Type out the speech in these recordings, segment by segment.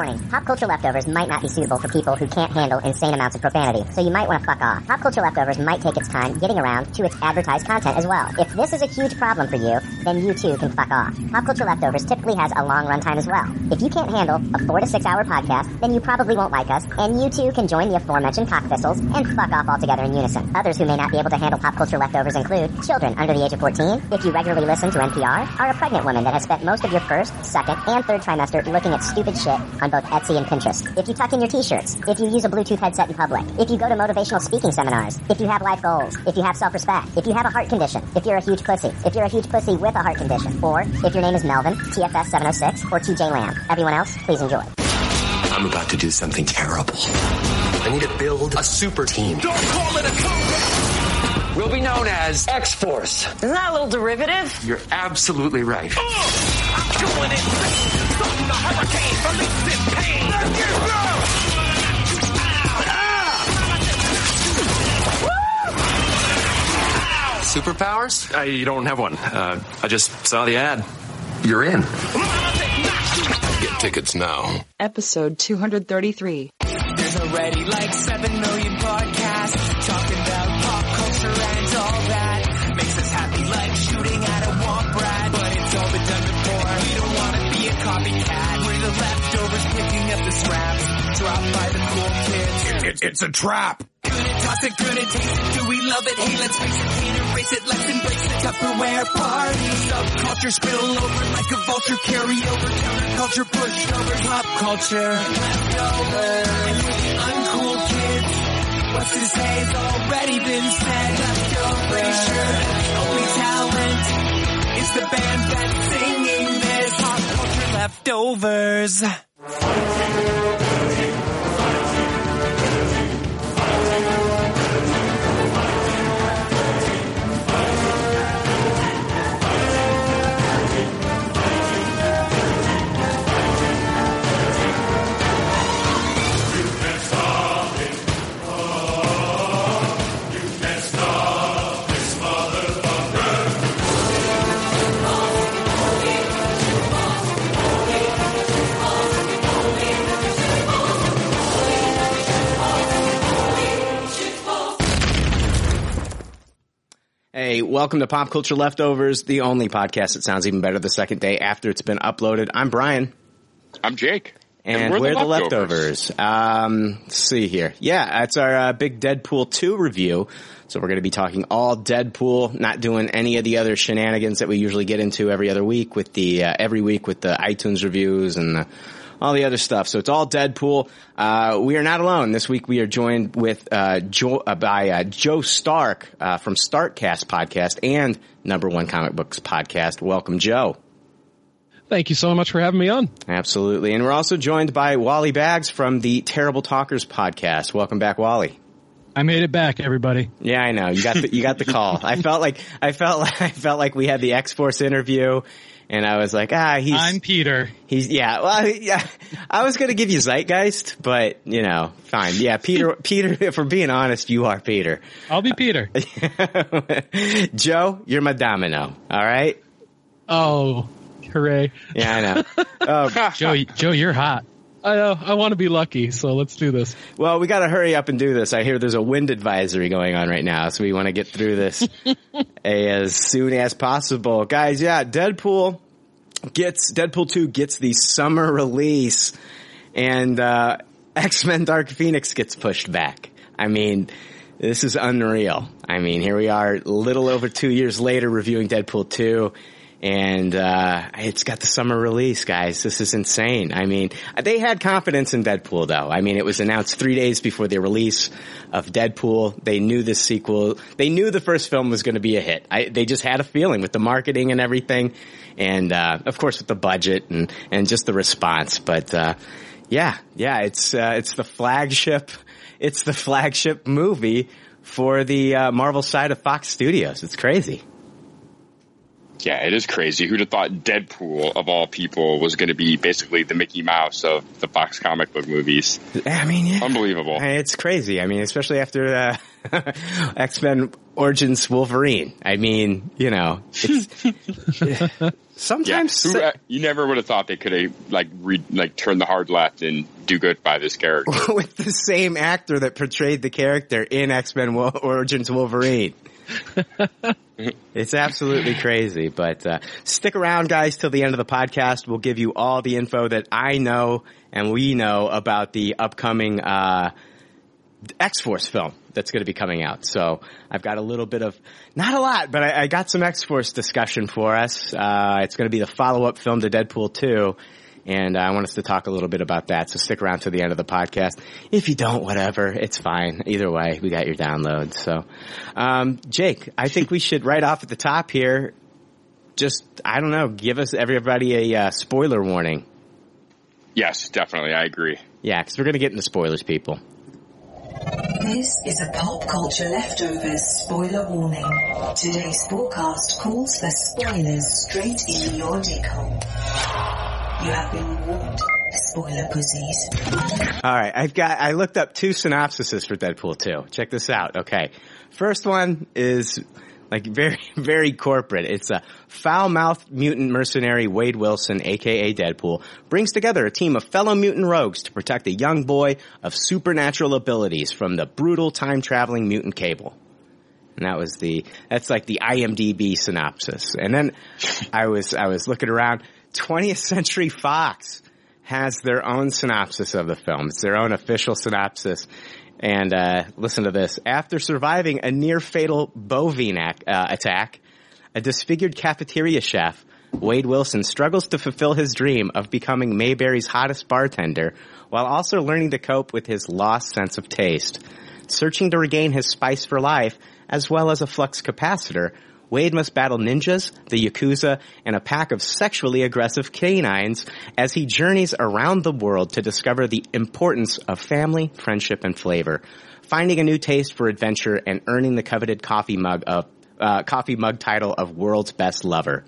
Warning, pop culture leftovers might not be suitable for people who can't handle insane amounts of profanity, so you might want to fuck off. Pop culture leftovers might take its time getting around to its advertised content as well. If this is a huge problem for you, then you too can fuck off. Pop culture leftovers typically has a long runtime as well. If you can't handle a four to six hour podcast, then you probably won't like us, and you too can join the aforementioned cock thistles and fuck off altogether in unison. Others who may not be able to handle pop culture leftovers include children under the age of 14, if you regularly listen to NPR, are a pregnant woman that has spent most of your first, second, and third trimester looking at stupid shit on both Etsy and Pinterest. If you tuck in your t-shirts, if you use a Bluetooth headset in public, if you go to motivational speaking seminars, if you have life goals, if you have self-respect, if you have a heart condition, if you're a huge pussy, if you're a huge pussy with a heart condition, or if your name is Melvin, TFS 706, or TJ Lamb. Everyone else, please enjoy. I'm about to do something terrible. I need to build a super team. Don't call it a comeback. We'll be known as X-Force. Isn't that a little derivative? You're absolutely right. Oh, I'm doing it. Something the hurricane, releasing pain. Superpowers? I don't have one. Uh, I just saw the ad. You're in. Get tickets now. Episode 233. There's already like 7 million It, it's a trap. Gonna toss it, gonna taste it, do we love it? Hey, let's face it, can't erase it, let's embrace the Tupperware party. Subculture spill over like a vulture, carry over, counterculture, pushovers, pop culture. And uncool kids, what's to say has already been said. Pretty sure the only talent is the band that's singing this. Pop culture leftovers. Hey, welcome to Pop Culture Leftovers, the only podcast that sounds even better the second day after it's been uploaded. I'm Brian. I'm Jake. And, we're, we're, the the leftovers. leftovers. Um, let's see here. Yeah, it's our uh, big Deadpool 2 review. So we're going to be talking all Deadpool, not doing any of the other shenanigans that we usually get into every other week with the, uh, every week with the iTunes reviews and the, all the other stuff. So it's all Deadpool. Uh, we are not alone. This week we are joined with, uh, jo- uh, by, uh, Joe Stark, uh, from Starkcast podcast and number one comic books podcast. Welcome, Joe. Thank you so much for having me on. Absolutely. And we're also joined by Wally Bags from the Terrible Talkers podcast. Welcome back, Wally. I made it back, everybody. Yeah, I know. You got the, you got the call. I felt like, I felt like, I felt like we had the X-Force interview and I was like, ah, he's, I'm Peter. he's, yeah, well, yeah, I was going to give you Zeitgeist, but you know, fine. Yeah, Peter, Peter, if we're being honest, you are Peter. I'll be Peter. Joe, you're my domino. All right. Oh, hooray. Yeah, I know. Oh, Joe, Joe, you're hot. I know. I want to be lucky, so let's do this. Well, we got to hurry up and do this. I hear there's a wind advisory going on right now, so we want to get through this as soon as possible, guys. Yeah, Deadpool gets Deadpool two gets the summer release, and uh, X Men Dark Phoenix gets pushed back. I mean, this is unreal. I mean, here we are, a little over two years later, reviewing Deadpool two and uh, it's got the summer release, guys. This is insane. I mean, they had confidence in Deadpool, though. I mean, it was announced three days before the release of Deadpool. They knew this sequel. They knew the first film was going to be a hit. I, they just had a feeling with the marketing and everything, and uh, of course with the budget and and just the response. But uh, yeah, yeah, it's uh, it's the flagship. It's the flagship movie for the uh, Marvel side of Fox Studios. It's crazy. Yeah, it is crazy. Who'd have thought Deadpool, of all people, was going to be basically the Mickey Mouse of the Fox comic book movies? I mean, yeah. Unbelievable. It's crazy. I mean, especially after uh, X-Men Origins Wolverine. I mean, you know, it's sometimes yeah. Who, uh, you never would have thought they could have like re- like turned the hard left and do good by this character with the same actor that portrayed the character in X-Men Wo- Origins Wolverine. it's absolutely crazy, but uh, stick around, guys, till the end of the podcast. We'll give you all the info that I know and we know about the upcoming uh, X Force film that's going to be coming out. So I've got a little bit of, not a lot, but I, I got some X Force discussion for us. Uh, it's going to be the follow up film to Deadpool 2. And I want us to talk a little bit about that. So stick around to the end of the podcast. If you don't, whatever, it's fine. Either way, we got your download. So, um, Jake, I think we should right off at the top here, just, I don't know, give us everybody a uh, spoiler warning. Yes, definitely. I agree. Yeah, because we're going to get into spoilers, people. This is a pop culture leftovers spoiler warning. Today's forecast calls for spoilers straight in your dick hole. You have been warned, spoiler pussies. All right, I've got. I looked up two synopsises for Deadpool 2. Check this out. Okay, first one is like very, very corporate. It's a foul-mouthed mutant mercenary Wade Wilson, aka Deadpool, brings together a team of fellow mutant rogues to protect a young boy of supernatural abilities from the brutal time-traveling mutant Cable. And that was the, that's like the IMDb synopsis. And then I was, I was looking around. 20th Century Fox has their own synopsis of the film. It's their own official synopsis. And uh, listen to this. After surviving a near fatal bovine ac- uh, attack, a disfigured cafeteria chef, Wade Wilson struggles to fulfill his dream of becoming Mayberry's hottest bartender while also learning to cope with his lost sense of taste. Searching to regain his spice for life, as well as a flux capacitor, Wade must battle ninjas, the Yakuza, and a pack of sexually aggressive canines as he journeys around the world to discover the importance of family, friendship, and flavor, finding a new taste for adventure and earning the coveted coffee mug of, uh, coffee mug title of world's best lover.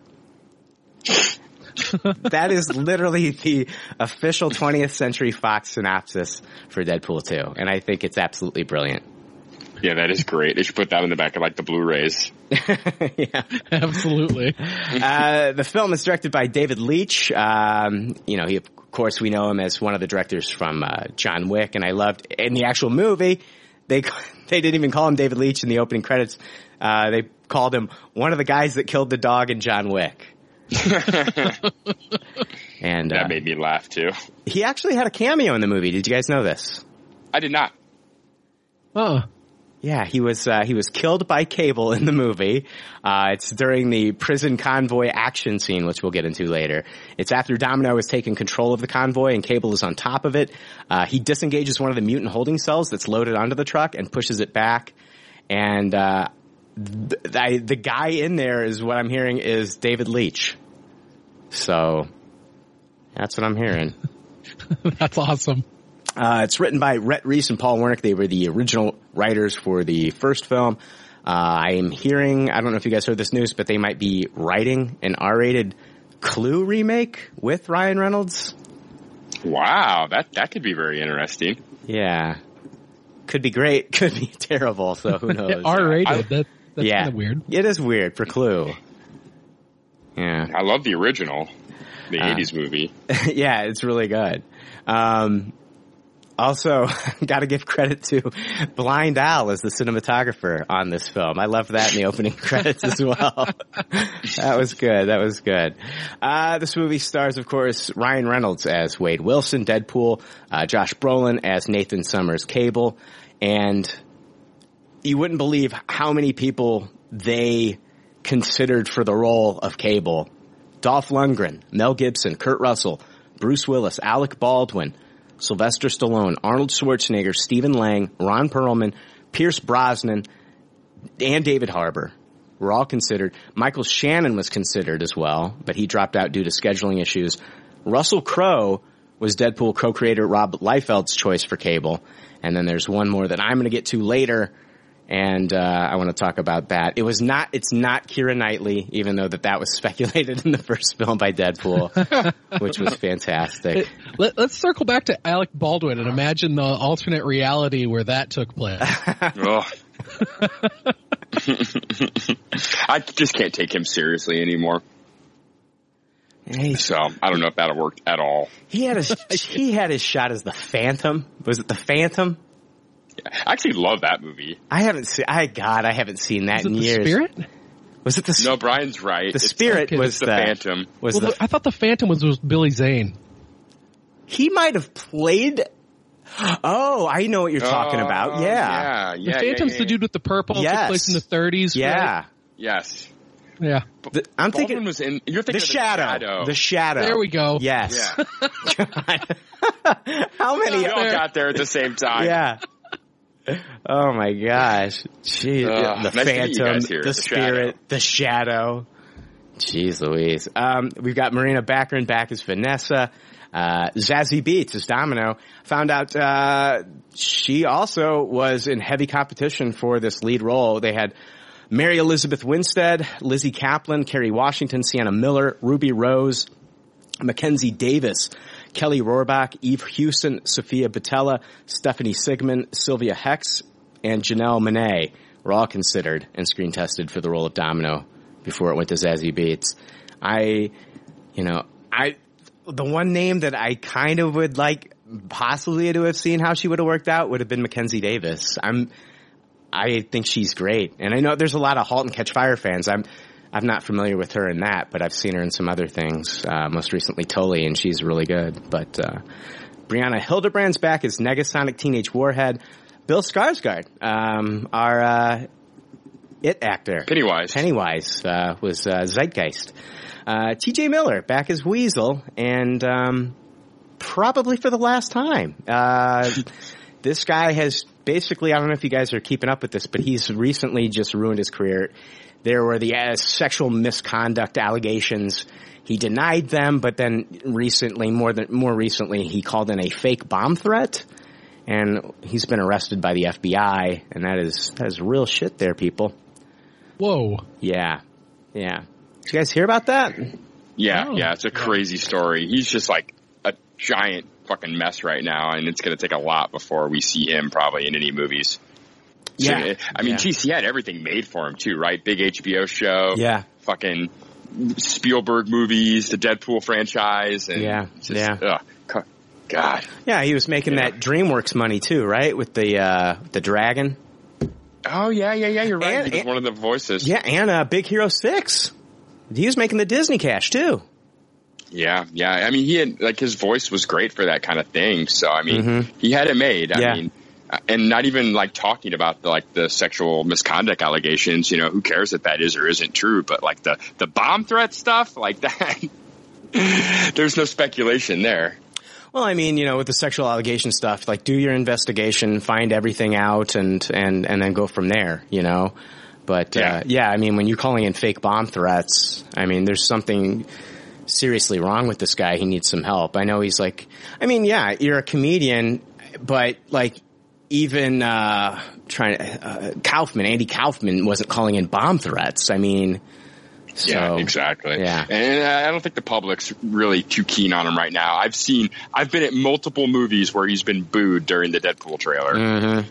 that is literally the official 20th Century Fox synopsis for Deadpool 2, and I think it's absolutely brilliant. Yeah, that is great. They should put that in the back of like the Blu-rays. yeah, absolutely. uh, the film is directed by David Leitch. Um, you know, he of course we know him as one of the directors from uh, John Wick, and I loved in the actual movie. They they didn't even call him David Leitch in the opening credits. Uh, they called him one of the guys that killed the dog in John Wick. and that made me laugh too. He actually had a cameo in the movie. Did you guys know this? I did not. Oh. Yeah, he was uh, he was killed by Cable in the movie. Uh, it's during the prison convoy action scene, which we'll get into later. It's after Domino has taken control of the convoy and Cable is on top of it. Uh, he disengages one of the mutant holding cells that's loaded onto the truck and pushes it back. And uh, the, the guy in there is what I'm hearing is David Leitch. So that's what I'm hearing. that's awesome. Uh, it's written by Rhett Reese and Paul Wernick. They were the original writers for the first film. Uh, I am hearing, I don't know if you guys heard this news, but they might be writing an R-rated Clue remake with Ryan Reynolds. Wow, that that could be very interesting. Yeah, could be great, could be terrible. So who knows? R-rated. That, that's yeah, kind of weird. It is weird for Clue. Yeah, I love the original, the Uh, '80s movie. yeah, it's really good. Um, also, got to give credit to Blind Al as the cinematographer on this film. I love that in the opening credits as well. that was good. That was good. Uh, this movie stars, of course, Ryan Reynolds as Wade Wilson, Deadpool, uh, Josh Brolin as Nathan Summers, Cable, and you wouldn't believe how many people they considered for the role of Cable. Dolph Lundgren, Mel Gibson, Kurt Russell, Bruce Willis, Alec Baldwin, Sylvester Stallone, Arnold Schwarzenegger, Stephen Lang, Ron Perlman, Pierce Brosnan, and David Harbour were all considered. Michael Shannon was considered as well, but he dropped out due to scheduling issues. Russell Crowe was Deadpool co-creator Rob Liefeld's choice for Cable. And then there's one more that I'm going to get to later. And uh, I want to talk about that. It was not. It's not Keira Knightley, even though that that was speculated in the first film by Deadpool, which was fantastic. Let, us circle back to Alec Baldwin and imagine the alternate reality where that took place. Ugh. I just can't take him seriously anymore. Hey, So I don't know if that'll work at all. he had his he had his shot as the Phantom. Was it the Phantom? I actually love that movie. I haven't seen. I God, I haven't seen that it in the years. spirit? Was it the No, Brian's right. the It's- spirit okay, was the the Phantom. Was Well, the the, I thought the Phantom was, was Billy Zane. he might have played? Oh, I know what you're talking Oh, about. Yeah, yeah, yeah. The Phantom's yeah, the dude with the purple. Yes. Took place in the 30s. yeah. right? Yes. Yeah. The- I'm Baldwin thinking was in. You're the thinking shadow. of the shadow. The shadow. There we go. Yes. Yeah. How many? we all got there at the same time. Yeah. Oh my gosh. Jeez. Ugh, the nice to meet you Phantom, the Spirit, the Shadow. Jeez Louise. Um, we've got Morena Baccarin back as Vanessa. Uh, Zazie Beetz as Domino. Found out, uh, she also was in heavy competition for this lead role. They had Mary Elizabeth Winstead, Lizzy Caplan, Kerry Washington, Sienna Miller, Ruby Rose, Mackenzie Davis, Kelly Rohrbach, Eve Hewson, Sofia Boutella, Stephanie Sigman, Sylvia Hex, and Janelle Monáe were all considered and screen tested for the role of Domino before it went to Zazie Beetz. I, you know, I, the one name that I kind of would like possibly to have seen how she would have worked out would have been Mackenzie Davis. I'm, I think she's great. And I know there's a lot of Halt and Catch Fire fans. I'm, I'm not familiar with her in that, but I've seen her in some other things. Uh, most recently Tully, and she's really good. But, uh, Brianna Hildebrand's back as Negasonic Teenage Warhead. Bill Skarsgård, um, our, uh, it actor. Pennywise. Pennywise, uh, was, uh, Zeitgeist. Uh, TJ Miller back as Weasel, and, um, probably for the last time. Uh, this guy has basically, I don't know if you guys are keeping up with this, but he's recently just ruined his career. There were the uh, sexual misconduct allegations. He denied them, but then recently, more than more recently, he called in a fake bomb threat, and he's been arrested by the FBI. And that is that is real shit, there, people. Whoa. Yeah, yeah. Did you guys hear about that? Yeah, Oh. yeah, it's a crazy story. He's just like a giant fucking mess right now, and it's going to take a lot before we see him probably in any movies. So, I mean, Yeah. geez, he had everything made for him too, right? Big HBO show, Yeah. fucking Spielberg movies, the Deadpool franchise, and Yeah, just, yeah. ugh, God, Yeah, he was making Yeah. that DreamWorks money too, right? With the uh the dragon. oh yeah, yeah, yeah, you're right. And- he was and- one of the voices. Yeah, and uh, Big Hero Six. He was making the Disney cash too. Yeah, yeah. I mean, he had like his voice was great for that kind of thing. So I mean, Mhm. he had it made. I Yeah. mean, and not even like talking about the, like the sexual misconduct allegations. You know, who cares if that is or isn't true? But like the the bomb threat stuff, like that. There's no speculation there. Well, I mean, you know, with the sexual allegation stuff, like do your investigation, find everything out, and and and then go from there. You know. But Yeah. uh, yeah, I mean, when you're calling in fake bomb threats, I mean, there's something seriously wrong with this guy. He needs some help. I know he's like, I mean, yeah, you're a comedian, but like even uh trying uh, Kaufman, Andy Kaufman wasn't calling in bomb threats. I mean, so yeah, exactly. yeah. and uh, I don't think the public's really too keen on him right now. I've seen, I've been at multiple movies where he's been booed during the Deadpool trailer. Mm.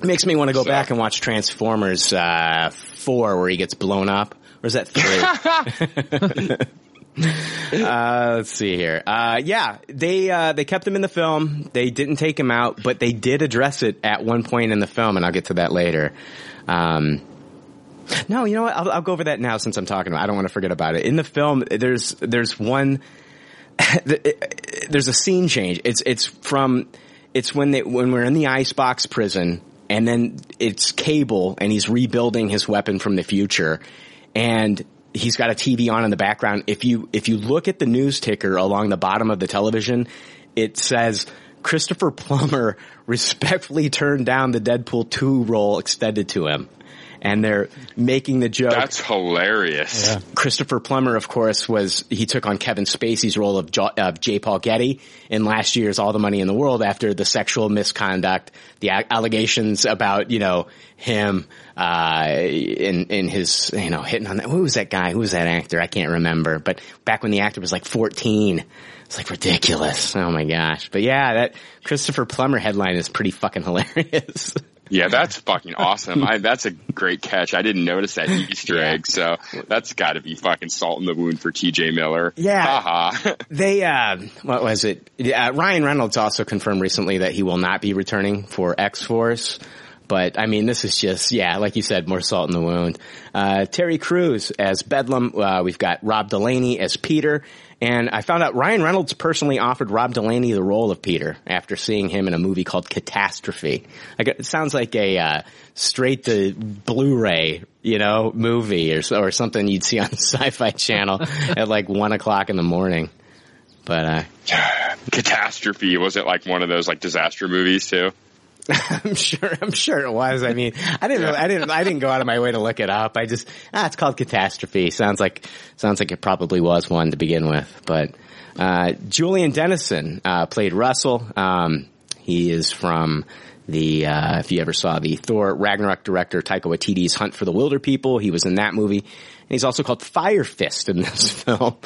It makes me want to go So- back and watch Transformers uh, four, where he gets blown up. Or is that three? uh, let's see here. Uh, yeah, they uh, they kept him in the film. They didn't take him out, but they did address it at one point in the film, and I'll get to that later. Um, no, you know what? I'll, I'll go over that now since I'm talking about. it. I don't want to forget about it. In the film, there's there's one. there's a scene change. It's it's from it's when they when we're in the icebox prison, and then it's Cable, and he's rebuilding his weapon from the future, and he's got a TV on in the background. If you if you look at the news ticker along the bottom of the television, it says. Christopher Plummer respectfully turned down the Deadpool 2 role extended to him. and they're making the joke. That's hilarious. Christopher Plummer, of course, was he took on Kevin Spacey's role of, jo- of J. Paul Getty in last year's All the Money in the World after the sexual misconduct, the allegations about you know him uh, in in his you know hitting on that. Who was that guy? Who was that actor? I can't remember. But back when the actor was like fourteen. It's like ridiculous. Oh my gosh. But yeah, that Christopher Plummer headline is pretty fucking hilarious. Yeah, that's fucking awesome. I, that's a great catch. I didn't notice that Easter egg, so that's got to be fucking salt in the wound for T.J. Miller. Yeah. haha. They, uh, what was it? Uh, Ryan Reynolds also confirmed recently that he will not be returning for X Force. But I mean, this is just, yeah, like you said, more salt in the wound. Uh, Terry Crews as Bedlam. Uh, we've got Rob Delaney as Peter. And I found out Ryan Reynolds personally offered Rob Delaney the role of Peter after seeing him in a movie called Catastrophe. Like, it sounds like a, uh, straight to Blu-ray, you know, movie or, or something you'd see on Sci-Fi Channel at like one o'clock in the morning. But, uh, Catastrophe. Was it like one of those like disaster movies too? I'm sure. I'm sure it was. I mean, I didn't. I didn't. I didn't go out of my way to look it up. I just. Ah, it's called Catastrophe. Sounds like. Sounds like it probably was one to begin with. But uh, Julian Dennison uh, played Russell. Um, he is from the. Uh, if you ever saw the Thor Ragnarok director Taika Waititi's Hunt for the Wilderpeople, he was in that movie. And he's also called Fire Fist in this film.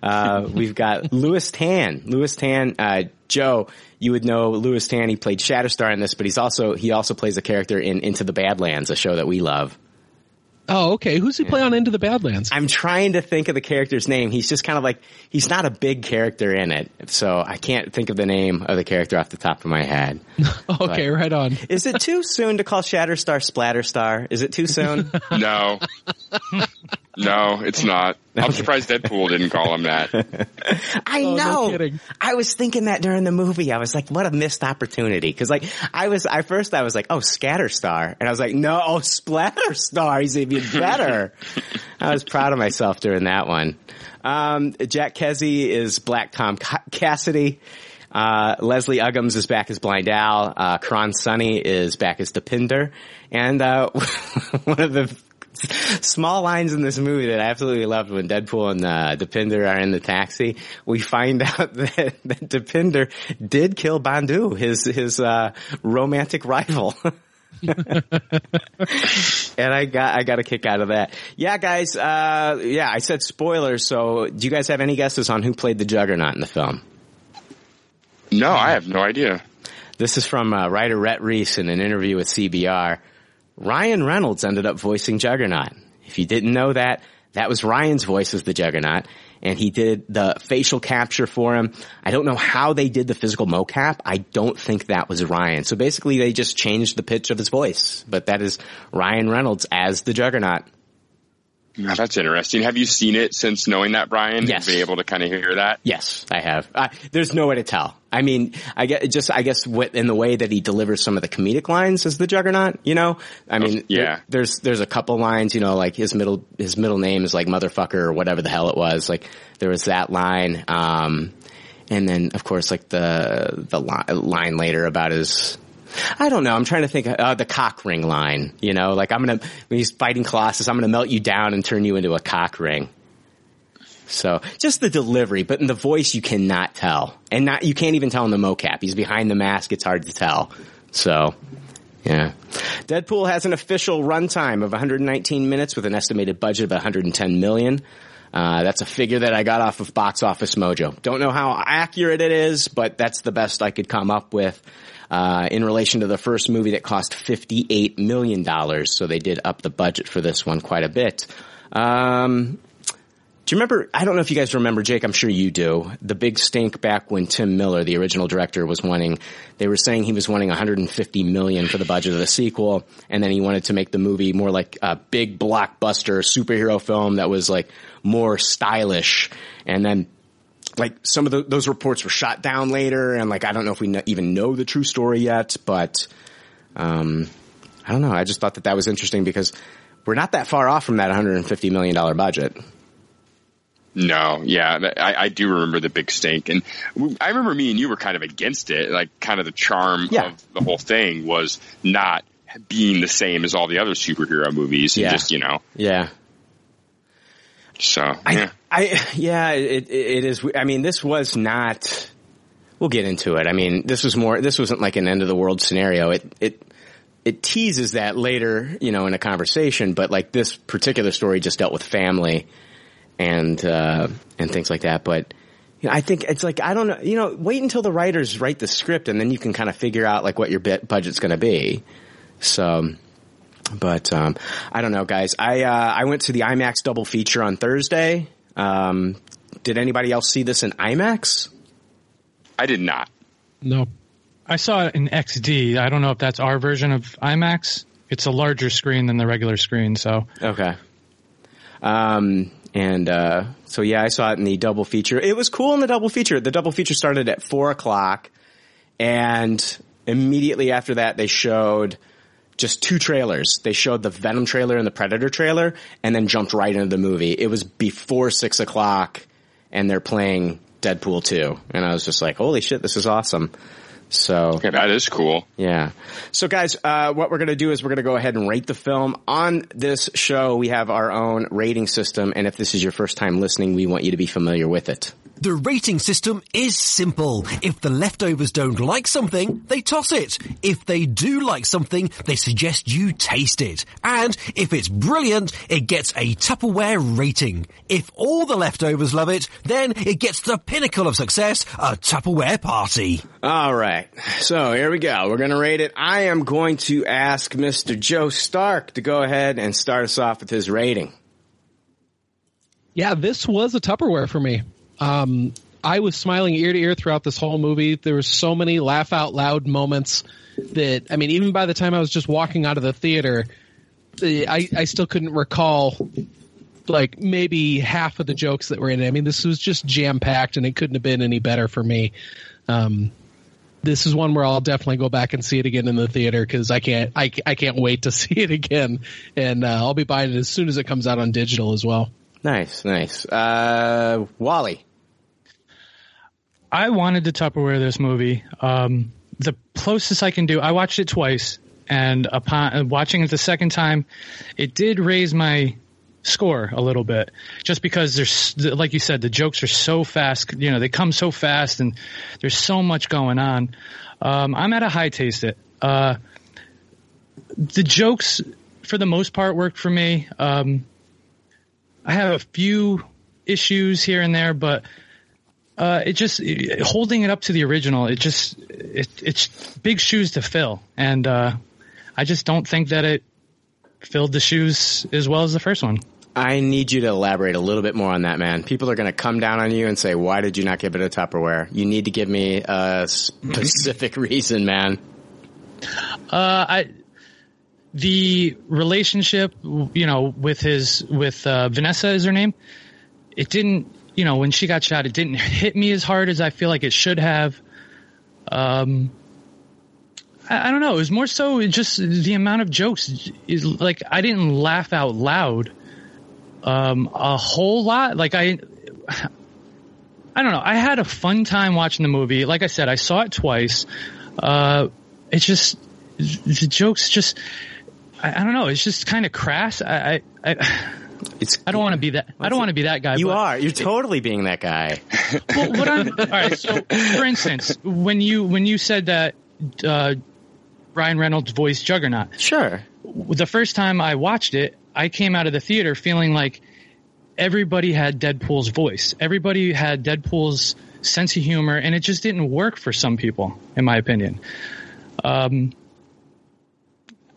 Uh, we've got Lewis Tan. Lewis Tan, uh, Joe, you would know Lewis Tan. He played Shatterstar in this, but he's also, he also plays a character in Into the Badlands, a show that we love. Oh, okay. Who's he play on Into the Badlands? I'm trying to think of the character's name. He's just kind of like, he's not a big character in it. So I can't think of the name of the character off the top of my head. okay, right on. Is it too soon to call Shatterstar Splatterstar? Is it too soon? No. No, it's not. I'm surprised Deadpool didn't call him that. I Oh, know. kidding. I was thinking that during the movie. I was like, what a missed opportunity. Cause like, I was, I first I was like, oh, Scatterstar. And I was like, no, oh, Splatterstar. He's even better. I was proud of myself during that one. Um, Jack Kesy is Black Tom Cassidy. Uh, Leslie Uggams is back as Blind Al. Uh, Karan Soni is back as Dopinder. And, uh, one of the small lines in this movie that I absolutely loved when Deadpool and uh, Dopinder are in the taxi. We find out that, that Dopinder did kill Bandhu, his his uh, romantic rival. and I got I got a kick out of that. Yeah, guys. Uh, yeah, I said spoilers. So, do you guys have any guesses on who played the Juggernaut in the film? No, I have no idea. This is from uh, writer Rhett Reese in an interview with CBR. Ryan Reynolds ended up voicing Juggernaut. If you didn't know that, that was Ryan's voice as the Juggernaut, and he did the facial capture for him. I don't know how they did the physical mocap. I don't think that was Ryan. So basically, they just changed the pitch of his voice, but that is Ryan Reynolds as the Juggernaut. Now, that's interesting. Have you seen it since knowing that, Brian? Yes. Be able to kind of hear that? Yes, I have. Uh, there's no way to tell. I mean, I get just, I guess, what, in the way that he delivers some of the comedic lines as the Juggernaut. You know, I mean, yeah. there- there's there's a couple lines. You know, like his middle his middle name is like motherfucker or whatever the hell it was. Like there was that line, um, and then of course like the the li- line later about his. I don't know. I'm trying to think. Uh, the cock ring line. You know, like I'm gonna when he's fighting Colossus, I'm gonna melt you down and turn you into a cock ring. So just the delivery, but in the voice you cannot tell, and not you can't even tell in the mocap. He's behind the mask; it's hard to tell. So, yeah. Deadpool has an official runtime of 119 minutes with an estimated budget of 110 million. Uh, that's a figure that I got off of Box Office Mojo. Don't know how accurate it is, but that's the best I could come up with. Uh, in relation to the first movie that cost $58 million. So they did up the budget for this one quite a bit. Um, do you remember? I don't know if you guys remember, Jake. I'm sure you do. The big stink back when Tim Miller, the original director, was wanting. They were saying he was wanting 150 million for the budget of the sequel, and then he wanted to make the movie more like a big blockbuster superhero film that was like more stylish. And then, like some of the, those reports were shot down later, and like I don't know if we even know the true story yet, but um, I don't know. I just thought that that was interesting because we're not that far off from that 150 million dollar budget. No, yeah, I, I do remember the big stink, and I remember me and you were kind of against it. Like, kind of the charm Yeah. of the whole thing was not being the same as all the other superhero movies. And Yeah. just you know, Yeah. So I, yeah. I, yeah, it, it is. I mean, this was not. We'll get into it. I mean, this was more. This wasn't like an end of the world scenario. It it it teases that later, you know, in a conversation. But like this particular story just dealt with family and uh, and things like that. But you know, I think it's like I don't know. You know, wait until the writers write the script, and then you can kind of figure out like what your budget's going to be. So. But um, I don't know, guys. I uh, I went to the IMAX double feature on Thursday. Um, did anybody else see this in IMAX? I did not. No. I saw it in XD. I don't know if that's our version of IMAX. It's a larger screen than the regular screen, so Okay. Um, and uh, so yeah, I saw it in the double feature. It was cool in the double feature. The double feature started at four o'clock, and immediately after that, they showed just two trailers. They showed the Venom trailer and the Predator trailer, and then jumped right into the movie. It was before six o'clock, and they're playing Deadpool two, and I was just like, "Holy shit, this is awesome!" So Yeah, that is cool. yeah. So guys, uh, what we're going to do is we're going to go ahead and rate the film. On this show, we have our own rating system. And if this is your first time listening, we want you to be familiar with it. The rating system is simple. If the leftovers don't like something, they toss it. If they do like something, they suggest you taste it. And if it's brilliant, it gets a Tupperware rating. If all the leftovers love it, then it gets the pinnacle of success, a Tupperware party. All right. So here we go. We're going to rate it. I am going to ask Mr. Joe Stark to go ahead and start us off with his rating. Yeah, this was a Tupperware for me. Um, I was smiling ear to ear throughout this whole movie. There were so many laugh out loud moments that, I mean, even by the time I was just walking out of the theater, I, I still couldn't recall like maybe half of the jokes that were in it. I mean, this was just jam packed and it couldn't have been any better for me. Um, this is one where I'll definitely go back and see it again in the theater because I can't, I, I can't wait to see it again. And, uh, I'll be buying it as soon as it comes out on digital as well. Nice, nice. Uh, Wally. I wanted to Tupperware this movie. Um, the closest I can do, I watched it twice, and upon uh, watching it the second time, it did raise my score a little bit, just because there's, like you said, the jokes are so fast. You know, they come so fast, and there's so much going on. Um, I'm at a high taste it. Uh, the jokes, for the most part, worked for me. Um, I have a few issues here and there, but uh, it just it- holding it up to the original. It just it, it's big shoes to fill, and uh, I just don't think that it filled the shoes as well as the first one. I need you to elaborate a little bit more on that, man. People are going to come down on you and say, why did you not give it a Tupperware? You need to give me a specific reason, man. Uh, I the relationship, you know, with his with uh, Vanessa is her name. It didn't, you know, when she got shot, it didn't hit me as hard as I feel like it should have. Um, I, I don't know. It was more so just the amount of jokes. Is like I didn't laugh out loud um, a whole lot. Like I, I don't know. I had a fun time watching the movie. Like I said, I saw it twice. Uh, it's just the jokes. Just I, I don't know. It's just kind of crass. I I, I, it's, I don't want to be that. I don't want to be that guy. You but- are. You're totally being that guy. well, what I'm, all right. So, for instance, when you when you said that uh, Ryan Reynolds voiced Juggernaut, sure. The first time I watched it, I came out of the theater feeling like everybody had Deadpool's voice. Everybody had Deadpool's sense of humor, and it just didn't work for some people, in my opinion. Um,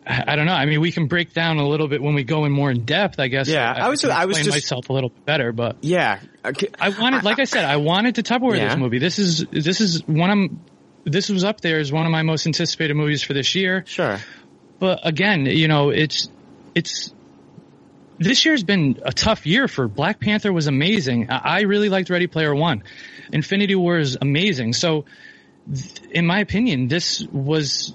I I don't know. I mean, we can break down a little bit when we go in more in depth. I guess. Yeah, I was- can I was just- myself a little better, but Yeah. I wanted, like I said, I wanted to Tupperware Yeah. this movie. This is this is one of this was up there as one of my most anticipated movies for this year. Sure. But again, you know, it's it's this year's been a tough year for Black Panther was amazing. I I really liked Ready Player One. Infinity War is amazing. So, th- in my opinion, this was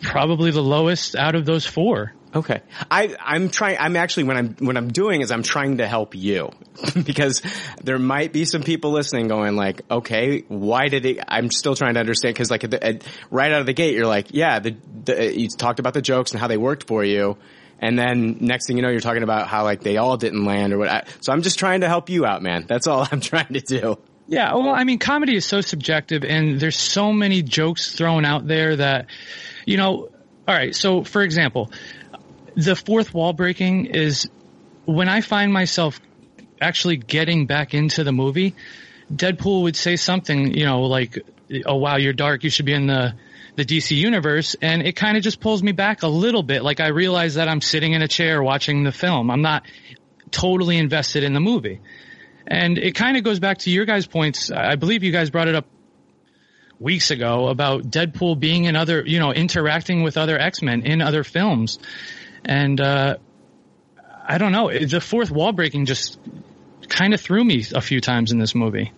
probably the lowest out of those four. Okay. I, I'm trying, I'm actually, when I'm, what I'm doing is I'm trying to help you because there might be some people listening going like, okay, why did it, I'm still trying to understand because like at the, at, right out of the gate, you're like, yeah, the, the, you talked about the jokes and how they worked for you. And then next thing you know, you're talking about how like they all didn't land or what. I, So I'm just trying to help you out, man. That's all I'm trying to do. Yeah, well, I mean, comedy is so subjective, and there's so many jokes thrown out there that, you know, all right. So, for example, the fourth wall breaking is when I find myself actually getting back into the movie. Deadpool would say something, you know, like, "Oh wow, you're dark. You should be in the the DC universe," and it kind of just pulls me back a little bit. Like I realize that I'm sitting in a chair watching the film. I'm not totally invested in the movie. And it kind of goes back to your guys' points. I believe you guys brought it up weeks ago about Deadpool being in other, you know, interacting with other X-Men in other films. And, uh, I don't know, the fourth wall breaking just kind of threw me a few times in this movie.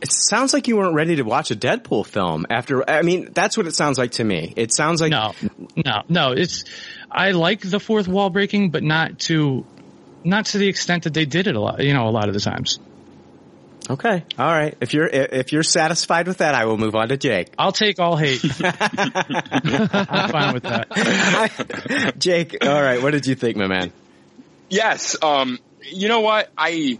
It sounds like you weren't ready to watch a Deadpool film after, I mean, that's what it sounds like to me. It sounds like. No, no, no, it's, I like the fourth wall breaking, but not to, not to the extent that they did it a lot, you know, a lot of the times. Okay. All right. If you're if you're satisfied with that, I will move on to Jake. I'll take all hate. I'm fine with that. Jake, all right. What did you think, my man? Yes. Um. You know what? I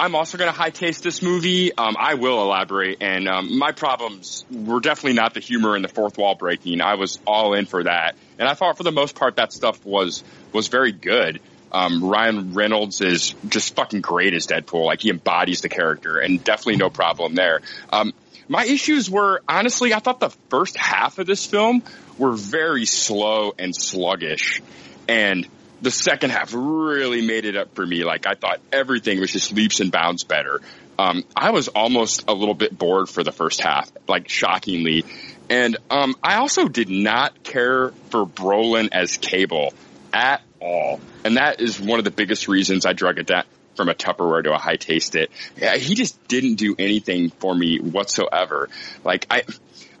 I'm also going to high taste this movie. Um, I will elaborate, and um, my problems were definitely not the humor and the fourth wall breaking. I was all in for that, and I thought for the most part that stuff was was very good. Um, Ryan Reynolds is just fucking great as Deadpool. Like he embodies the character, and definitely no problem there. Um, my issues were honestly, I thought the first half of this film were very slow and sluggish, and the second half really made it up for me. Like I thought everything was just leaps and bounds better. Um, I was almost a little bit bored for the first half, like shockingly. And um, I also did not care for Brolin as Cable at all. And that is one of the biggest reasons I drug it down from a Tupperware to a high taste it. Yeah, he just didn't do anything for me whatsoever. Like I,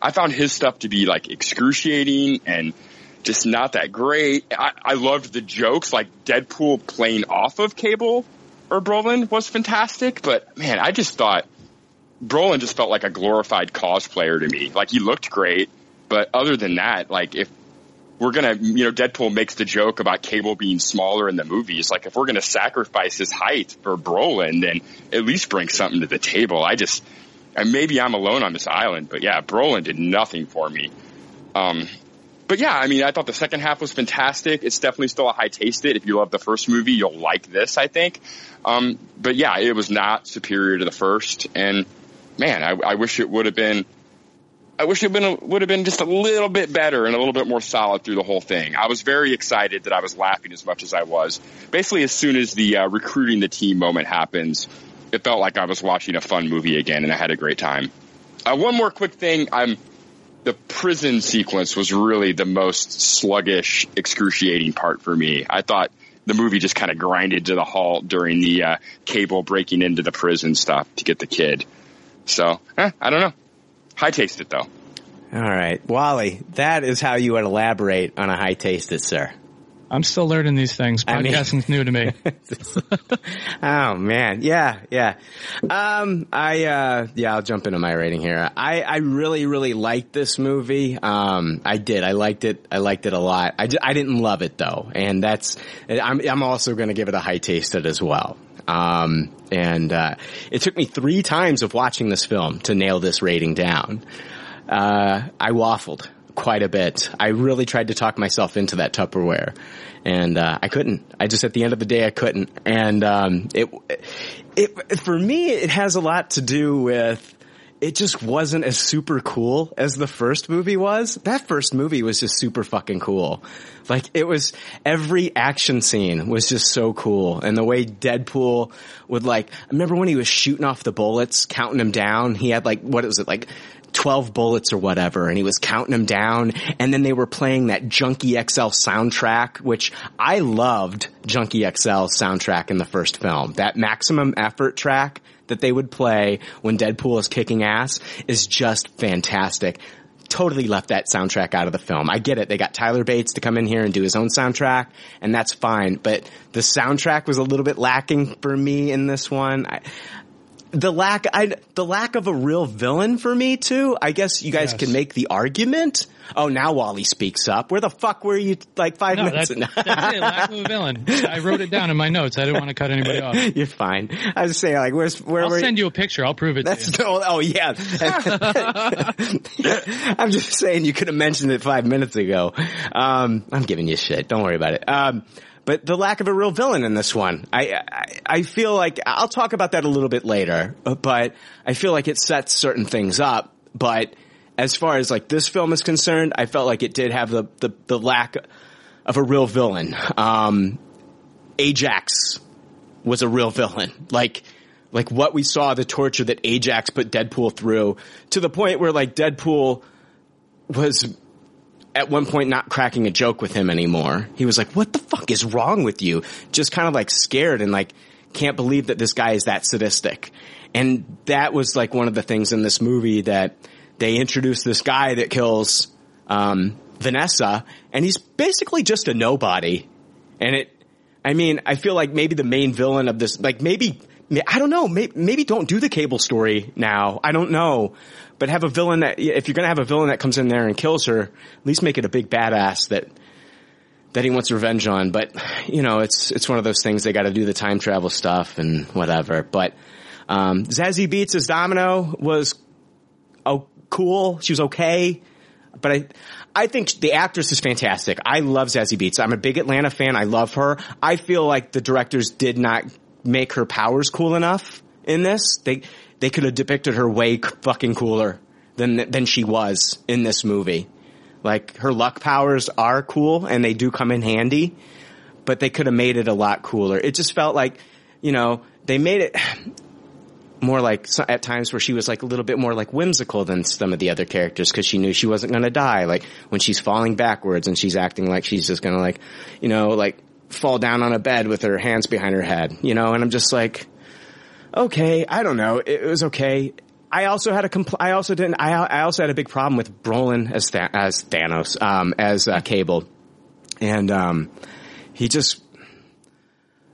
I found his stuff to be like excruciating and just not that great. I, I loved the jokes, like Deadpool playing off of Cable or Brolin was fantastic, but man, I just thought Brolin just felt like a glorified cosplayer to me. Like he looked great, but other than that, like if we're gonna, you know, Deadpool makes the joke about Cable being smaller in the movies. Like if we're gonna sacrifice his height for Brolin, then at least bring something to the table. I just, and maybe I'm alone on this island, but yeah, Brolin did nothing for me. Um, but yeah, I mean, I thought the second half was fantastic. It's definitely still a high taste it. If you love the first movie, you'll like this, I think. Um, but yeah, it was not superior to the first. And man, I, I wish it would have been, I wish it been, would have been just a little bit better and a little bit more solid through the whole thing. I was very excited that I was laughing as much as I was. Basically, as soon as the uh, recruiting the team moment happens, it felt like I was watching a fun movie again, and I had a great time. Uh, one more quick thing, I'm the prison sequence was really the most sluggish, excruciating part for me. I thought the movie just kind of grinded to the halt during the uh, cable breaking into the prison stuff to get the kid. So, eh, I don't know. High taste it though. All right, Wally, that is how you would elaborate on a high taste it, sir. I'm still learning these things. Podcasting's I mean, new to me. oh man, yeah, yeah. Um, I uh, yeah, I'll jump into my rating here. I I really really liked this movie. Um, I did. I liked it. I liked it a lot. I, I didn't love it though, and that's. I'm I'm also going to give it a high taste it as well. Um, and uh, it took me three times of watching this film to nail this rating down. Uh, I waffled quite a bit. I really tried to talk myself into that Tupperware, and uh, I couldn't. I just at the end of the day I couldn't. And um, it, it for me it has a lot to do with it just wasn't as super cool as the first movie was. That first movie was just super fucking cool. Like it was every action scene was just so cool. And the way Deadpool would like, I remember when he was shooting off the bullets, counting them down. He had like, what was it like 12 bullets or whatever and he was counting them down and then they were playing that Junkie XL soundtrack which I loved Junkie XL soundtrack in the first film that maximum effort track that they would play when Deadpool is kicking ass is just fantastic totally left that soundtrack out of the film. I get it. They got Tyler Bates to come in here and do his own soundtrack, and that's fine. But the soundtrack was a little bit lacking for me in this one. I, the lack, I, the lack of a real villain for me too. I guess you guys Yes. can make the argument. Oh, now Wally speaks up. Where the fuck were you like five No, minutes? that's, that's it. Lack of a villain. I wrote it down in my notes. I didn't want to cut anybody off. You're fine. I was saying like, where's where I'll send you a picture. I'll prove it to you. That's no, oh yeah. I'm just saying you could have mentioned it five minutes ago. Um, I'm giving you shit. Don't worry about it. Um, but the lack of a real villain in this one, I, I, I feel like I'll talk about that a little bit later, but I feel like it sets certain things up. But as far as like this film is concerned, I felt like it did have the, the, the lack of a real villain. Um, Ajax was a real villain. Like, like what we saw, the torture that Ajax put Deadpool through to the point where like Deadpool was at one point not cracking a joke with him anymore. He was like, what the fuck is wrong with you? Just kind of like scared and like can't believe that this guy is that sadistic. And that was like one of the things in this movie that they introduced this guy that kills, um, Vanessa and he's basically just a nobody. And it, I mean, I feel like maybe the main villain of this, like maybe, I don't know, maybe, maybe don't do the cable story now. I don't know. But have a villain that, if you're gonna have a villain that comes in there and kills her, at least make it a big badass that, that he wants revenge on. But, you know, it's, it's one of those things they gotta do the time travel stuff and whatever. But, um, Zazie Beetz as Domino was, oh, cool. She was okay. But I, I think the actress is fantastic. I love Zazie Beetz. I'm a big Atlanta fan. I love her. I feel like the directors did not make her powers cool enough in this. They, they could have depicted her way fucking cooler than, than she was in this movie. Like her luck powers are cool and they do come in handy, but they could have made it a lot cooler. It just felt like, you know, they made it more like at times where she was like a little bit more like whimsical than some of the other characters because she knew she wasn't going to die. Like when she's falling backwards and she's acting like she's just going to like, you know, like fall down on a bed with her hands behind her head, you know, and I'm just like, okay, I don't know. It, was okay. I also had a compl- I also didn't, I, I also had a big problem with Brolin as, as Thanos, um, as uh, Cable. And, um, he just,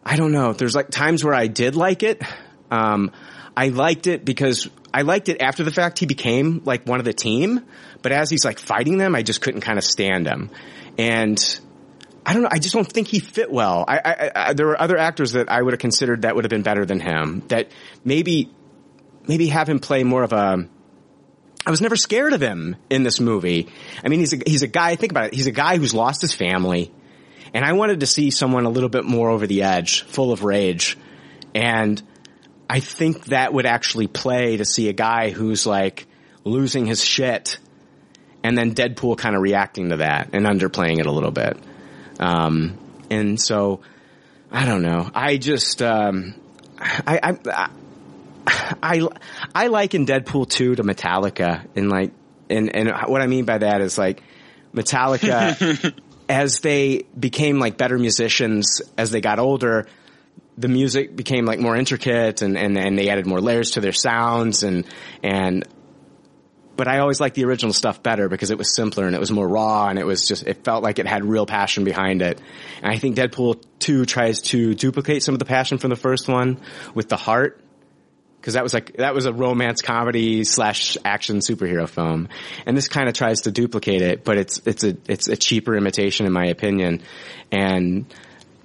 I don't know. There's like times where I did like it. Um, I liked it because I liked it after the fact. He became like one of the team, but as he's like fighting them, I just couldn't kind of stand him. And I don't know. I just don't think he fit well. I, I, I there were other actors that I would have considered that would have been better than him. That maybe, maybe have him play more of a. I was never scared of him in this movie. I mean, he's a, he's a guy. Think about it. He's a guy who's lost his family, and I wanted to see someone a little bit more over the edge, full of rage, and I think that would actually play to see a guy who's like losing his shit, and then Deadpool kind of reacting to that and underplaying it a little bit. Um, and so I don't know. I just um, I, I I I I liken Deadpool two to Metallica, and like and and what I mean by that is like Metallica as they became like better musicians as they got older the music became like more intricate and, and, and they added more layers to their sounds and, and, but I always liked the original stuff better because it was simpler and it was more raw and it was just, it felt like it had real passion behind it. And I think Deadpool 2 tries to duplicate some of the passion from the first one with the heart. Cause that was like, that was a romance comedy slash action superhero film. And this kind of tries to duplicate it, but it's, it's a, it's a cheaper imitation in my opinion. And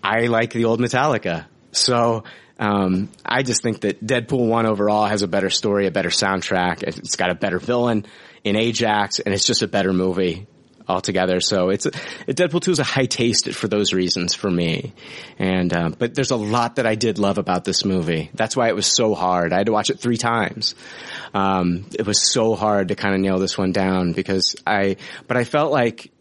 I like the old Metallica. So, um, I just think that Deadpool 1 overall has a better story, a better soundtrack. It's got a better villain in Ajax, and it's just a better movie altogether. So it's, Deadpool 2 is a high taste for those reasons for me. And, um, but there's a lot that I did love about this movie. That's why it was so hard. I had to watch it three times. Um, it was so hard to kind of nail this one down because I, but I felt like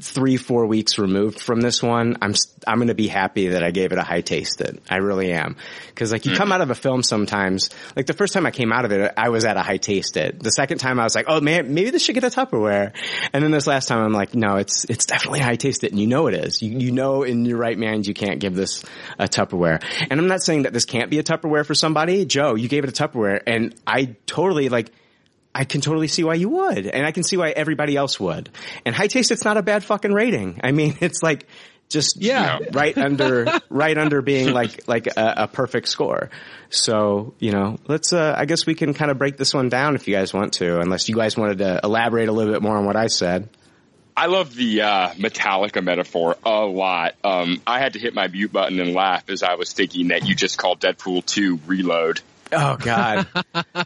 three, four weeks removed from this one, I'm, I'm going to be happy that I gave it a high taste it. I really am. Cause like you come mm-hmm. out of a film sometimes, like the first time I came out of it, I was at a high taste it. The second time I was like, oh man, maybe this should get a Tupperware. And then this last time I'm like, no, it's, it's definitely high taste it. And you know it is. You, you know in your right mind you can't give this a Tupperware. And I'm not saying that this can't be a Tupperware for somebody. Joe, you gave it a Tupperware and I totally like, I can totally see why you would, and I can see why everybody else would. And high taste, it's not a bad fucking rating. I mean, it's like just Yeah. you know, right under right under being like like a, a perfect score. So you know, let's. Uh, I guess we can kind of break this one down if you guys want to, unless you guys wanted to elaborate a little bit more on what I said. I love the uh, Metallica metaphor a lot. Um, I had to hit my mute button and laugh as I was thinking that you just called Deadpool 2 Reload. Oh God,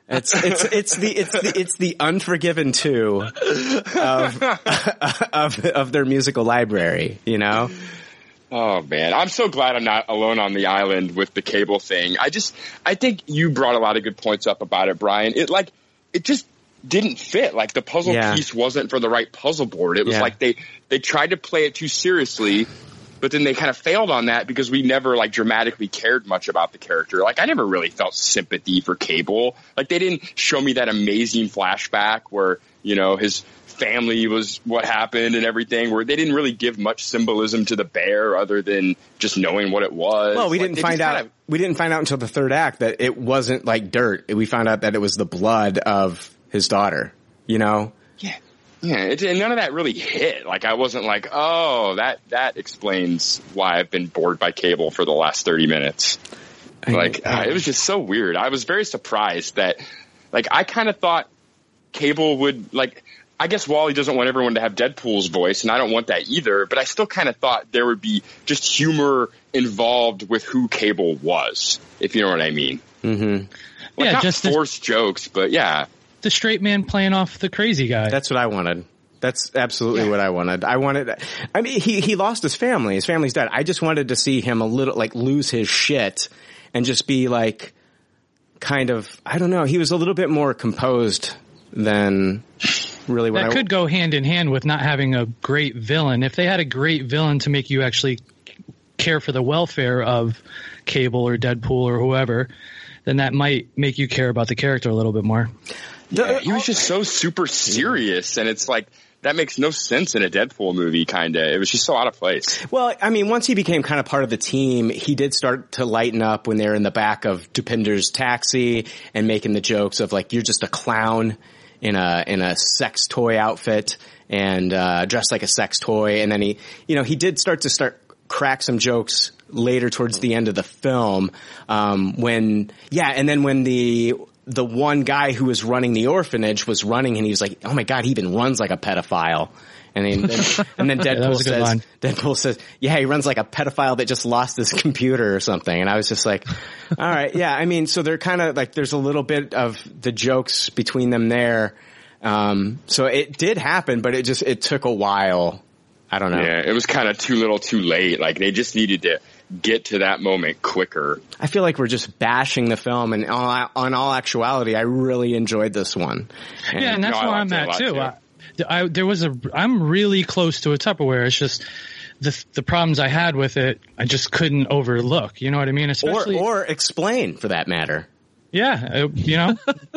it's it's it's the it's the it's the Unforgiven two of of of their musical library. You know. Oh man, I'm so glad I'm not alone on the island with the cable thing. I just, I think you brought a lot of good points up about it, Brian. It like, it just didn't fit. Like the puzzle Yeah. piece wasn't for the right puzzle board. It was Yeah. like they, they tried to play it too seriously, but then they kind of failed on that because we never like dramatically cared much about the character. Like I never really felt sympathy for Cable. Like they didn't show me that amazing flashback where, you know, his family was what happened and everything where they didn't really give much symbolism to the bear other than just knowing what it was. Well, we Like, didn't find out. kinda- we didn't find out until the third act that it wasn't like dirt. We found out that it was the blood of his daughter. You know. Yeah, it, and none of that really hit. Like I wasn't like, oh, that that explains why I've been bored by cable for the last thirty minutes. Like uh, it was just so weird. I was very surprised that, like, I kind of thought cable would like. I guess Wally doesn't want everyone to have Deadpool's voice, and I don't want that either. But I still kind of thought there would be just humor involved with who Cable was, if you know what I mean. Mm-hmm. Like, Yeah, not just the- forced jokes, but yeah. The straight man playing off the crazy guy. That's what I wanted. That's absolutely what I wanted. I wanted, I mean, he, he lost his family. His family's dead. I just wanted to see him a little, like, lose his shit and just be like, kind of, I don't know, he was a little bit more composed than really what that I, could go hand in hand with not having a great villain. If they had a great villain to make you actually care for the welfare of Cable or Deadpool or whoever, then that might make you care about the character a little bit more. Yeah, he was just so super serious, and it's like that makes no sense in a Deadpool movie. Kind of, it was just so out of place. Well, I mean, once he became kind of part of the team, he did start to lighten up when they're in the back of Dopinder's taxi and making the jokes of like, you're just a clown in a, in a sex toy outfit and, uh, dressed like a sex toy. And then he, you know, he did start to start crack some jokes later towards the end of the film, um, when, yeah, and then when the, the one guy who was running the orphanage was running and he was like, oh my god, he even runs like a pedophile. And then, then and then Deadpool was a good says, line. Deadpool says, yeah, he runs like a pedophile that just lost his computer or something. And I was just like, all right, yeah, I mean, so they're kind of like, there's a little bit of the jokes between them there. Um, so it did happen, but it just, it took a while. I don't know. Yeah, it was kind of too little, too late. Like they just needed to get to that moment quicker. I feel like we're just bashing the film and all, on all actuality, I really enjoyed this one. yeah, and that's No, I where I'm liked it a at lot, too. I, I, there was a, I'm really close to a Tupperware. It's just the the problems I had with it, I just couldn't overlook. You know what I mean? or, Especially, or explain for that matter. yeah, I- you know,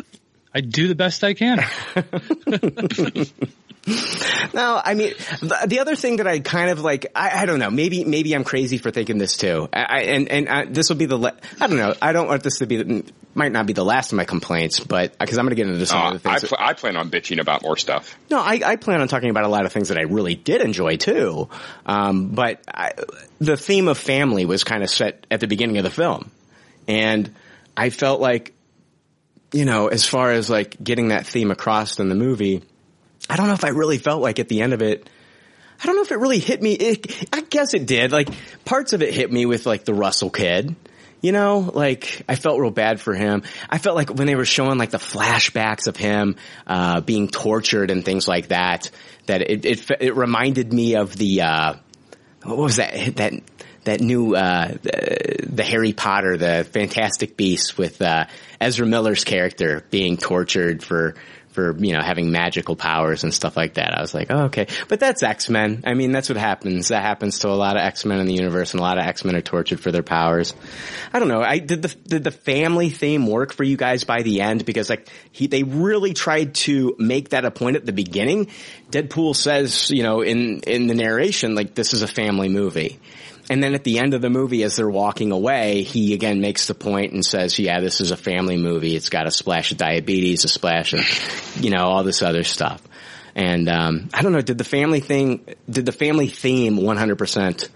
I do the best I can. No, I mean the, the other thing that I kind of like, I, I don't know, maybe maybe I'm crazy for thinking this too. I, I, and and I, this will be the, la- I don't know, I don't want this to be, the, might not be the last of my complaints, but because I'm going to get into some Uh, other I, things. pl- I plan on bitching about more stuff. No, I, I plan on talking about a lot of things that I really did enjoy too. Um, but I, the theme of family was kind of set at the beginning of the film, and I felt like, you know, as far as like getting that theme across in the movie, I don't know if I really felt like at the end of it. I don't know if it really hit me. It, I guess it did. Like parts of it hit me with like the Russell kid. You know, like I felt real bad for him. I felt like when they were showing like the flashbacks of him uh, being tortured and things like that, that it it, it reminded me of the uh, what was that that that new uh, the, the Harry Potter, the Fantastic Beasts with uh, Ezra Miller's character being tortured for for you know having magical powers and stuff like that. I was like, oh, okay, but that's X Men. I mean, that's what happens. That happens to a lot of X Men in the universe, and a lot of X Men are tortured for their powers. I don't know. I did the did the family theme work for you guys by the end because like he they really tried to make that a point at the beginning. Deadpool says, you know, in in the narration, like this is a family movie. And then at the end of the movie, as they're walking away, he again makes the point and says, yeah, this is a family movie. It's got a splash of diabetes, a splash of, you know, all this other stuff. And, um, I don't know, did the family thing, did the family theme 100%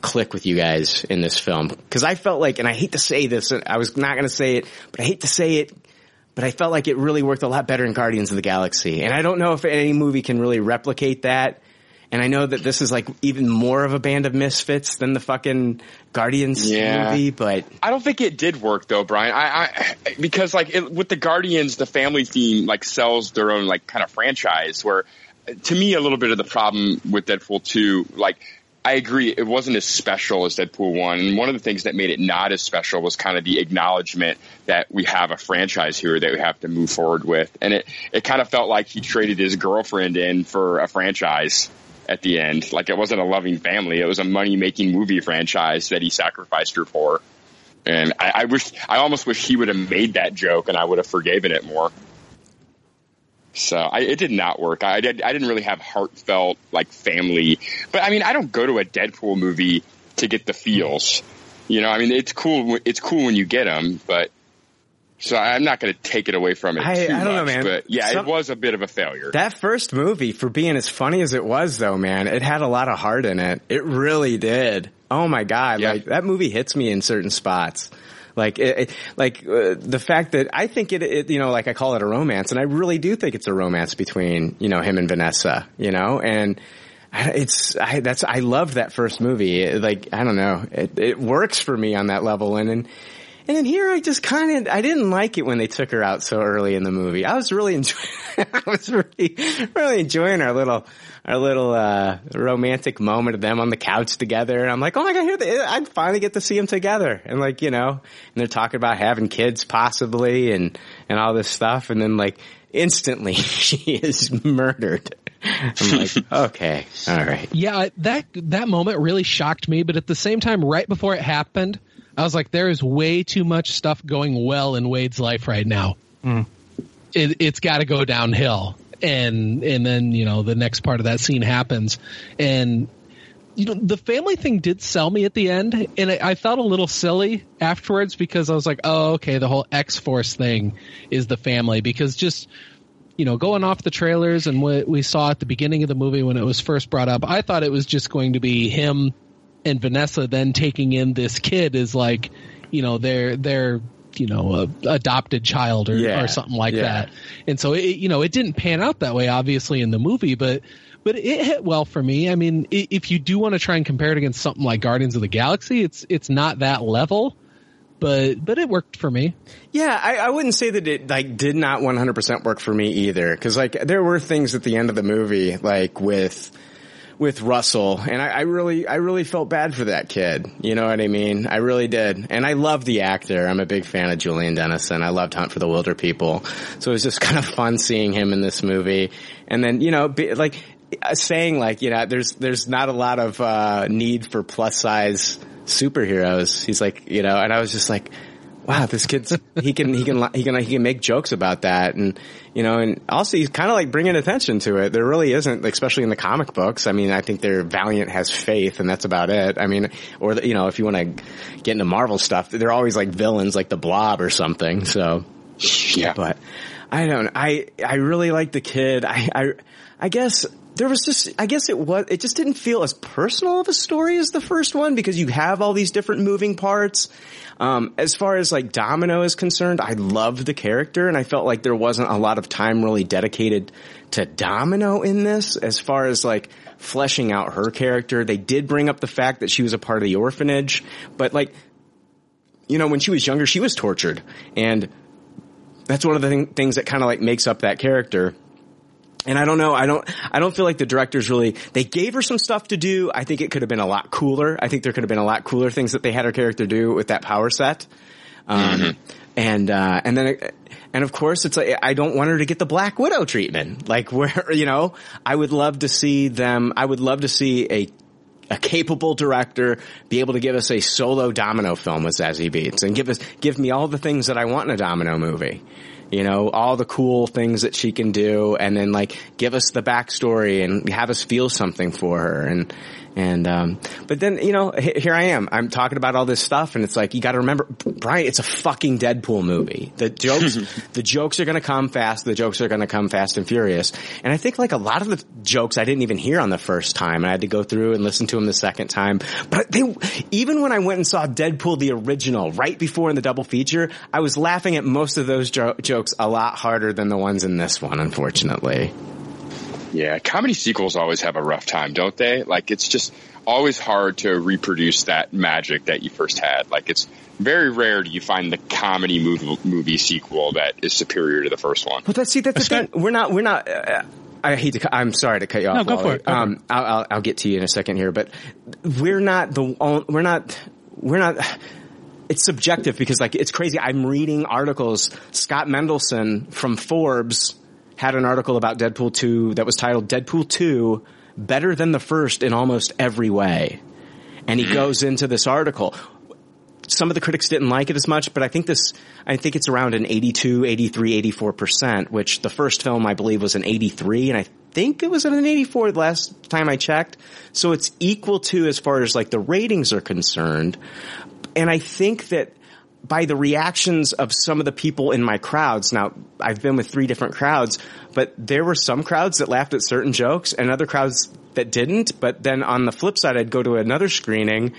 click with you guys in this film? Cause I felt like, and I hate to say this, I was not going to say it, but I hate to say it, but I felt like it really worked a lot better in Guardians of the Galaxy. And I don't know if any movie can really replicate that and I know that this is like even more of a band of misfits than the fucking Guardians Yeah. movie, but I don't think it did work though, Brian. I, I because like it, with the Guardians, the family theme like sells their own like kind of franchise. Where to me, a little bit of the problem with Deadpool two, like I agree, it wasn't as special as Deadpool one. And one of the things that made it not as special was kind of the acknowledgement that we have a franchise here that we have to move forward with. And it it kind of felt like he traded his girlfriend in for a franchise at the end. Like it wasn't a loving family; it was a money making movie franchise that he sacrificed her for. And I, I wish, I almost wish he would have made that joke, and I would have forgiven it more. So I, it did not work. I did. I didn't really have heartfelt like family. But I mean, I don't go to a Deadpool movie to get the feels. You know, I mean, it's cool. It's cool when you get them, but so I'm not going to take it away from it. I- too I don't know, much, man. But yeah, Some- it was a bit of a failure. that first movie, for being as funny as it was though, man, it had a lot of heart in it. It really did. Oh my God. Like that movie hits me in certain spots. Like, it, it- like uh, the fact that I think it, it, you know, like I call it a romance, and I really do think it's a romance between, you know, him and Vanessa, you know, and it's I, that's I loved that first movie. It, like I don't know, it, it works for me on that level, and and and then here I just kind of I didn't like it when they took her out so early in the movie. I was really enjoying I was really really enjoying our little our little uh romantic moment of them on the couch together. And I'm like, oh my god, here they, I'd finally get to see them together. And like you know, and they're talking about having kids possibly and and all this stuff. And then like instantly she is murdered. I'm like, okay, all right. Yeah, that that moment really shocked me, but at the same time, right before it happened, I was like, there is way too much stuff going well in Wade's life right now. Hmm. It, it's got to go downhill, and and then you know the next part of that scene happens, and you know the family thing did sell me at the end, and I, I felt a little silly afterwards because I was like, oh okay, the whole X Force thing is the family. Because just you know, going off the trailers and what we saw at the beginning of the movie when it was first brought up, I thought it was just going to be him and Vanessa then taking in this kid is like, you know, their their you know a adopted child or, Yeah, or something like yeah. that. And so it you know it didn't pan out that way obviously in the movie, but but it hit well for me. I mean, if you do want to try and compare it against something like Guardians of the Galaxy, it's it's not that level, but but it worked for me. Yeah, I, I wouldn't say that it like did not 100% work for me either. Cause like there were things at the end of the movie, like with, with Russell, and I, I really, I really felt bad for that kid. You know what I mean? I really did. And I love the actor. I'm a big fan of Julian Dennison. I loved Hunt for the Wilderpeople. So it was just kind of fun seeing him in this movie. And then, you know, be, like, saying like, you know, there's, there's not a lot of, uh, need for plus size superheroes. He's like, you know, and I was just like, wow, this kid's, he can, he can, he can, he can make jokes about that. And, you know, and also he's kind of like bringing attention to it. There really isn't, especially in the comic books. I mean, I think their Valiant has faith and that's about it. I mean, or, you know, if you want to get into Marvel stuff, they're always like villains like the blob or something. So, yeah, but I don't, I, I really like the kid. I, I, I guess there was just, I guess it was, it just didn't feel as personal of a story as the first one because you have all these different moving parts. Um, as far as like Domino is concerned, I loved the character and I felt like there wasn't a lot of time really dedicated to Domino in this as far as like fleshing out her character. They did bring up the fact that she was a part of the orphanage, but like, you know, when she was younger, she was tortured and that's one of the thing, things that kind of like makes up that character. And I don't know, I don't, I don't feel like the directors really, they gave her some stuff to do. I think it could have been a lot cooler. I think there could have been a lot cooler things that they had her character do with that power set. Um, and, uh, and then, and of course it's like, I don't want her to get the Black Widow treatment. Like where, you know, I would love to see them, I would love to see a, a capable director be able to give us a solo domino film with Zazie Beetz and give us, give me all the things that I want in a domino movie. You know, all the cool things that she can do and then like give us the backstory and have us feel something for her. And, And, um, but then, you know, here I am. I'm talking about all this stuff and it's like, you gotta remember, Brian, it's a fucking Deadpool movie. The jokes, the jokes are gonna come fast. The jokes are gonna come fast and furious. And I think like a lot of the jokes I didn't even hear on the first time and I had to go through and listen to them the second time. But they, even when I went and saw Deadpool the original right before in the double feature, I was laughing at most of those jo- jokes a lot harder than the ones in this one, unfortunately. Yeah, comedy sequels always have a rough time, don't they? Like it's just always hard to reproduce that magic that you first had. Like it's very rare do you find the comedy movie, movie sequel that is superior to the first one. But that's see that's the thing. We're not we're not. Uh, I hate to. I'm sorry to cut you off. No, go Wally. for it, go for um, I'll, I'll I'll get to you in a second here, but we're not the on- we're not we're not. It's subjective because like it's crazy. I'm reading articles. Scott Mendelson from Forbes had an article about Deadpool 2 that was titled Deadpool 2 better than the first in almost every way. And he goes into this article some of the critics didn't like it as much, but I think this, I think it's around an 82, 83, 84%, which the first film I believe was an 83 and I think it was an 84 the last time I checked. So it's equal to as far as like the ratings are concerned. And I think that by the reactions of some of the people in my crowds, now I've been with three different crowds, but there were some crowds that laughed at certain jokes and other crowds that didn't. But then on the flip side, I'd go to another screening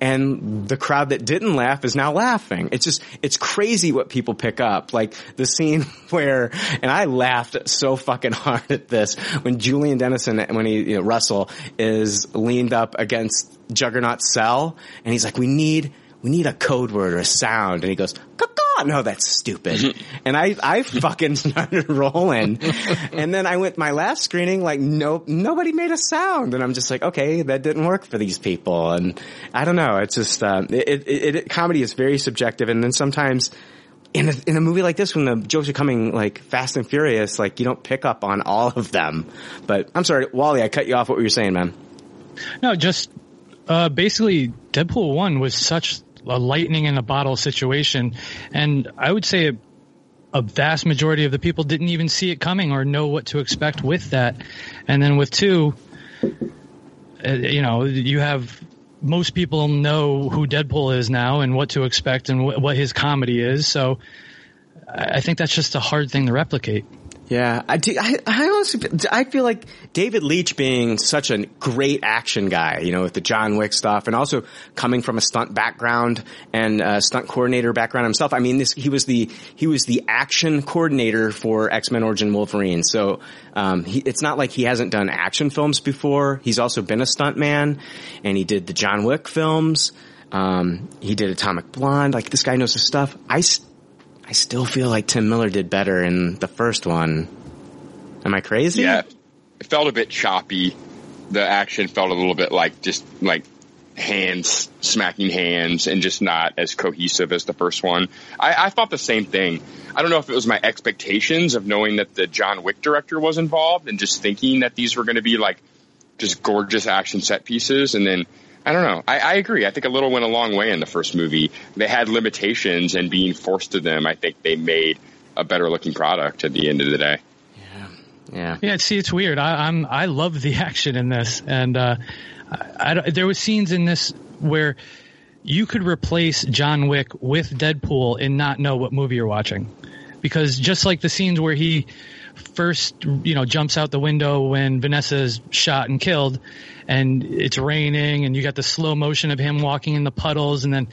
and the crowd that didn't laugh is now laughing. It's just, it's crazy what people pick up. Like the scene where, and I laughed so fucking hard at this when Julian Dennison, when he, you know, Russell is leaned up against Juggernaut's cell and he's like, we need, we need a code word or a sound. And he goes, caw no, that's stupid. and I, I fucking started rolling. and then I went my last screening, like, nope, nobody made a sound. And I'm just like, okay, that didn't work for these people. And I don't know. It's just, it, it, it, it comedy is very subjective. And then sometimes, in a, in a movie like this, when the jokes are coming like fast and furious, like you don't pick up on all of them. But I'm sorry, Wally, I cut you off. What were you saying, man? No, just uh, basically, Deadpool one was such a lightning in a bottle situation, and I would say a, vast majority of the people didn't even see it coming or know what to expect with that. And then with two, uh, you know, you have most people know who Deadpool is now and what to expect and wh- what his comedy is. So I think that's just a hard thing to replicate. Yeah, I, do, I, I honestly, I feel like David Leitch being such a great action guy, you know, with the John Wick stuff and also coming from a stunt background and stunt coordinator background himself. I mean, this, he was the, he was the action coordinator for X-Men Origin Wolverine. So, um, he, it's not like he hasn't done action films before. He's also been a stunt man and he did the John Wick films. Um, he did Atomic Blonde. Like this guy knows his stuff. I, I still feel like Tim Miller did better in the first one. Am I crazy? Yeah, it felt a bit choppy. The action felt a little bit like just like hands smacking hands and just not as cohesive as the first one. I, I thought the same thing. I don't know if it was my expectations of knowing that the John Wick director was involved and just thinking that these were going to be like just gorgeous action set pieces, and then. I don't know. I, I agree. I think a little went a long way in the first movie. They had limitations, and being forced to them, I think they made a better looking product at the end of the day. Yeah. Yeah. Yeah. See, it's weird. I, I'm I love the action in this, and uh, I, I there was scenes in this where you could replace John Wick with Deadpool and not know what movie you're watching, because just like the scenes where he first you know jumps out the window when Vanessa is shot and killed, and it's raining, and you got the slow motion of him walking in the puddles, and then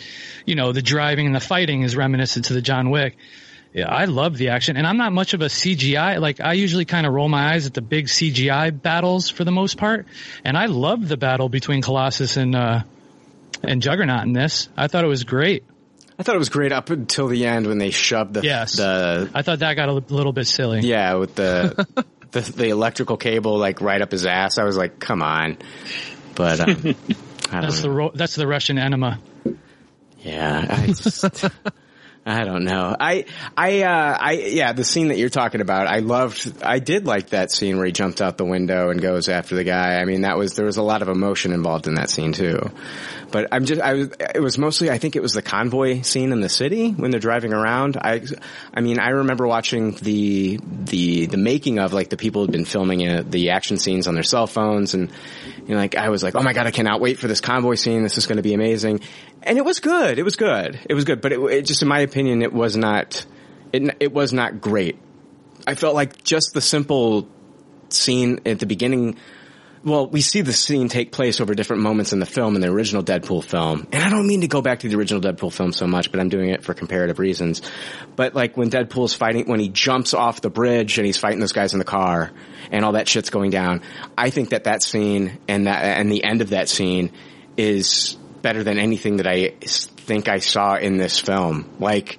you know the driving and the fighting is reminiscent to the John Wick. Yeah, I love the action, and I'm not much of a CGI. Like I usually kind of roll my eyes at the big CGI battles for the most part, and I love the battle between Colossus and uh, and Juggernaut in this. I thought it was great. I thought it was great up until the end when they shoved the Yes. the I thought that got a little bit silly. yeah with the, the the electrical cable like right up his ass. I was like, come on. But um, I don't That's know. the ro- that's the Russian enema. yeah, I just I don't know. I, I, uh, I, yeah, the scene that you're talking about, I loved, I did like that scene where he jumps out the window and goes after the guy. I mean, that was, there was a lot of emotion involved in that scene too. But I'm just, I was, it was mostly, I think it was the convoy scene in the city when they're driving around. I, I mean, I remember watching the, the, the making of like the people who'd been filming it, the action scenes on their cell phones and, you know, like I was like, oh my god, I cannot wait for this convoy scene. This is going to be amazing. And it was good. It was good. It was good. But it, it just, in my opinion, it was not, it, it was not great. I felt like just the simple scene at the beginning well, we see the scene take place over different moments in the film in the original Deadpool film. And I don't mean to go back to the original Deadpool film so much, but I'm doing it for comparative reasons. But like when Deadpool's fighting, when he jumps off the bridge and he's fighting those guys in the car and all that shit's going down, I think that that scene and that, and the end of that scene is better than anything that I think I saw in this film. Like,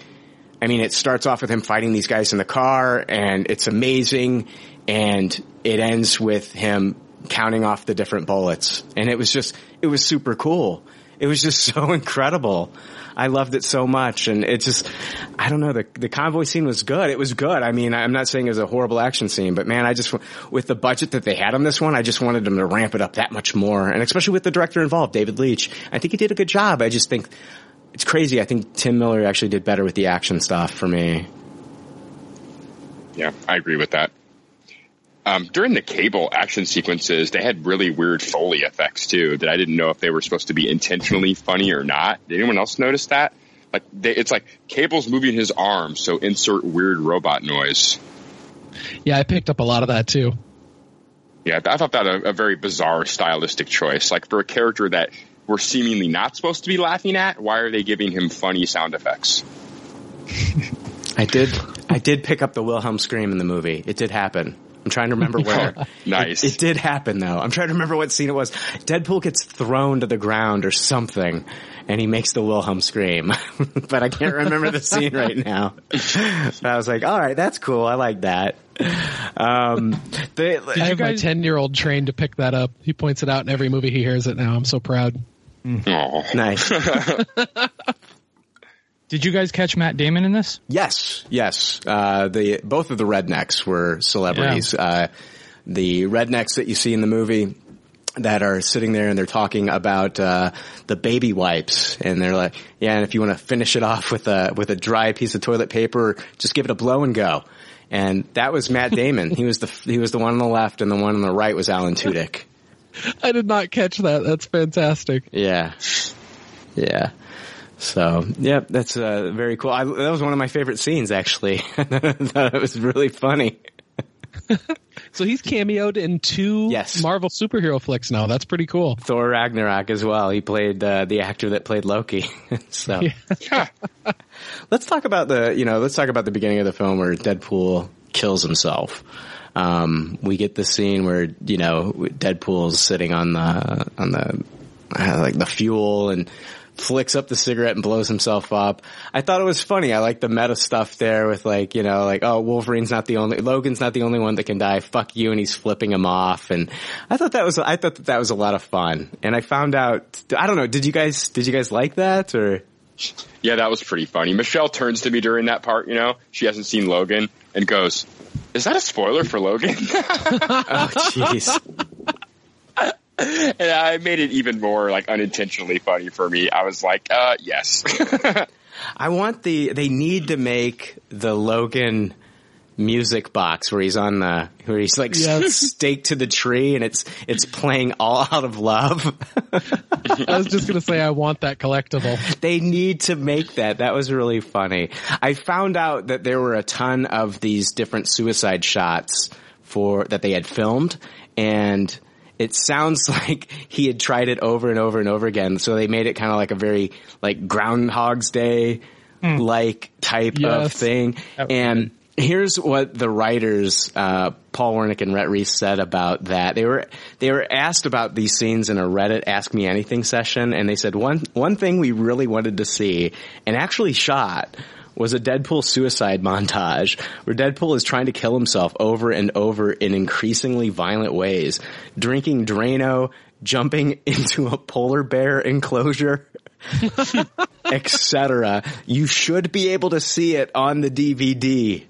I mean, it starts off with him fighting these guys in the car and it's amazing and it ends with him counting off the different bullets. And it was just, it was super cool. It was just so incredible. I loved it so much. And it just, I don't know, the, the convoy scene was good. It was good. I mean, I'm not saying it was a horrible action scene, but man, I just, with the budget that they had on this one, I just wanted them to ramp it up that much more. And especially with the director involved, David Leitch, I think he did a good job. I just think it's crazy. I think Tim Miller actually did better with the action stuff for me. Yeah, I agree with that. Um, during the cable action sequences, they had really weird Foley effects too that I didn't know if they were supposed to be intentionally funny or not. Did anyone else notice that? Like, they, it's like Cable's moving his arm, so insert weird robot noise. Yeah, I picked up a lot of that too. Yeah, I thought that a, a very bizarre stylistic choice. Like for a character that we're seemingly not supposed to be laughing at, why are they giving him funny sound effects? I did, I did pick up the Wilhelm scream in the movie. It did happen. I'm trying to remember where. nice. It, it, did happen though. I'm trying to remember what scene it was. Deadpool gets thrown to the ground or something, and he makes the Wilhelm scream, but I can't remember the scene right now. But I was like, all right, that's cool. I like that. Um, they, Did I have guys, my 10 year old trained to pick that up. He points it out in every movie he hears it now. I'm so proud. Oh, nice. Did you guys catch Matt Damon in this? Yes, yes. Uh, the both of the rednecks were celebrities. Yeah. Uh, the rednecks that you see in the movie that are sitting there and they're talking about uh, the baby wipes, and they're like, "Yeah, and if you want to finish it off with a with a dry piece of toilet paper, just give it a blow and go." And that was Matt Damon. he was the he was the one on the left, and the one on the right was Alan Tudyk. I did not catch that. That's fantastic. Yeah, yeah. So, yeah, that's uh, very cool. I, that was one of my favorite scenes, actually. it was really funny. so he's cameoed in two yes. Marvel superhero flicks now. That's pretty cool. Thor Ragnarok as well. He played uh, the actor that played Loki. so, yeah. let's talk about the you know let's talk about the beginning of the film where Deadpool kills himself. Um, we get the scene where you know Deadpool's sitting on the on the uh, like the fuel and flicks up the cigarette and blows himself up. I thought it was funny. I like the meta stuff there with like, you know, like, oh, Wolverine's not the only, Logan's not the only one that can die. Fuck you. And he's flipping him off. And I thought that was, I thought that that was a lot of fun. And I found out, I don't know, did you guys, did you guys like that or? Yeah, that was pretty funny. Michelle turns to me during that part, you know, she hasn't seen Logan and goes, is that a spoiler for Logan? oh, jeez. and I made it even more like unintentionally funny for me. I was like, uh, yes. I want the, they need to make the Logan music box where he's on the, where he's like yes. staked to the tree and it's, it's playing all out of love. I was just to say, I want that collectible. They need to make that. That was really funny. I found out that there were a ton of these different suicide shots for, that they had filmed and it sounds like he had tried it over and over and over again. So they made it kind of like a very like Groundhog's Day like type yes. of thing. And here's what the writers, uh, Paul Wernick and Rhett Reese said about that. They were, they were asked about these scenes in a Reddit Ask Me Anything session and they said one, one thing we really wanted to see and actually shot was a Deadpool suicide montage where Deadpool is trying to kill himself over and over in increasingly violent ways, drinking Drano, jumping into a polar bear enclosure. etc. You should be able to see it on the DVD.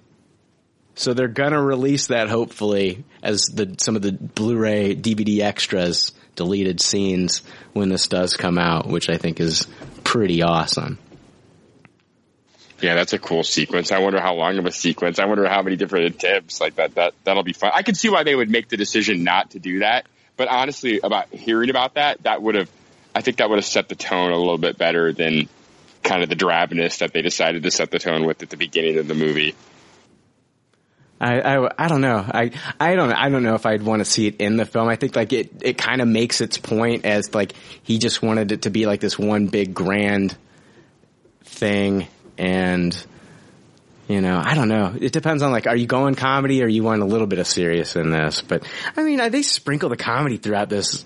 So they're gonna release that hopefully as the some of the Blu-ray DVD extras, deleted scenes when this does come out, which I think is pretty awesome. Yeah, that's a cool sequence. I wonder how long of a sequence. I wonder how many different attempts like that. That that'll be fun. I can see why they would make the decision not to do that. But honestly, about hearing about that, that would have, I think that would have set the tone a little bit better than kind of the drabness that they decided to set the tone with at the beginning of the movie. I, I, I don't know. I, I don't, I don't know if I'd want to see it in the film. I think like it, it kind of makes its point as like he just wanted it to be like this one big grand thing. And, you know, I don't know. It depends on like, are you going comedy or you want a little bit of serious in this? But I mean, they sprinkle the comedy throughout this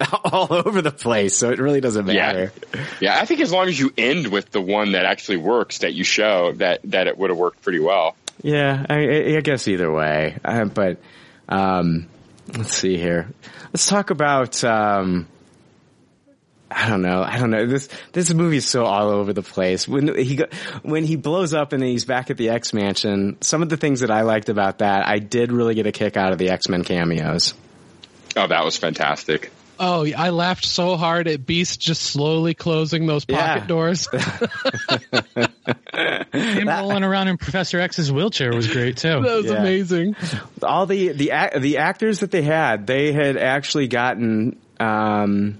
all over the place. So it really doesn't matter. Yeah. yeah. I think as long as you end with the one that actually works that you show that, that it would have worked pretty well. Yeah, I, I guess either way. Uh, but um, let's see here. Let's talk about. Um, I don't know. I don't know. This this movie is so all over the place. When he go, when he blows up and he's back at the X Mansion, some of the things that I liked about that, I did really get a kick out of the X Men cameos. Oh, that was fantastic. Oh, I laughed so hard at Beast just slowly closing those pocket Yeah. doors. Him rolling around in Professor X's wheelchair was great too. That was Yeah. amazing. all the the the actors that they had, they had actually gotten um,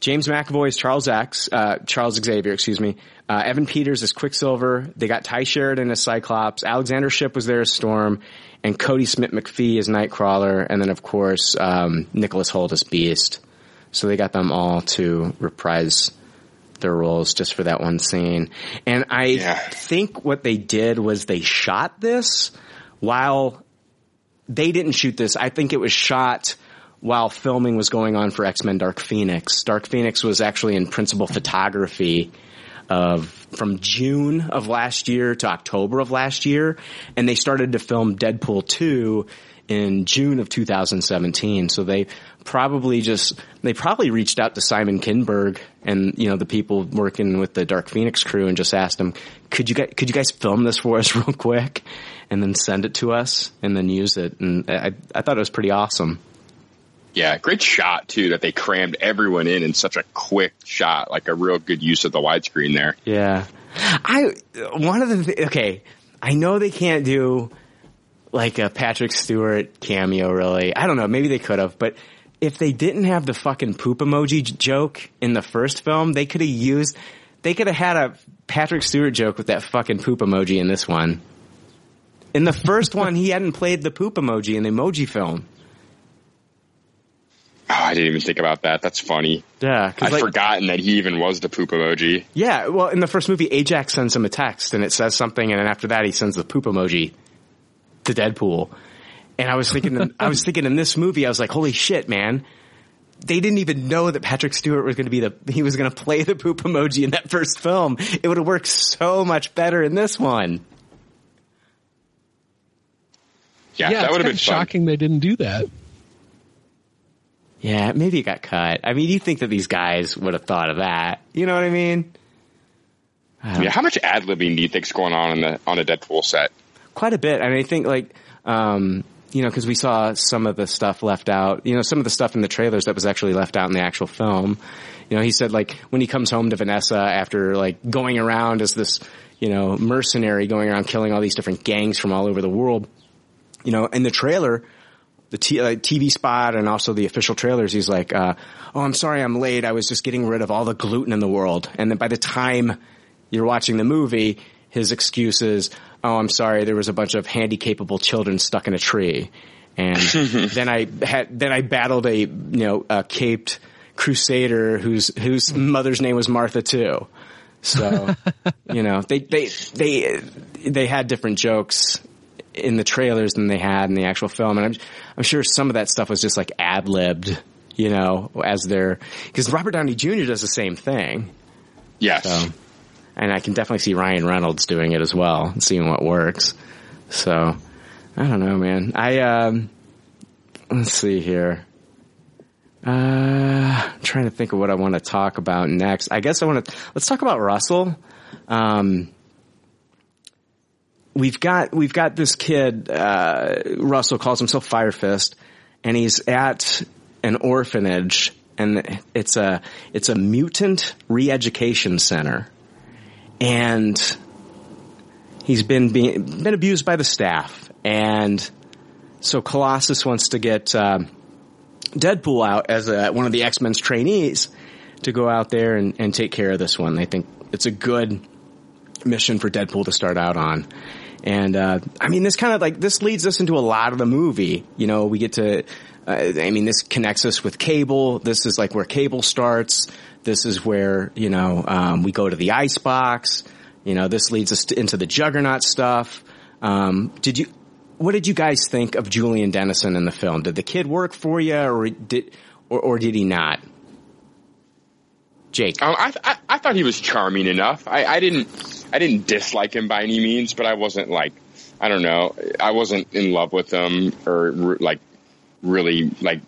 James McAvoy's Charles X, uh, Charles Xavier, excuse me. Uh, Evan Peters as Quicksilver. They got Tye Sheridan as Cyclops. Alexandra Shipp was there as Storm, and Kodi Smit-McPhee as Nightcrawler, and then of course um, Nicholas Hoult as Beast. So they got them all to reprise their roles just for that one scene. And I think what they did was they shot this while they didn't shoot this. I think it was shot while filming was going on for X-Men Dark Phoenix. Dark Phoenix was actually in principal photography of from June of last year to October of last year, and they started to film Deadpool 2 in June of 2017. So they probably just they probably reached out to Simon Kinberg and you know the people working with the Dark Phoenix crew and just asked them, "Could you guys could you guys film this for us real quick and then send it to us and then use it?" And I I thought it was pretty awesome. Yeah, great shot too that they crammed everyone in in such a quick shot, like a real good use of the widescreen there. Yeah. I, one of the, th- okay, I know they can't do like a Patrick Stewart cameo really. I don't know, maybe they could have, but if they didn't have the fucking poop emoji j- joke in the first film, they could have used, they could have had a Patrick Stewart joke with that fucking poop emoji in this one. In the first one, he hadn't played the poop emoji in the emoji film. Oh, I didn't even think about that. That's funny. Yeah, I'd like- forgotten that he even was the poop emoji. Yeah, well, in the first movie, Ajax sends him a text and it says something, and then after that, he sends the poop emoji to Deadpool. And I was thinking, I was thinking in this movie, I was like, holy shit, man. They didn't even know that Patrick Stewart was going to be the, he was going to play the poop emoji in that first film. It would have worked so much better in this one. Yeah, yeah, that would have kinda been fun. shocking they didn't do that. Yeah, maybe it got cut. I mean, do you think that these guys would have thought of that. You know what I mean? Yeah, how much ad libbing do you think's going on in the on a Deadpool set? quite a bit. And I think like, um, you know, cause we saw some of the stuff left out, you know, some of the stuff in the trailers that was actually left out in the actual film. You know, he said like when he comes home to Vanessa after like going around as this, you know, mercenary going around killing all these different gangs from all over the world, you know, in the trailer, the t- uh, TV spot and also the official trailers, he's like, uh, "Oh, I'm sorry, I'm late. I was just getting rid of all the gluten in the world." And then by the time you're watching the movie, his excuse is, "Oh, I'm sorry, there was a bunch of handy-capable children stuck in a tree." And then I had then I battled a you know a caped crusader whose whose mother's name was Martha too. So you know they they they they had different jokes in the trailers than they had in the actual film, and I'm I'm sure some of that stuff was just like ad libbed, you know, as they're because Robert Downey Jr. does the same thing. Yes. So, and I can definitely see Ryan Reynolds doing it as well and seeing what works. So I don't know, man. I um let's see here. Uh, I'm trying to think of what I want to talk about next. I guess I want to let's talk about Russell. Um, we've got we've got this kid. Uh, Russell calls himself Firefist, and he's at an orphanage, and it's a it's a mutant re-education center, and he's been being been abused by the staff, and so Colossus wants to get. Uh, Deadpool out as a, one of the X Men's trainees to go out there and, and take care of this one. They think it's a good mission for Deadpool to start out on. And uh, I mean, this kind of like this leads us into a lot of the movie. You know, we get to. Uh, I mean, this connects us with Cable. This is like where Cable starts. This is where you know um, we go to the ice box. You know, this leads us to, into the Juggernaut stuff. Um, did you? what did you guys think of Julian Dennison in the film? Did the kid work for you, or did or, or did he not? Jake, um, I, I, I thought he was charming enough. I, I didn't I didn't dislike him by any means, but I wasn't like I don't know. I wasn't in love with him or like really like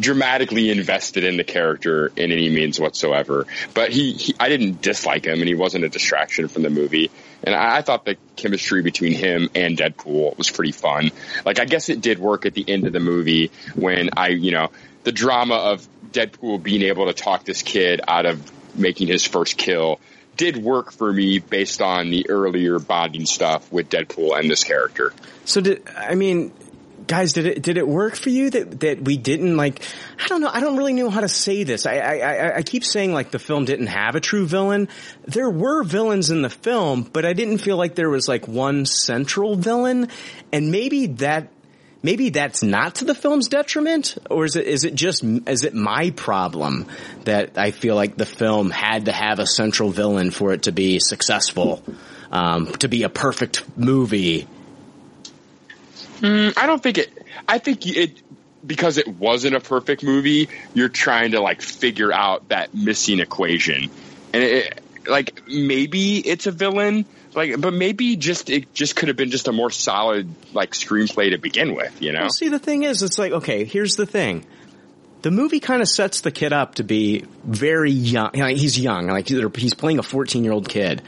dramatically invested in the character in any means whatsoever. But he, he, I didn't dislike him, and he wasn't a distraction from the movie. And I, I, thought the chemistry between him and Deadpool was pretty fun. Like, I guess it did work at the end of the movie when I, you know, the drama of Deadpool being able to talk this kid out of making his first kill did work for me based on the earlier bonding stuff with Deadpool and this character. So did I mean guys, did it did it work for you that that we didn't like? I don't know. I don't really know how to say this. I I I keep saying like the film didn't have a true villain. There were villains in the film, but I didn't feel like there was like one central villain, and maybe that. Maybe that's not to the film's detriment, or is it is it just is it my problem that I feel like the film had to have a central villain for it to be successful, um, to be a perfect movie? Mm, I don't think it. I think it because it wasn't a perfect movie. You're trying to like figure out that missing equation, and it, like maybe it's a villain, like, but maybe just it just could have been just a more solid like screenplay to begin with. You know. Well, see, the thing is, it's like okay, here's the thing. The movie kind of sets the kid up to be very young. He's young, like he's playing a 14 year old kid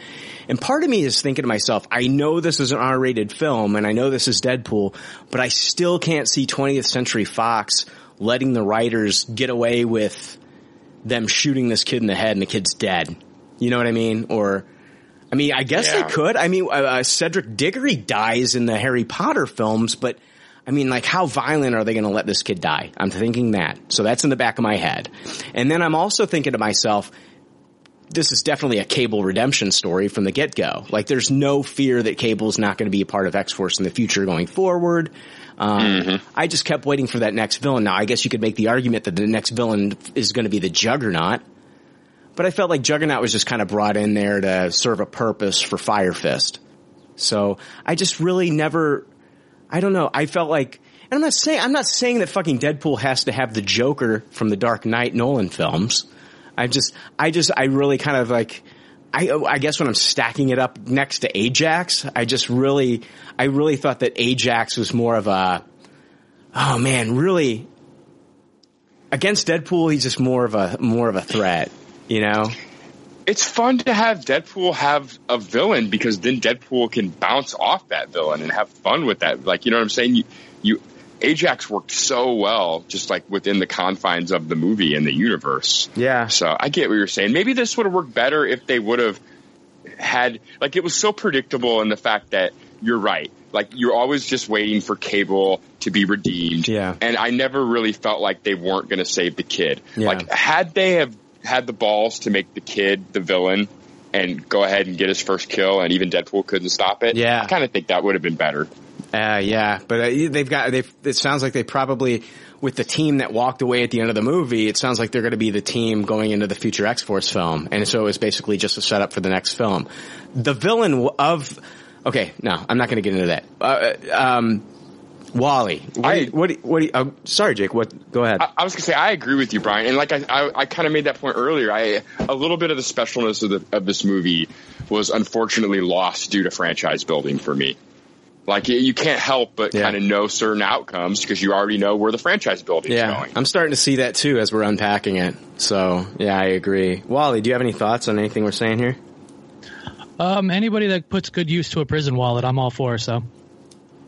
and part of me is thinking to myself, I know this is an R-rated film and I know this is Deadpool, but I still can't see 20th Century Fox letting the writers get away with them shooting this kid in the head and the kid's dead. You know what I mean? Or, I mean, I guess yeah. they could. I mean, uh, uh, Cedric Diggory dies in the Harry Potter films, but I mean, like, how violent are they going to let this kid die? I'm thinking that. So that's in the back of my head. And then I'm also thinking to myself, this is definitely a Cable redemption story from the get go. Like, there's no fear that Cable is not going to be a part of X Force in the future going forward. Um, mm-hmm. I just kept waiting for that next villain. Now, I guess you could make the argument that the next villain is going to be the Juggernaut, but I felt like Juggernaut was just kind of brought in there to serve a purpose for Fire Fist. So I just really never, I don't know. I felt like, and I'm not saying, I'm not saying that fucking Deadpool has to have the Joker from the Dark Knight Nolan films. I just, I just, I really kind of like, I, I guess when I'm stacking it up next to Ajax, I just really, I really thought that Ajax was more of a, oh man, really, against Deadpool, he's just more of a, more of a threat, you know? It's fun to have Deadpool have a villain because then Deadpool can bounce off that villain and have fun with that. Like, you know what I'm saying? You, you, Ajax worked so well, just like within the confines of the movie and the universe. Yeah. So I get what you're saying. Maybe this would have worked better if they would have had, like, it was so predictable in the fact that you're right. Like, you're always just waiting for Cable to be redeemed. Yeah. And I never really felt like they weren't going to save the kid. Yeah. Like, had they have had the balls to make the kid the villain and go ahead and get his first kill, and even Deadpool couldn't stop it. Yeah, I kind of think that would have been better. Uh, yeah, but uh, they've got they. It sounds like they probably with the team that walked away at the end of the movie. It sounds like they're going to be the team going into the future X Force film, and so it was basically just a setup for the next film. The villain of okay, no, I'm not going to get into that. Uh, um, Wally, what? I, what? what? what uh, sorry, Jake. What? Go ahead. I, I was gonna say I agree with you, Brian, and like I, I, I kind of made that point earlier. I a little bit of the specialness of the of this movie was unfortunately lost due to franchise building for me. Like you- you can't help but kind of know certain outcomes because you already know where the franchise building is Yeah, going. I'm starting to see that too as we're unpacking it. So yeah, I agree. Wally, do you have any thoughts on anything we're saying here? Um, anybody that puts good use to a prison wallet, I'm all for. So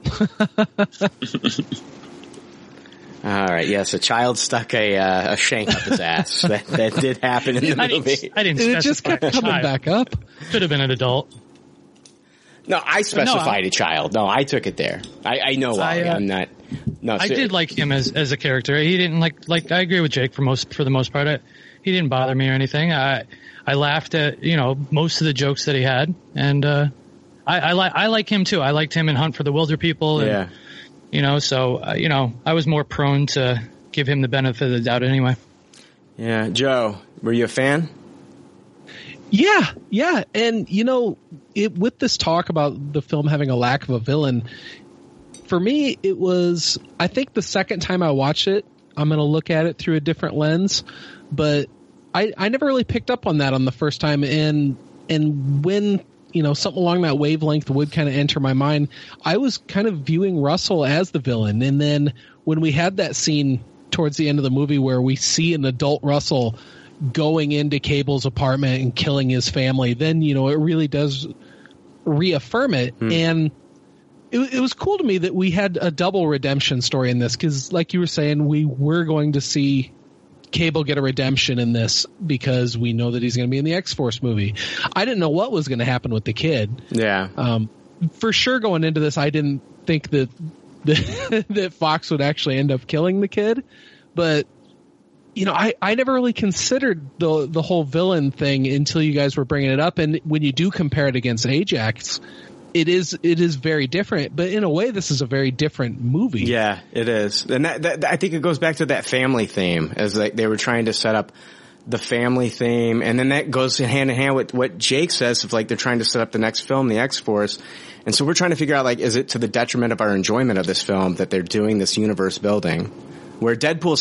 All right. Yes, a child stuck a uh, a shank up his ass. that, that did happen in the I didn't, movie. I didn't. It just specify kept coming child. back up. Could have been an adult. No, I specified a child. No, I took it there. I, I know. Wally. I, uh, I'm not. No, I ser- did like him as as a character. He didn't like like I agree with Jake for most for the most part. I, he didn't bother me or anything. I I laughed at you know most of the jokes that he had, and uh, I I like I like him too. I liked him in Hunt for the Wilderpeople. And, Yeah. You know, so uh, you know, I was more prone to give him the benefit of the doubt anyway. Yeah, Joe, were you a fan? Yeah, yeah, and you know, it, with this talk about the film having a lack of a villain, for me, it was. I think the second time I watched it, I'm going to look at it through a different lens, but I I never really picked up on that on the first time, and and when you know something along that wavelength would kind of enter my mind, I was kind of viewing Russell as the villain, and then when we had that scene towards the end of the movie where we see an adult Russell going into Cable's apartment and killing his family, then you know it really does reaffirm it. Hmm. And it, it was cool to me that we had a double redemption story in this because, like you were saying, we were going to see Cable get a redemption in this because we know that he's going to be in the X Force movie. I didn't know what was going to happen with the kid. Yeah. Um, for sure, going into this, I didn't think that that, that Fox would actually end up killing the kid, but you know, I, I never really considered the the whole villain thing until you guys were bringing it up. And when you do compare it against Ajax, it is it is very different. But in a way, this is a very different movie. Yeah, it is, and that, that I think it goes back to that family theme, as like they were trying to set up the family theme, and then that goes hand in hand with what Jake says of like they're trying to set up the next film, the X Force, and so we're trying to figure out like is it to the detriment of our enjoyment of this film that they're doing this universe building. Where Deadpool,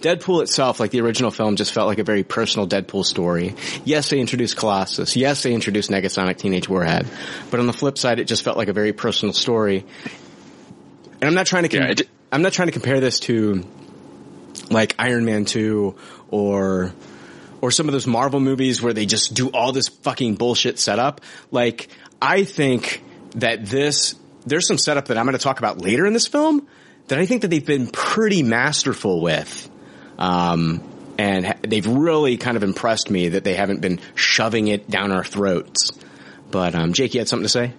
Deadpool itself, like the original film, just felt like a very personal Deadpool story. Yes, they introduced Colossus. Yes, they introduced Negasonic Teenage Warhead. But on the flip side, it just felt like a very personal story. And I'm not trying to, com- I'm not trying to compare this to like Iron Man 2 or, or some of those Marvel movies where they just do all this fucking bullshit setup. Like, I think that this, there's some setup that I'm going to talk about later in this film that I think that they've been pretty masterful with. Um, and ha- they've really kind of impressed me that they haven't been shoving it down our throats. But, um, Jake, you had something to say?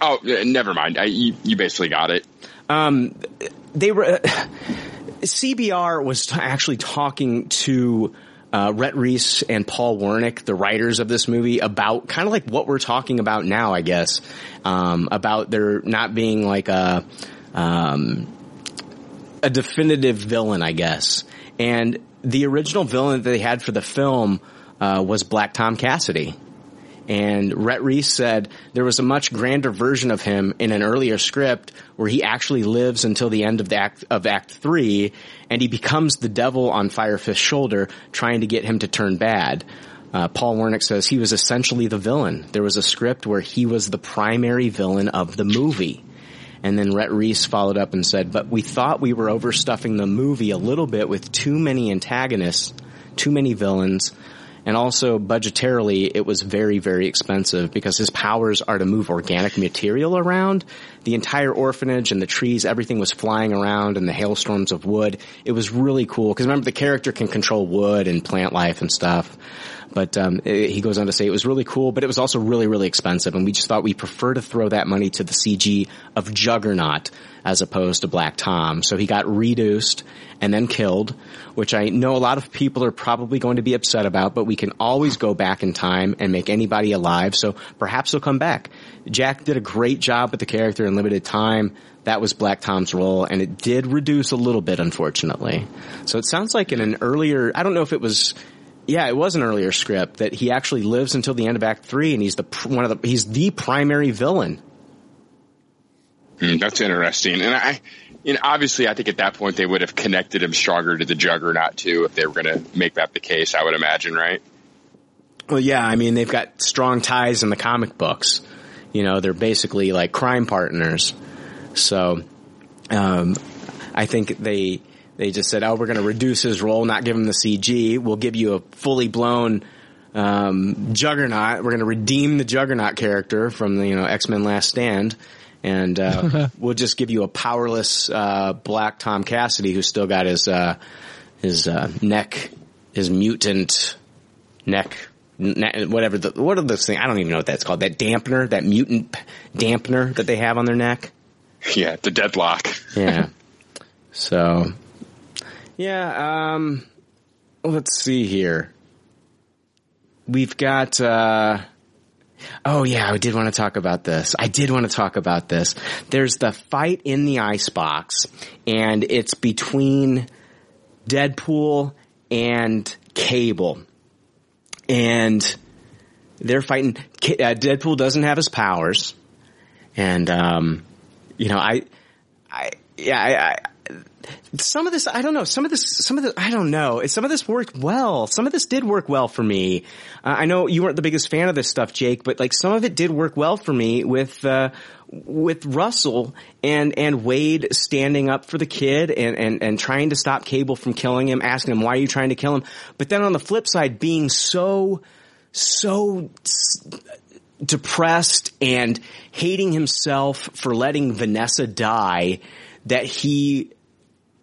Oh, never mind. I, you, you basically got it. Um, they were, CBR was t- actually talking to, uh, Rhett Reese and Paul Wernick, the writers of this movie, about kind of like what we're talking about now, I guess, um, about there not being like a, um, a definitive villain, I guess. And the original villain that they had for the film, uh, was Black Tom Cassidy. And Rhett Reese said there was a much grander version of him in an earlier script where he actually lives until the end of the act of Act Three, and he becomes the devil on Firefist's shoulder, trying to get him to turn bad. Uh, Paul Wernick says he was essentially the villain. There was a script where he was the primary villain of the movie. And then Rhett Reese followed up and said, but we thought we were overstuffing the movie a little bit with too many antagonists, too many villains, and also budgetarily it was very, very expensive because his powers are to move organic material around. The entire orphanage and the trees, everything was flying around and the hailstorms of wood. It was really cool because remember the character can control wood and plant life and stuff. But um, he goes on to say it was really cool, but it was also really, really expensive, and we just thought we prefer to throw that money to the CG of Juggernaut as opposed to Black Tom. So he got reduced and then killed, which I know a lot of people are probably going to be upset about, but we can always go back in time and make anybody alive. So perhaps he'll come back. Jack did a great job with the character in limited time. That was Black Tom's role, and it did reduce a little bit, unfortunately. So it sounds like in an earlier, I don't know if it was yeah, it was an earlier script that he actually lives until the end of Act Three, and he's the pr- one of the he's the primary villain. Hmm, that's interesting. And I, you know, obviously, I think at that point they would have connected him stronger to the Juggernaut too, if they were going to make that the case. I would imagine, right? Well, yeah, I mean they've got strong ties in the comic books, You know, they're basically like crime partners. So, um, I think they they just said, "Oh, we're going to reduce his role, not give him the CG. We'll give you a fully blown um, Juggernaut. We're going to redeem the Juggernaut character from the you know X Men Last Stand." And uh, we'll just give you a powerless uh, black Tom Cassidy who's still got his uh, his uh, neck, his mutant neck, ne- whatever. The, what are those things? I don't even know what that's called. That dampener, that mutant dampener that they have on their neck. Yeah, the deadlock. Yeah. so, yeah. Um, let's see here. We've got. Uh, oh yeah, I did want to talk about this. I did want to talk about this. There's the fight in the icebox, and it's between Deadpool and Cable, and they're fighting. Uh, Deadpool doesn't have his powers, and um, you know, I, I, yeah, I, I, some of this, I don't know. Some of this, some of the, I don't know. Some of this worked well. Some of this did work well for me. Uh, I know you weren't the biggest fan of this stuff, Jake, but like some of it did work well for me with, uh, with Russell and, and Wade standing up for the kid and, and, and trying to stop Cable from killing him, asking him, why are you trying to kill him? But then on the flip side, being so, so depressed and hating himself for letting Vanessa die that he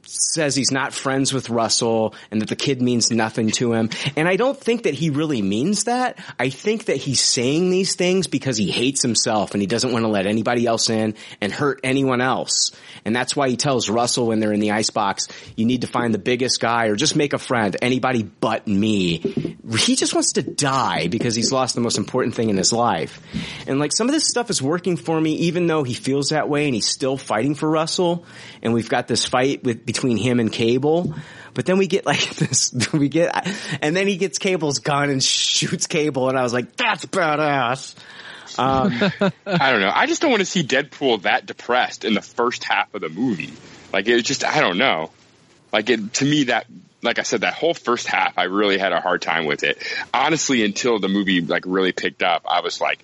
says he's not friends with Russell and that the kid means nothing to him. And I don't think that he really means that. I think that he's saying these things because he hates himself and he doesn't want to let anybody else in and hurt anyone else. And that's why he tells Russell when they're in the icebox, you need to find the biggest guy or just make a friend, anybody but me. He just wants to die because he's lost the most important thing in his life. And like some of this stuff is working for me even though he feels that way and he's still fighting for Russell. And we've got this fight with, between him and Cable. But then we get like this, we get, and then he gets Cable's gun and shoots Cable and I was like, that's badass. Um, I don't know. I just don't want to see Deadpool that depressed in the first half of the movie. Like it just, I don't know. Like it, to me, that, like I said, that whole first half, I really had a hard time with it. Honestly, until the movie like really picked up, I was like,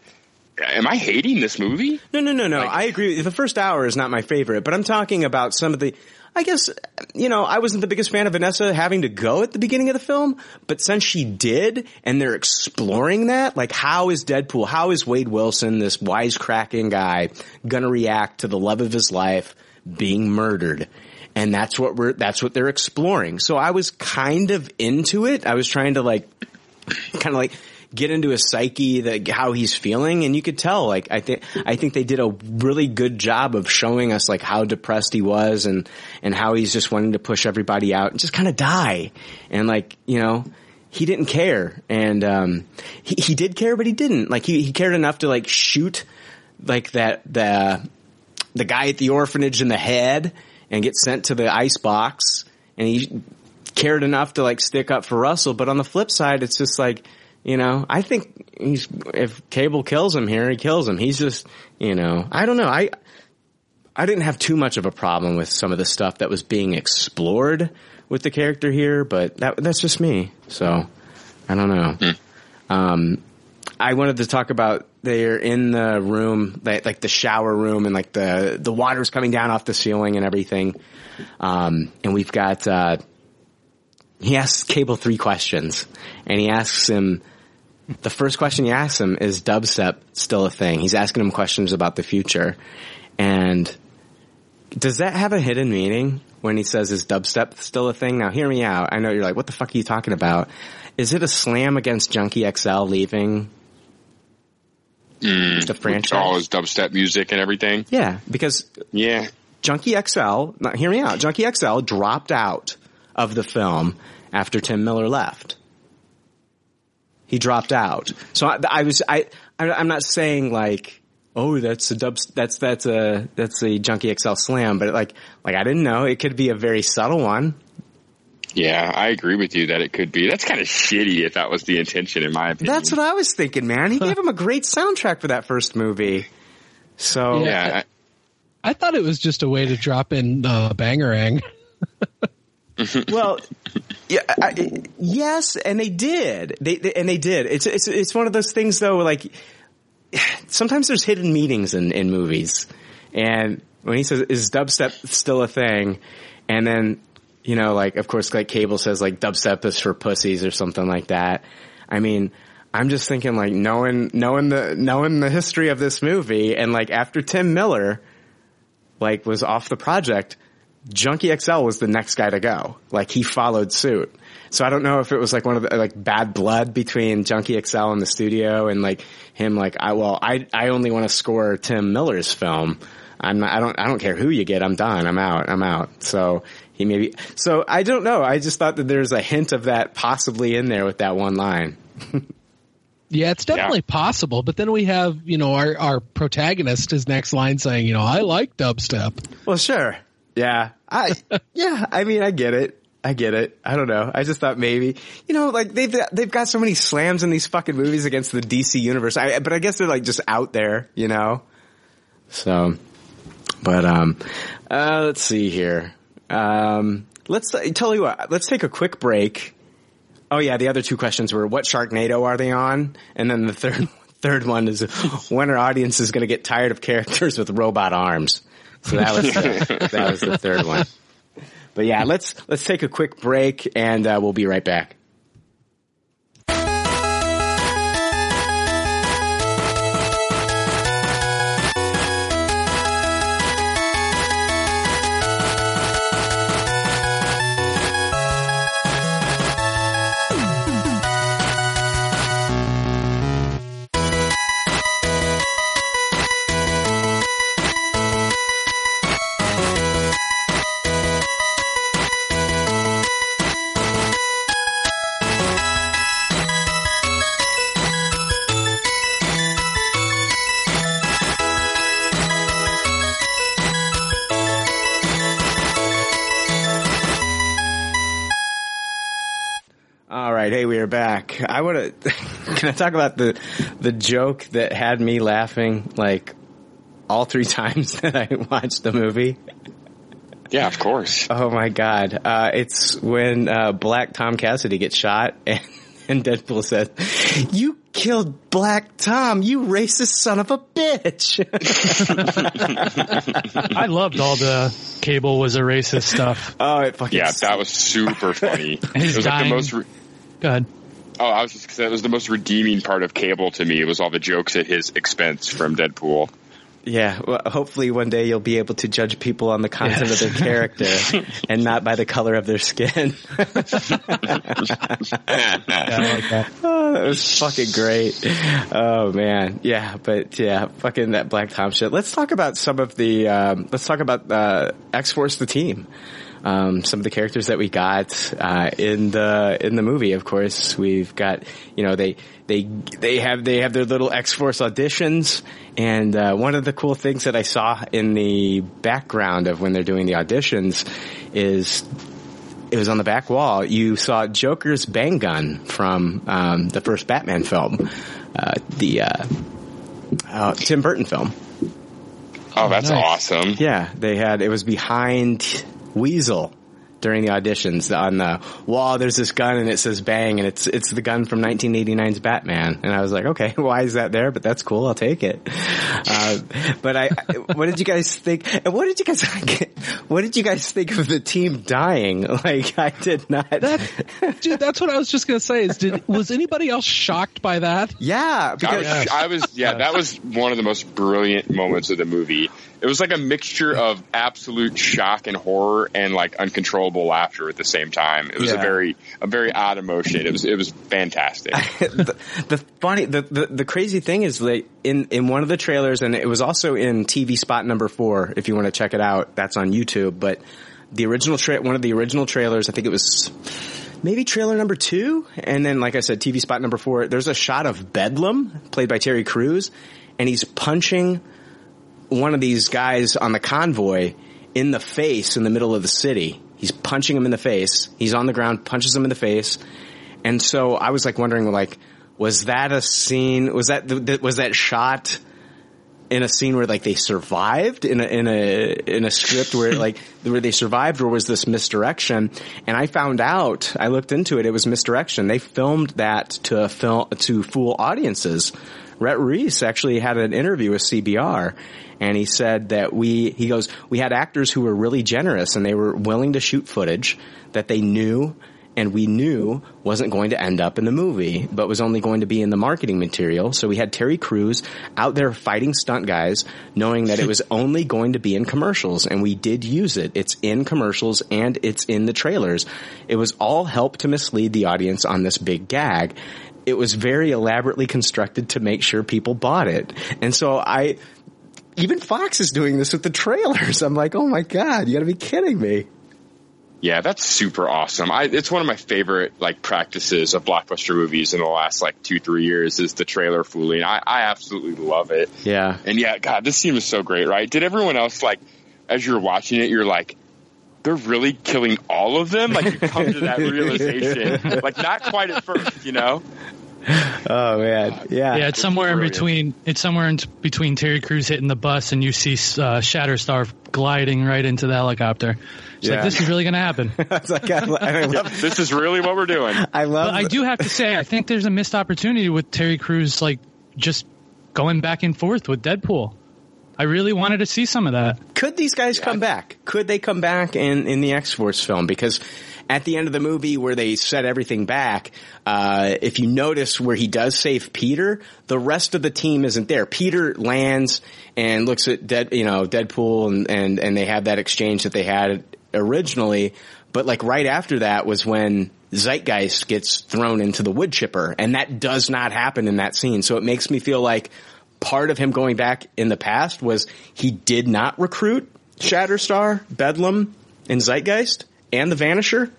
am I hating this movie? No, no, no, no. I agree. The first hour is not my favorite, but I'm talking about some of the. I guess you know I wasn't the biggest fan of Vanessa having to go at the beginning of the film, but since she did, and they're exploring that, like how is Deadpool, how is Wade Wilson, this wisecracking guy, gonna react to the love of his life being murdered? And that's what we're that's what they're exploring. So I was kind of into it. I was trying to like kind of like get into his psyche, that how he's feeling, and you could tell. Like I think I think they did a really good job of showing us like how depressed he was, and and how he's just wanting to push everybody out and just kind of die, and like you know. He didn't care, and um, he he did care, but he didn't. Like he, he cared enough to like shoot like that the the guy at the orphanage in the head and get sent to the ice box, and he cared enough to like stick up for Russell. But on the flip side, it's just like, you know, I think he's, if Cable kills him here, he kills him. He's just, you know, I don't know. I, I didn't have too much of a problem with some of the stuff that was being explored with the character here, but that, that's just me. So I don't know. Um, I wanted to talk about they're in the room, like, like the shower room, and like the the water's coming down off the ceiling and everything. Um, and we've got uh, he asks Cable three questions, and he asks him. The first question he asks him is dubstep still a thing? He's asking him questions about the future, and does that have a hidden meaning when he says is dubstep still a thing? Now hear me out. I know you're like, what the fuck are you talking about? Is it a slam against Junkie XL leaving Mm, the franchise? all his dubstep music and everything. Yeah, because yeah, Junkie XL. Now, hear me out. Junkie XL dropped out of the film after Tim Miller left. He dropped out. So I, I was I, I I'm not saying like oh that's a dub that's that's a that's a Junkie XL slam, but like like I didn't know it could be a very subtle one. Yeah, I agree with you that it could be. That's kind of shitty if that was the intention, in my opinion. That's what I was thinking, man. He gave him a great soundtrack for that first movie. So Yeah, I thought it was just a way to drop in uh, Bangarang. well, yeah, I, yes, and they did. They, they and they did. It's it's it's one of those things though. Like sometimes there's hidden meanings in, in movies. And when he says, is dubstep still a thing? And then, you know, like, of course, like Cable says, like, dubstep is for pussies or something like that. I mean, I'm just thinking like knowing, knowing the, knowing the history of this movie and like after Tim Miller, like was off the project, Junkie XL was the next guy to go. Like he followed suit. So I don't know if it was like one of the like bad blood between Junkie XL and the studio and like him like I well I I only want to score Tim Miller's film. I'm not I don't I don't care who you get. I'm done. I'm out. I'm out. So he maybe so I don't know. I just thought that there's a hint of that possibly in there with that one line. Yeah, it's definitely yeah. possible. But then we have, you know, our, our protagonist, his next line saying, you know, I like dubstep. Well, sure. Yeah. I, yeah, I mean, I get it. I get it. I don't know. I just thought maybe, you know, like they've, they've got so many slams in these fucking movies against the DC universe. I, but I guess they're like just out there, you know? So, but, um, uh, let's see here. Um, let's tell you what, let's take a quick break Oh yeah, the other two questions were what Sharknado are they on, and then the third third one is when are audiences going to get tired of characters with robot arms? So that was the, that was the third one. But yeah, let's let's take a quick break and uh, we'll be right back. Back. I want to. Can I talk about the the joke that had me laughing like all three times that I watched the movie? Yeah, of course. Oh my god! Uh, it's when uh, Black Tom Cassidy gets shot, and, and Deadpool says, "You killed Black Tom, you racist son of a bitch." I loved all the Cable was a racist stuff. Oh, it fucking yeah, that was super funny. it was like the most. Re- Go ahead. Oh, I was just because that was the most redeeming part of Cable to me. It was all the jokes at his expense from Deadpool. Yeah, well, hopefully one day you'll be able to judge people on the content yes. of their character and not by the color of their skin. like oh, that was fucking great. Oh man, yeah, but yeah, fucking that Black Tom shit. Let's talk about some of the. Um, let's talk about uh, X Force the team um, some of the characters that we got uh, in the in the movie. Of course, we've got you know they they they have they have their little X Force auditions, and uh, one of the cool things that I saw in the background of when they're doing the auditions is it was on the back wall. You saw Joker's bang gun from um, the first Batman film, uh, the uh, uh, Tim Burton film. Oh, that's nice. awesome! Yeah, they had it was behind Weasel during the auditions on the wall. There's this gun and it says bang and it's, it's the gun from 1989's Batman. And I was like, okay, why is that there? But that's cool. I'll take it. Uh, but I, what did you guys think? And what did you guys, what did you guys think of the team dying? Like I did not. That, dude, that's what I was just going to say is did, was anybody else shocked by that? Yeah. Because, I was, I was, yeah, that was one of the most brilliant moments of the movie it was like a mixture of absolute shock and horror and like uncontrollable laughter at the same time. It was yeah. a very a very odd emotion. It was it was fantastic. the, the, funny the, the the crazy thing is like in in one of the trailers and it was also in TV spot number 4 if you want to check it out. That's on YouTube, but the original tra- one of the original trailers, I think it was maybe trailer number two. And then, like I said, TV spot number four, there's a shot of Bedlam played by Terry Crews and he's punching one of these guys on the convoy in the face in the middle of the city. He's punching him in the face. He's on the ground, punches him in the face. And so I was like wondering, like, was that a scene? Was that was that shot in a scene where like they survived in a in a in a script where like where they survived, or was this misdirection? And I found out. I looked into it. It was misdirection. They filmed that to film to fool audiences Rhett Reese actually had an interview with CBR and he said that we, he goes, we had actors who were really generous and they were willing to shoot footage that they knew and we knew wasn't going to end up in the movie, but was only going to be in the marketing material. So we had Terry Crews out there fighting stunt guys, knowing that it was only going to be in commercials, and we did use it. It's in commercials and it's in the trailers. It was all help to mislead the audience on this big gag. It was very elaborately constructed to make sure people bought it. And so I, even Fox is doing this with the trailers. I'm like, oh my god, you gotta be kidding me. Yeah, that's super awesome. I, it's one of my favorite like practices of blockbuster movies in the last like two three years is the trailer fooling. I, I absolutely love it. Yeah, and yeah, God, this scene was so great, right? Did everyone else like as you're watching it, you're like, they're really killing all of them? Like you come to that realization, like not quite at first, you know. Oh man, yeah, yeah. It's somewhere in between. It's somewhere in between Terry Crews hitting the bus and you see uh, Shatterstar gliding right into the helicopter. It's Yeah. like this is really going to happen. like I, I love, this is really what we're doing. I love. But I do have to say, I think there's a missed opportunity with Terry Crews, like just going back and forth with Deadpool. I really wanted to see some of that. Could these guys come back? Could they come back in in the X Force film? Because at the end of the movie, where they set everything back, uh, if you notice where he does save Peter, the rest of the team isn't there. Peter lands and looks at Dead, you know, Deadpool, and and and they have that exchange that they had originally. But like right after that was when Zeitgeist gets thrown into the wood chipper, and that does not happen in that scene. So it makes me feel like part of him going back in the past was he did not recruit Shatterstar, Bedlam, and Zeitgeist, and the Vanisher.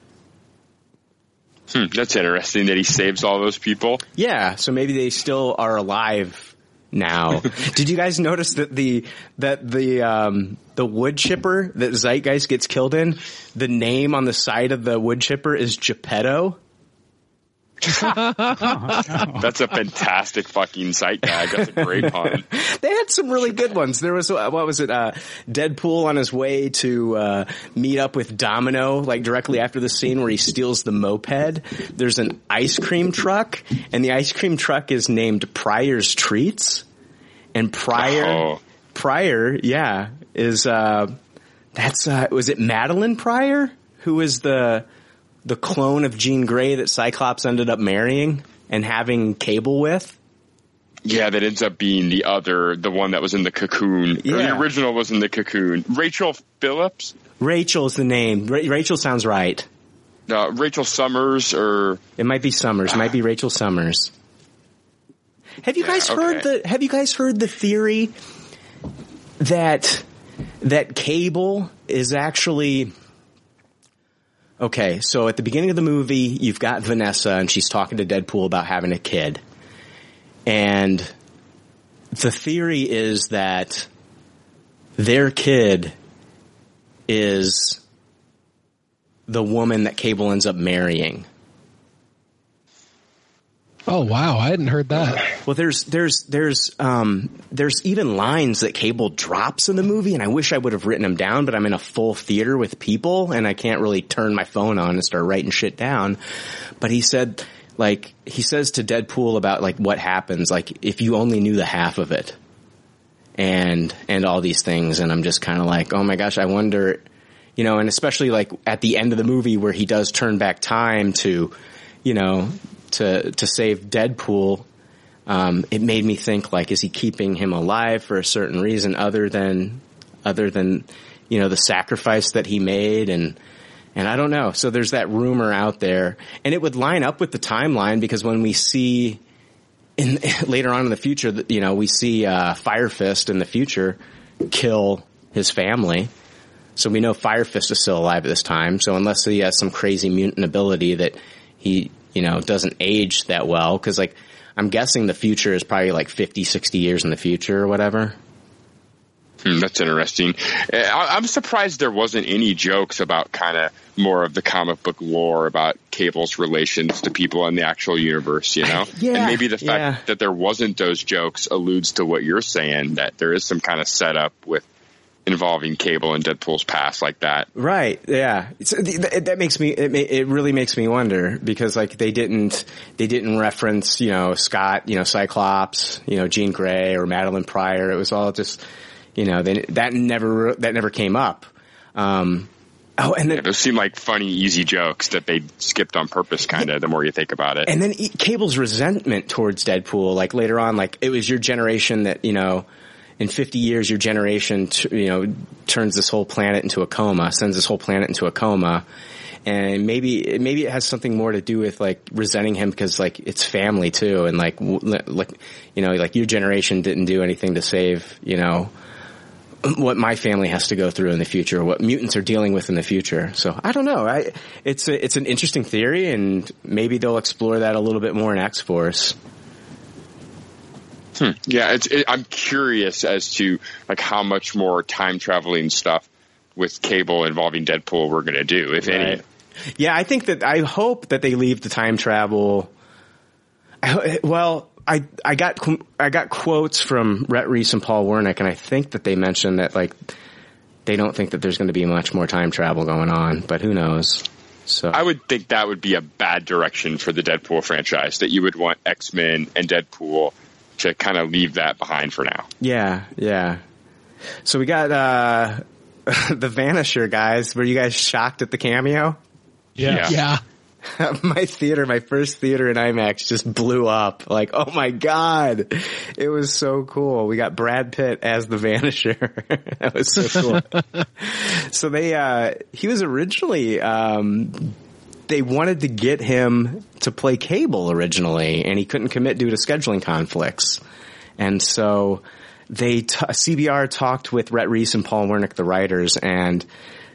Hmm, that's interesting that he saves all those people. Yeah, so maybe they still are alive now. Did you guys notice that the that the um, the wood chipper that Zeitgeist gets killed in, the name on the side of the wood chipper is Geppetto? That's a fantastic fucking sight gag. That's a great pun. They had some really good ones. There was uh, what was it? Uh, Deadpool on his way to uh, meet up with Domino, like directly after the scene where he steals the moped. There's an ice cream truck, and the ice cream truck is named Pryor's Treats. And Pryor, Oh. Pryor, yeah, is uh, that's uh, was it Madelyne Pryor who is the the clone of Jean Grey that Cyclops ended up marrying and having Cable with. Yeah, that ends up being the other, the one that was in the cocoon. Or the original was in the cocoon. Rachel Phillips? Rachel's the name. Ra- Rachel sounds right. Uh, Rachel Summers or It might be Summers. It might be Rachel Summers. Have you Yeah, guys heard okay. the Have you guys heard the theory that that Cable is actually okay? So at the beginning of the movie, you've got Vanessa, and she's talking to Deadpool about having a kid, and the theory is that their kid is the woman that Cable ends up marrying. Oh wow, I hadn't heard that. Well, there's there's there's um there's even lines that Cable drops in the movie, and I wish I would have written them down, but I'm in a full theater with people, and I can't really turn my phone on and start writing shit down. But he said, like he says to Deadpool about like what happens, like if you only knew the half of it, and and all these things, and I'm just kind of like, oh my gosh, I wonder, you know, and especially like at the end of the movie where he does turn back time to, you know, to to save Deadpool um, it made me think like, is he keeping him alive for a certain reason other than, other than, you know, the sacrifice that he made and, and I don't know. So there's that rumor out there and it would line up with the timeline because when we see in later on in the future, you know, we see, uh, Fire Fist in the future kill his family. So we know Fire Fist is still alive at this time. So unless he has some crazy mutant ability that he, you know, doesn't age that well, cause like, I'm guessing the future is probably like 50, 60 years in the future or whatever. Hmm, that's interesting. Uh, I, I'm surprised there wasn't any jokes about kind of more of the comic book lore about Cable's relations to people in the actual universe, you know? Yeah, and maybe the fact yeah. that there wasn't those jokes alludes to what you're saying, that there is some kind of setup with involving Cable and Deadpool's past like that. Right. Yeah. That makes me. It, it really makes me wonder because like they didn't they didn't reference you know Scott you know Cyclops you know Jean Grey or Madelyne Pryor. It was all just you know they, that never that never came up. Um, oh, and then yeah, those seem like funny, easy jokes that they skipped on purpose. Kind of the more you think about it. And then Cable's resentment towards Deadpool, like later on, like it was your generation that you know in 50 years, your generation, t- you know, turns this whole planet into a coma, sends this whole planet into a coma. And maybe, maybe it has something more to do with like resenting him because like it's family too. And like, like, you know, like your generation didn't do anything to save, you know, what my family has to go through in the future, what mutants are dealing with in the future. So I don't know. I, it's a, it's an interesting theory and maybe they'll explore that a little bit more in X Force. Hmm. Yeah, it's, it, I'm curious as to like how much more time traveling stuff with Cable involving Deadpool we're going to do, if right. any. Yeah, I think that I hope that they leave the time travel. Well, I I got I got quotes from Rhett Reese and Paul Wernick, and I think that they mentioned that like they don't think that there's going to be much more time travel going on, but who knows? So I would think that would be a bad direction for the Deadpool franchise. That you would want X Men and Deadpool to kind of leave that behind for now. Yeah, yeah. So we got uh the Vanisher guys. Were you guys shocked at the cameo? Yeah. Yeah. my theater, my first theater in IMAX just blew up. Like, oh my god. It was so cool. We got Brad Pitt as the Vanisher. that was so cool. so they uh he was originally um they wanted to get him to play Cable originally, and he couldn't commit due to scheduling conflicts. And so they t- CBR talked with Rhett Reese and Paul Wernick, the writers, and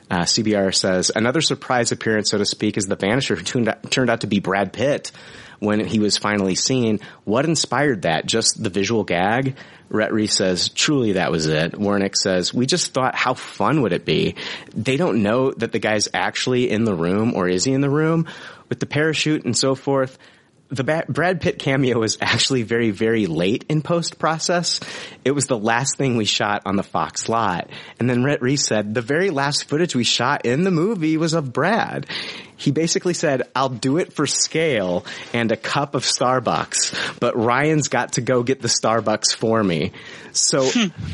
uh, CBR says another surprise appearance, so to speak, is the Vanisher, who turned out, turned out to be Brad Pitt when he was finally seen. What inspired that? Just the visual gag? Rhett Reese says, truly that was it. Wernick says, we just thought how fun would it be? They don't know that the guy's actually in the room or is he in the room with the parachute and so forth the Brad Pitt cameo was actually very, very late in post process. It was the last thing we shot on the Fox lot. And then Rhett Reese said, the very last footage we shot in the movie was of Brad. He basically said, I'll do it for scale and a cup of Starbucks, but Ryan's got to go get the Starbucks for me. So,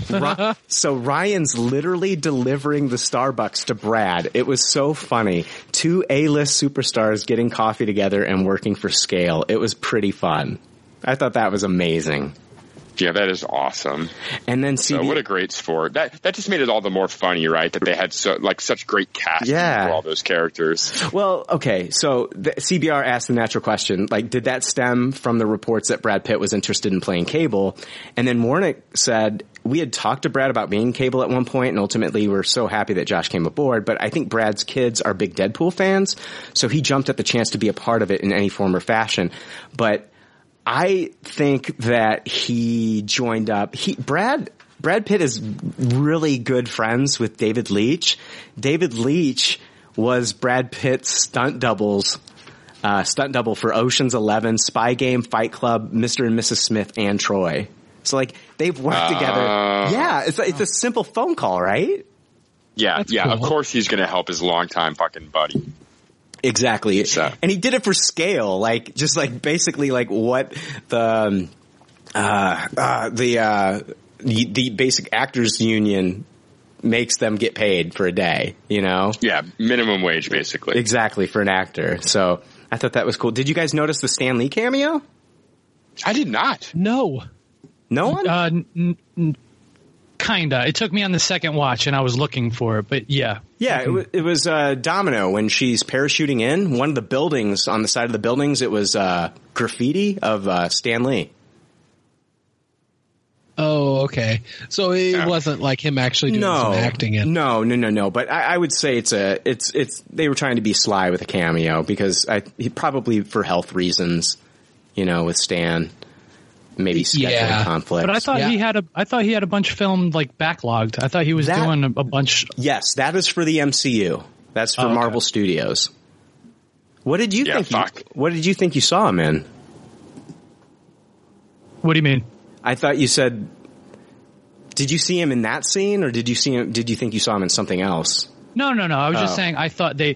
so Ryan's literally delivering the Starbucks to Brad. It was so funny. Two A-list superstars getting coffee together and working for scale. It was pretty fun. I thought that was amazing. Yeah, that is awesome. And then CB- so what a great sport. That that just made it all the more funny, right? That they had so like such great casting yeah. for all those characters. Well, okay, so the CBR asked the natural question, like, did that stem from the reports that Brad Pitt was interested in playing Cable? And then Wernick said we had talked to Brad about being Cable at one point, and ultimately we're so happy that Josh came aboard. But I think Brad's kids are big Deadpool fans, so he jumped at the chance to be a part of it in any form or fashion. But I think that he joined up. He Brad Brad Pitt is really good friends with David Leitch. David Leitch was Brad Pitt's stunt doubles, uh, stunt double for Ocean's Eleven, Spy Game, Fight Club, Mr. and Mrs. Smith, and Troy. So like they've worked uh, together. Yeah, it's it's a simple phone call, right? Yeah, That's yeah. Cool. Of course, he's going to help his longtime fucking buddy. Exactly. So. And he did it for scale, like just like basically like what the um, uh, uh, the, uh, the the basic actors union makes them get paid for a day, you know? Yeah, minimum wage basically. Exactly for an actor. So I thought that was cool. Did you guys notice the Stan Lee cameo? I did not. No. No one? Uh, n- n- Kinda. It took me on the second watch, and I was looking for it, but yeah. Yeah, it, w- it was uh, Domino when she's parachuting in. One of the buildings on the side of the buildings, it was uh, graffiti of uh, Stan Lee. Oh, okay. So it yeah. wasn't like him actually doing no, some acting in. No, no, no, no. But I, I, would say it's a, it's, it's. They were trying to be sly with a cameo because I, he probably for health reasons, you know, with Stan maybe scheduling yeah. conflict. But I thought yeah. he had a I thought he had a bunch filmed like backlogged. I thought he was that, doing a, a, bunch. Yes, that is for the MCU. That's for oh, okay. Marvel Studios. What did you yeah, think? You, what did you think you saw him in? What do you mean? I thought you said Did you see him in that scene, or did you see him? Did you think you saw him in something else? No, no, no. I was Oh. just saying I thought they,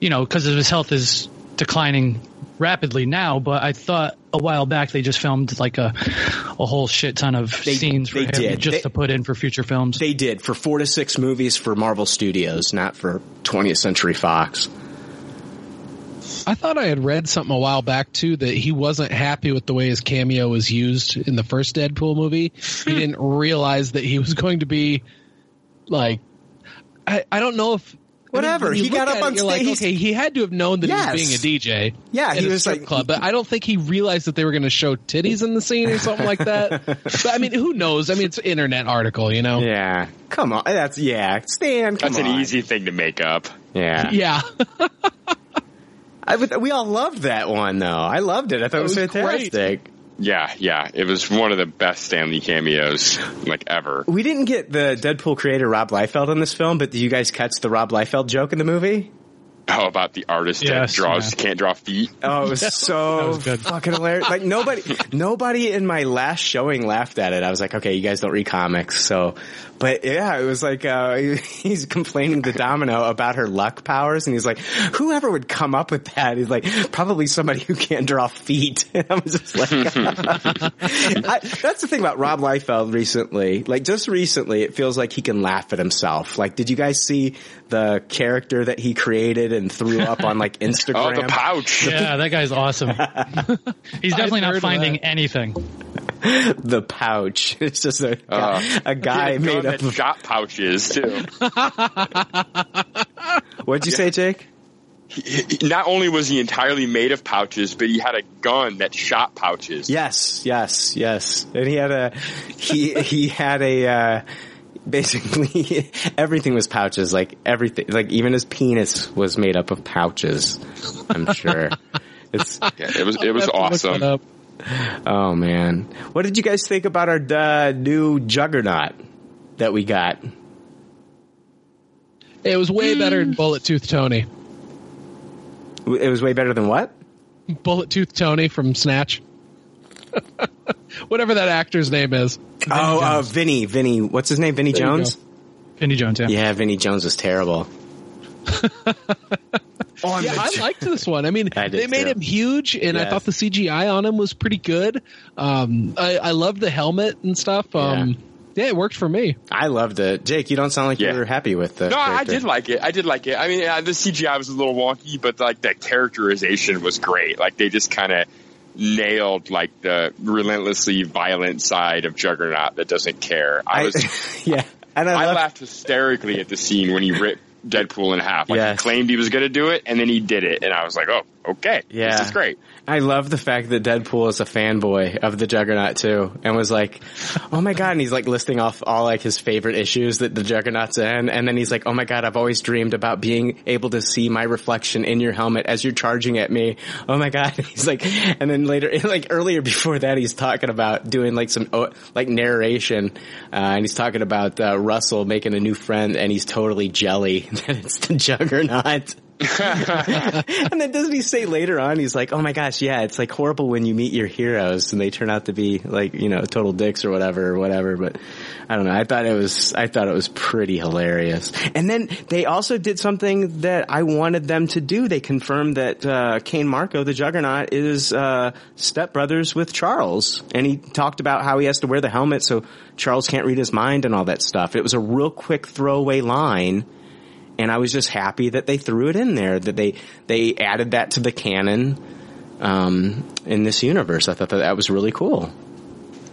you know, because his health is declining rapidly now, but I thought a while back they just filmed like a a whole shit ton of scenes for they him did. just They- to put in for future films. They did for four to six movies for Marvel Studios, not for 20th Century Fox. I thought I had read something a while back too that he wasn't happy with the way his cameo was used in the first Deadpool movie. he didn't realize that he was going to be like I, I don't know if Whatever. He got up at it, on you're like, okay, he had to have known that Yes. he was being a DJ. Yeah, he was like- club, but I don't think he realized that they were going to show titties in the scene or something like that. but I mean, who knows? I mean, it's an internet article, you know. Yeah, come on. That's yeah, Stan. Come That's on. an easy thing to make up. Yeah, Yeah. I, we all loved that one though. I loved it. I thought it was, It was great. Fantastic. Yeah, yeah. It was one of the best Stan Lee cameos like ever. We didn't get the Deadpool creator Rob Liefeld in this film, but did you guys catch the Rob Liefeld joke in the movie? How about the artist that draws yeah. can't draw feet? Oh, it was so was good. fucking hilarious. Like nobody, nobody in my last showing laughed at it. I was like, okay, you guys don't read comics, so. But yeah, it was like uh, he's complaining to Domino about her luck powers, and he's like, whoever would come up with that? He's like, probably somebody who can't draw feet. I was just like, I, that's the thing about Rob Liefeld recently. Like just recently, it feels like he can laugh at himself. Like, did you guys see the character that he created and threw up on like Instagram? Oh, the pouch. yeah, that guy's awesome. He's definitely not finding anything. the pouch. It's just a Uh, a guy Yeah, made up of. shot pouches too. What'd you say, Jake? He- not only was he entirely made of pouches, but he had a gun that shot pouches. Yes, yes, yes. And he had a he he had a uh, basically everything was pouches. Like everything, like even his penis was made up of pouches. I'm sure. It's Yeah, it was it was I'll have to look that awesome. Up. oh man. What did you guys think about our uh, new Juggernaut that we got? It was way better than Bullet Tooth Tony. It was way better than what? Bullet Tooth Tony from Snatch. Whatever that actor's name is. oh, uh, Vinnie, Vinnie. What's his name? Vinnie There Jones. Vinnie Jones, yeah. Yeah, Vinnie Jones was terrible. On Yeah, the I liked this one. I mean, I they made too. him huge, and I thought the CGI on him was pretty good. Um, I, I loved the helmet and stuff. Um, yeah. it worked for me. I loved it. Jake, you don't sound like Yeah. you were happy with the. No, I did like it. I did like it. I mean, uh, the CGI was a little wonky, but like the characterization was great. Like they just kind of nailed like the relentlessly violent side of Juggernaut that doesn't care. I I, was yeah, and I, I love, laughed hysterically at the scene when he ripped Deadpool in half. Like Yes. he claimed he was going to do it, and then he did it, and I was like, oh, okay, Yeah. this is great. I love the fact that Deadpool is a fanboy of the Juggernaut too, and was like, "Oh my god!" And he's like listing off all like his favorite issues that the Juggernaut's in, and then he's like, "Oh my god, I've always dreamed about being able to see my reflection in your helmet as you're charging at me." Oh my god! He's like, and then later, like earlier before that, he's talking about doing like some oh, like narration, uh, and he's talking about uh, Russell making a new friend, and he's totally jelly that it's the Juggernaut. and then doesn't he say later on, he's like, oh my gosh, yeah, it's like horrible when you meet your heroes and they turn out to be like, you know, total dicks or whatever or whatever. But I don't know. I thought it was, I thought it was pretty hilarious. And then they also did something that I wanted them to do. They confirmed that, uh, Cain Marko, the juggernaut, is, uh, stepbrothers with Charles. And he talked about how he has to wear the helmet so Charles can't read his mind and all that stuff. It was a real quick throwaway line and I was just happy that they threw it in there, that they they added that to the canon um, in this universe. I thought that that was really cool.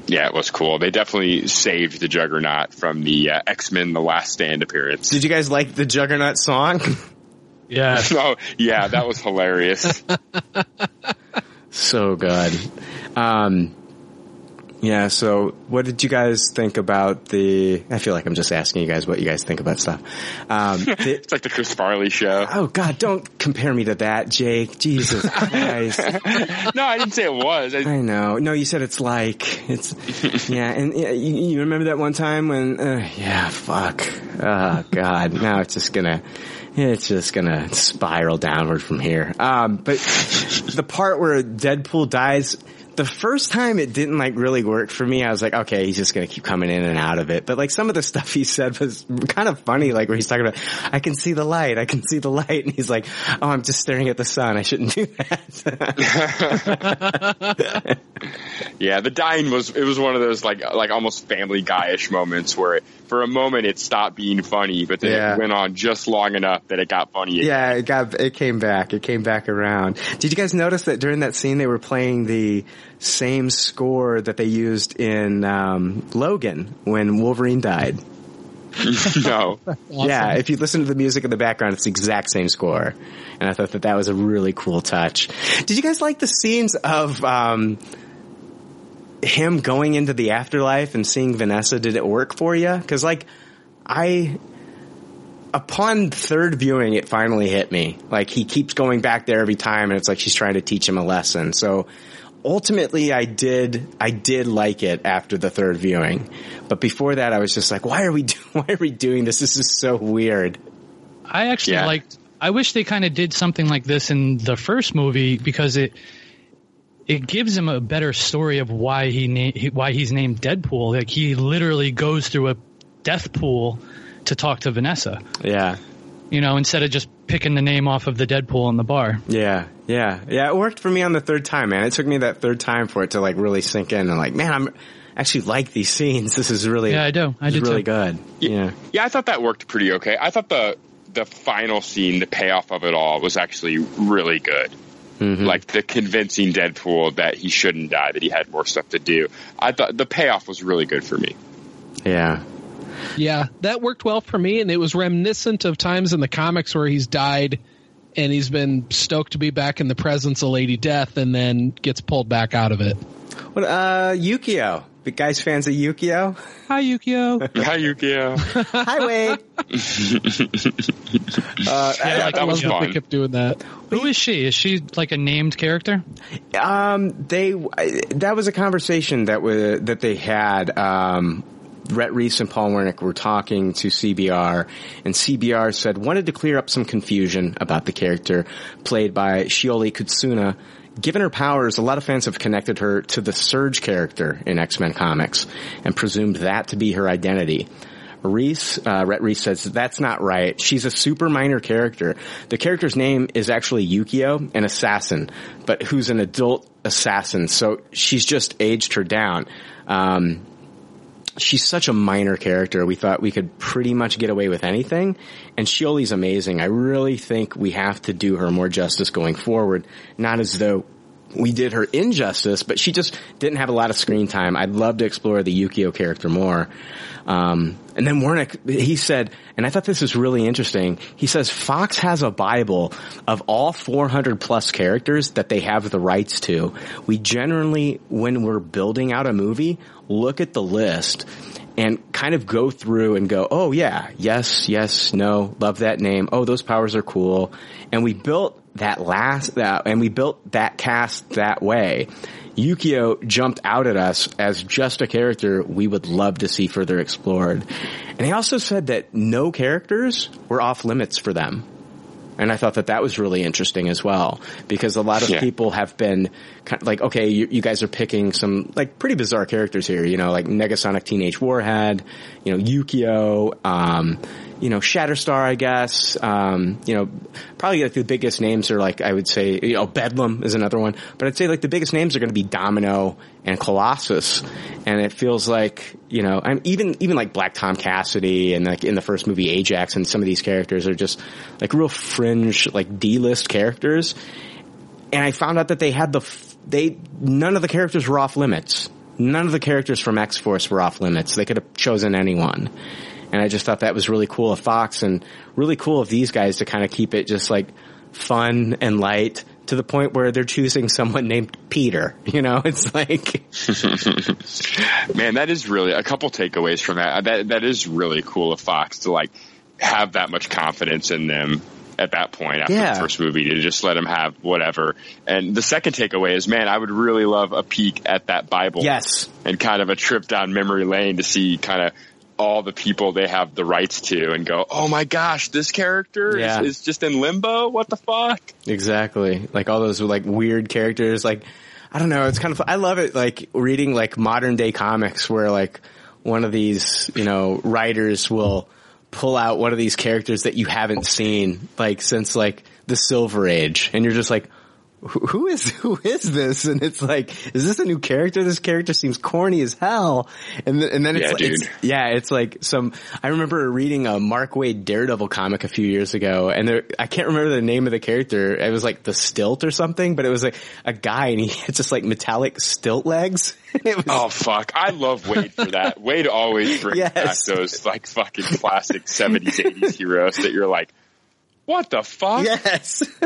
Yeah, it was cool. They definitely saved the Juggernaut from the uh, X Men: The Last Stand appearance. Did you guys like the Juggernaut song? Yeah. oh, yeah, that was hilarious. so good. Um, yeah. So, what did you guys think about the? I feel like I'm just asking you guys what you guys think about stuff. Um, the- it's like the Chris Farley show. oh God! Don't compare me to that, Jake. Jesus Christ. no, I didn't say it was. I, I know. No, you said it's like it's. Yeah, and yeah, you, you remember that one time when? Uh, yeah, fuck. Oh God. Now it's just gonna. It's just gonna spiral downward from here. Um, but the part where Deadpool dies, the first time it didn't like really work for me. I was like, okay, he's just gonna keep coming in and out of it. But like some of the stuff he said was kind of funny. Like where he's talking about, I can see the light, I can see the light, and he's like, oh, I'm just staring at the sun. I shouldn't do that. Yeah, the dying was it was one of those like like almost Family Guy-ish moments where it, for a moment it stopped being funny, but then Yeah. it went on just long enough that it got funny. again. yeah, it got it came back. It came back around. Did you guys notice that during that scene they were playing the same score that they used in um, Logan when Wolverine died? no. Yeah, if you listen to the music in the background, it's the exact same score. And I thought that that was a really cool touch. Did you guys like the scenes of um, him going into the afterlife and seeing Vanessa? Did it work for you? Because like I. Upon third viewing, it finally hit me. Like he keeps going back there every time, and it's like she's trying to teach him a lesson. So ultimately, I did, I did like it after the third viewing. But before that, I was just like, why are we, do- why are we doing this? This is so weird. I actually Yeah. liked. I wish they kind of did something like this in the first movie because it it gives him a better story of why he, na- he why he's named Deadpool. Like he literally goes through a death pool to talk to Vanessa. Yeah. You know, instead of just picking the name off of the Deadpool in the bar. Yeah, yeah, yeah. It worked for me on the third time, man. It took me that third time for it to like really sink in and like, man, I'm actually like these scenes. This is really, Yeah, I do. I this is do really too. good. Yeah. Yeah, I thought that worked pretty okay. I thought the the final scene, the payoff of it all, was actually really good. Mm-hmm. Like the convincing Deadpool that he shouldn't die, that he had more stuff to do. I thought the payoff was really good for me. Yeah. Yeah, that worked well for me, and it was reminiscent of times in the comics where he's died and he's been stoked to be back in the presence of Lady Death and then gets pulled back out of it. What, uh, Yukio. The guys fans of Yukio? Hi, Yukio. Hi, Yukio. Hi, Wade. uh, Yeah, I love that they kept doing that. Who is she? Is she like a named character? Um, they that was a conversation that was that they had. Um, Rhett Reese and Paul Wernick were talking to CBR, and CBR said wanted to clear up some confusion about the character played by Shioli Kutsuna. Given her powers, a lot of fans have connected her to the Surge character in X-Men comics and presumed that to be her identity. Reese, uh, Rhett Reese says that's not right. She's a super minor character. The character's name is actually Yukio, an assassin, but who's an adult assassin. So she's just aged her down. Um, she's such a minor character. We thought we could pretty much get away with anything. And Shioli's amazing. I really think we have to do her more justice going forward. Not as though we did her injustice, but she just didn't have a lot of screen time. I'd love to explore the Yukio character more. Um, and then Wernick, he said, and I thought this was really interesting. He says Fox has a Bible of all 400 plus characters that they have the rights to. We generally, when we're building out a movie, look at the list and kind of go through and go, oh yeah, yes, yes, no, love that name. Oh, those powers are cool. And we built that last, that, and we built that cast that way. Yukio jumped out at us as just a character we would love to see further explored. And he also said that no characters were off limits for them. And I thought that that was really interesting as well, because a lot of Yeah. people have been kind of like, okay, you, you guys are picking some like pretty bizarre characters here, you know, like Negasonic Teenage Warhead, you know, Yukio, um, you know, Shatterstar, I guess, um, you know, probably like the biggest names are like, I would say, you know, Bedlam is another one, but I'd say like the biggest names are going to be Domino and Colossus. And it feels like, you know, I'm even, even like Black Tom Cassidy and like in the first movie Ajax and some of these characters are just like real fringe, like D-list characters. And I found out that they had the, f- they, none of the characters were off limits. None of the characters from X-Force were off limits. They could have chosen anyone. And I just thought that was really cool of Fox and really cool of these guys to kind of keep it just like fun and light to the point where they're choosing someone named Peter. You know, it's like, Man, that is really a couple takeaways from that. That that is really cool of Fox to like have that much confidence in them at that point after Yeah. the first movie to just let them have whatever. And the second takeaway is, man, I would really love a peek at that Bible. Yes. And kind of a trip down memory lane to see kind of all the people they have the rights to and go, oh my gosh, this character Yeah. is, is just in limbo. What the fuck? exactly. Like all those like weird characters. Like, I don't know. It's kind of, I love it like reading like modern day comics where like one of these, you know, writers will pull out one of these characters that you haven't seen like since like the Silver Age and you're just like, who who is who is this? And it's like, is this a new character? This character seems corny as hell. And then, and then it's, Yeah, like, it's yeah, it's like some. I remember reading a Mark Waid Daredevil comic a few years ago, and there, I can't remember the name of the character. It was like the Stilt or something, but it was like a guy, and he had just like metallic stilt legs. It was, Oh fuck! I love Waid for that. Waid always brings Yes. back those like fucking classic seventies, eighties heroes that you're like, what the fuck? Yes.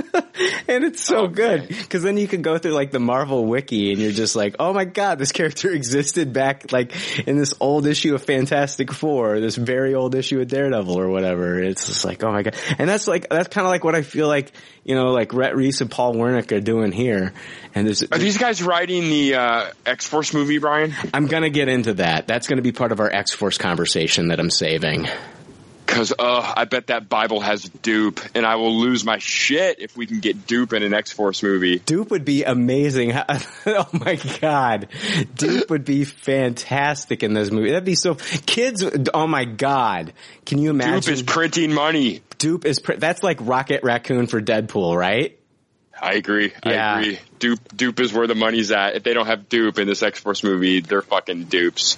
and it's so good because then you can go through like the Marvel wiki and you're just like, oh my god, this character existed back like in this old issue of Fantastic Four, this very old issue of Daredevil or whatever. It's just like, oh my god. And that's like, that's kind of like what I feel like, you know, like Rhett Reese and Paul Wernick are doing here. And there's, Are these guys writing the uh, X Force movie, Brian? I'm gonna get into that. That's gonna be part of our X Force conversation that I'm saving. Because uh, I bet that Bible has Doop, and I will lose my shit if we can get Doop in an X Force movie. Doop would be amazing. oh my god, Doop would be fantastic in this movie. That'd be so. Kids, oh my god, can you imagine? Doop is printing money. Doop is pr- that's like Rocket Raccoon for Deadpool, right? I agree. Yeah. I agree. Doop, Doop is where the money's at. If they don't have Doop in this X Force movie, they're fucking dupes.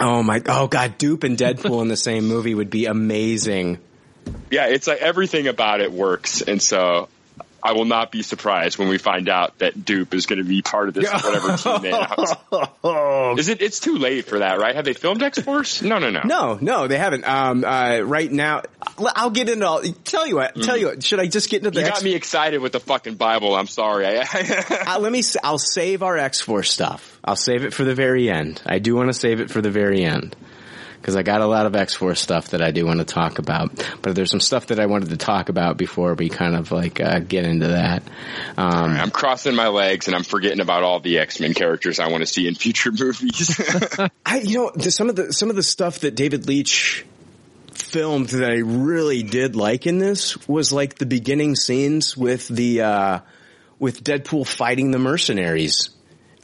Oh my, oh god, Doop and Deadpool in the same movie would be amazing. Yeah, it's like everything about it works, and so I will not be surprised when we find out that Doop is going to be part of this whatever team they announce. Is it? It's too late for that, right? Have they filmed X Force? No, no, no. No, no, they haven't. Um, uh, right now, I'll get into all. Tell you what, tell you what. Should I just get into the? You got X- me excited with the fucking Bible. I'm sorry. uh, let me. I'll save our X Force stuff. I'll save it for the very end. I do want to save it for the very end because I got a lot of X Force stuff that I do want to talk about. But there's some stuff that I wanted to talk about before we kind of like uh, get into that. Um, I'm crossing my legs and I'm forgetting about all the X Men characters I want to see in future movies. I, you know, some of the some of the stuff that David Leitch filmed that I really did like in this was like the beginning scenes with the uh, with Deadpool fighting the mercenaries,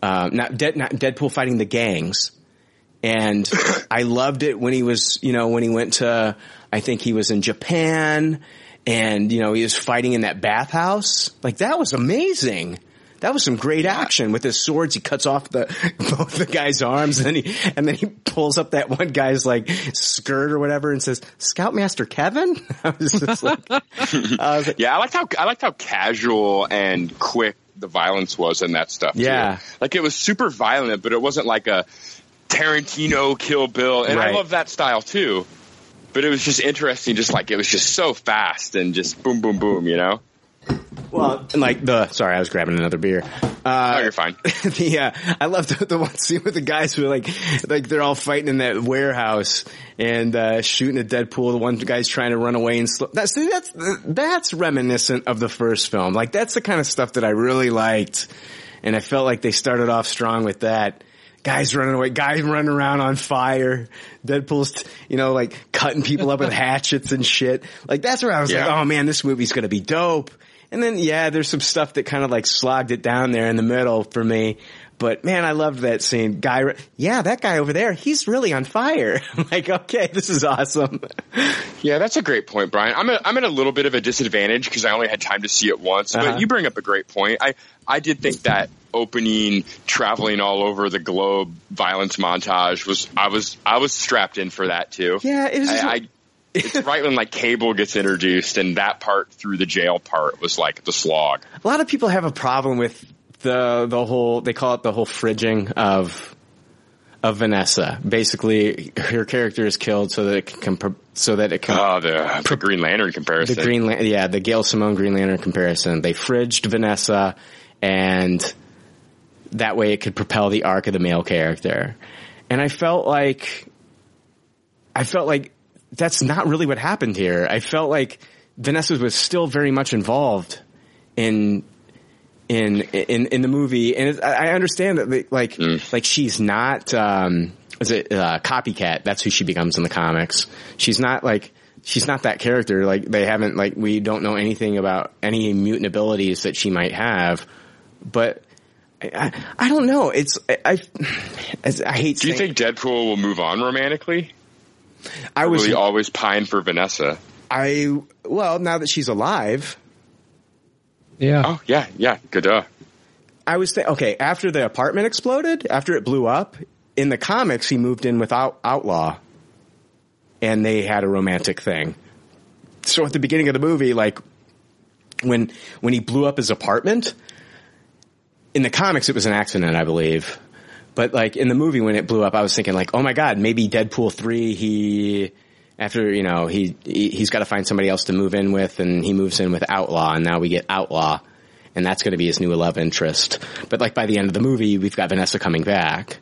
uh, not, Dead, not Deadpool fighting the gangs. And I loved it when he was, you know, when he went to, I think he was in Japan and, you know, he was fighting in that bathhouse. Like that was amazing. That was some great action with his swords. He cuts off the both the guy's arms, and then he and then he pulls up that one guy's like skirt or whatever, and says, "Scoutmaster Kevin." I was just like, I was like yeah, I liked how I liked how casual and quick the violence was in that stuff. too. Yeah. like it was super violent, but it wasn't like a Tarantino Kill Bill, and I love that style too. But it was just interesting, just like it was just so fast and just boom, boom, boom. You know? well, and like the sorry, I was grabbing another beer. Uh, oh, you're fine. the uh, I love the, the one scene with the guys who are like like they're all fighting in that warehouse and uh, shooting at Deadpool. The one guy's trying to run away and slow. That's see, that's that's reminiscent of the first film. Like that's the kind of stuff that I really liked, and I felt like they started off strong with that. Guys running away, guys running around on fire. Deadpool's, you know, like cutting people up with hatchets and shit. Like that's where I was like, oh man, this movie's gonna be dope. And then yeah, there's some stuff that kind of like slogged it down there in the middle for me. But man, I loved that scene. Guy, yeah, that guy over there, he's really on fire. I'm like, okay, this is awesome. Yeah, that's a great point, Brian. I'm a, I'm at a little bit of a disadvantage because I only had time to see it once. Uh-huh. But you bring up a great point. I I did think that opening, traveling all over the globe, violence montage was I was I was strapped in for that too. Yeah, it was. I, I it's right when like Cable gets introduced, and that part through the jail part was like the slog. a lot of people have a problem with the the whole they call it the whole fridging of of Vanessa. Basically, her character is killed so that it can comp- so that it can Oh, the, the Green Lantern comparison. the Green yeah the Gail Simone Green Lantern comparison. They fridged Vanessa, and that way it could propel the arc of the male character. And I felt like I felt like that's not really what happened here. I felt like Vanessa was still very much involved in in in in the movie, and it's, I understand that like like, like she's not um is it uh, copycat? That's who she becomes in the comics. She's not like she's not that character. Like they haven't like we don't know anything about any mutant abilities that she might have, but I, I don't know. It's I I, I hate. Do you saying- think Deadpool will move on romantically? I Or was will he always pine for Vanessa? I well now that she's alive. Yeah. Oh yeah, yeah. Good. Uh, I was th- okay after the apartment exploded, after it blew up. In the comics, he moved in with Out- Outlaw, and they had a romantic thing. So at the beginning of the movie, like when when he blew up his apartment, in the comics it was an accident, I believe. But like in the movie when it blew up, I was thinking like, oh my god, maybe Deadpool three. He after you know he, he he's got to find somebody else to move in with, and he moves in with Outlaw, and now we get Outlaw, and that's going to be his new love interest. But like by the end of the movie, we've got Vanessa coming back,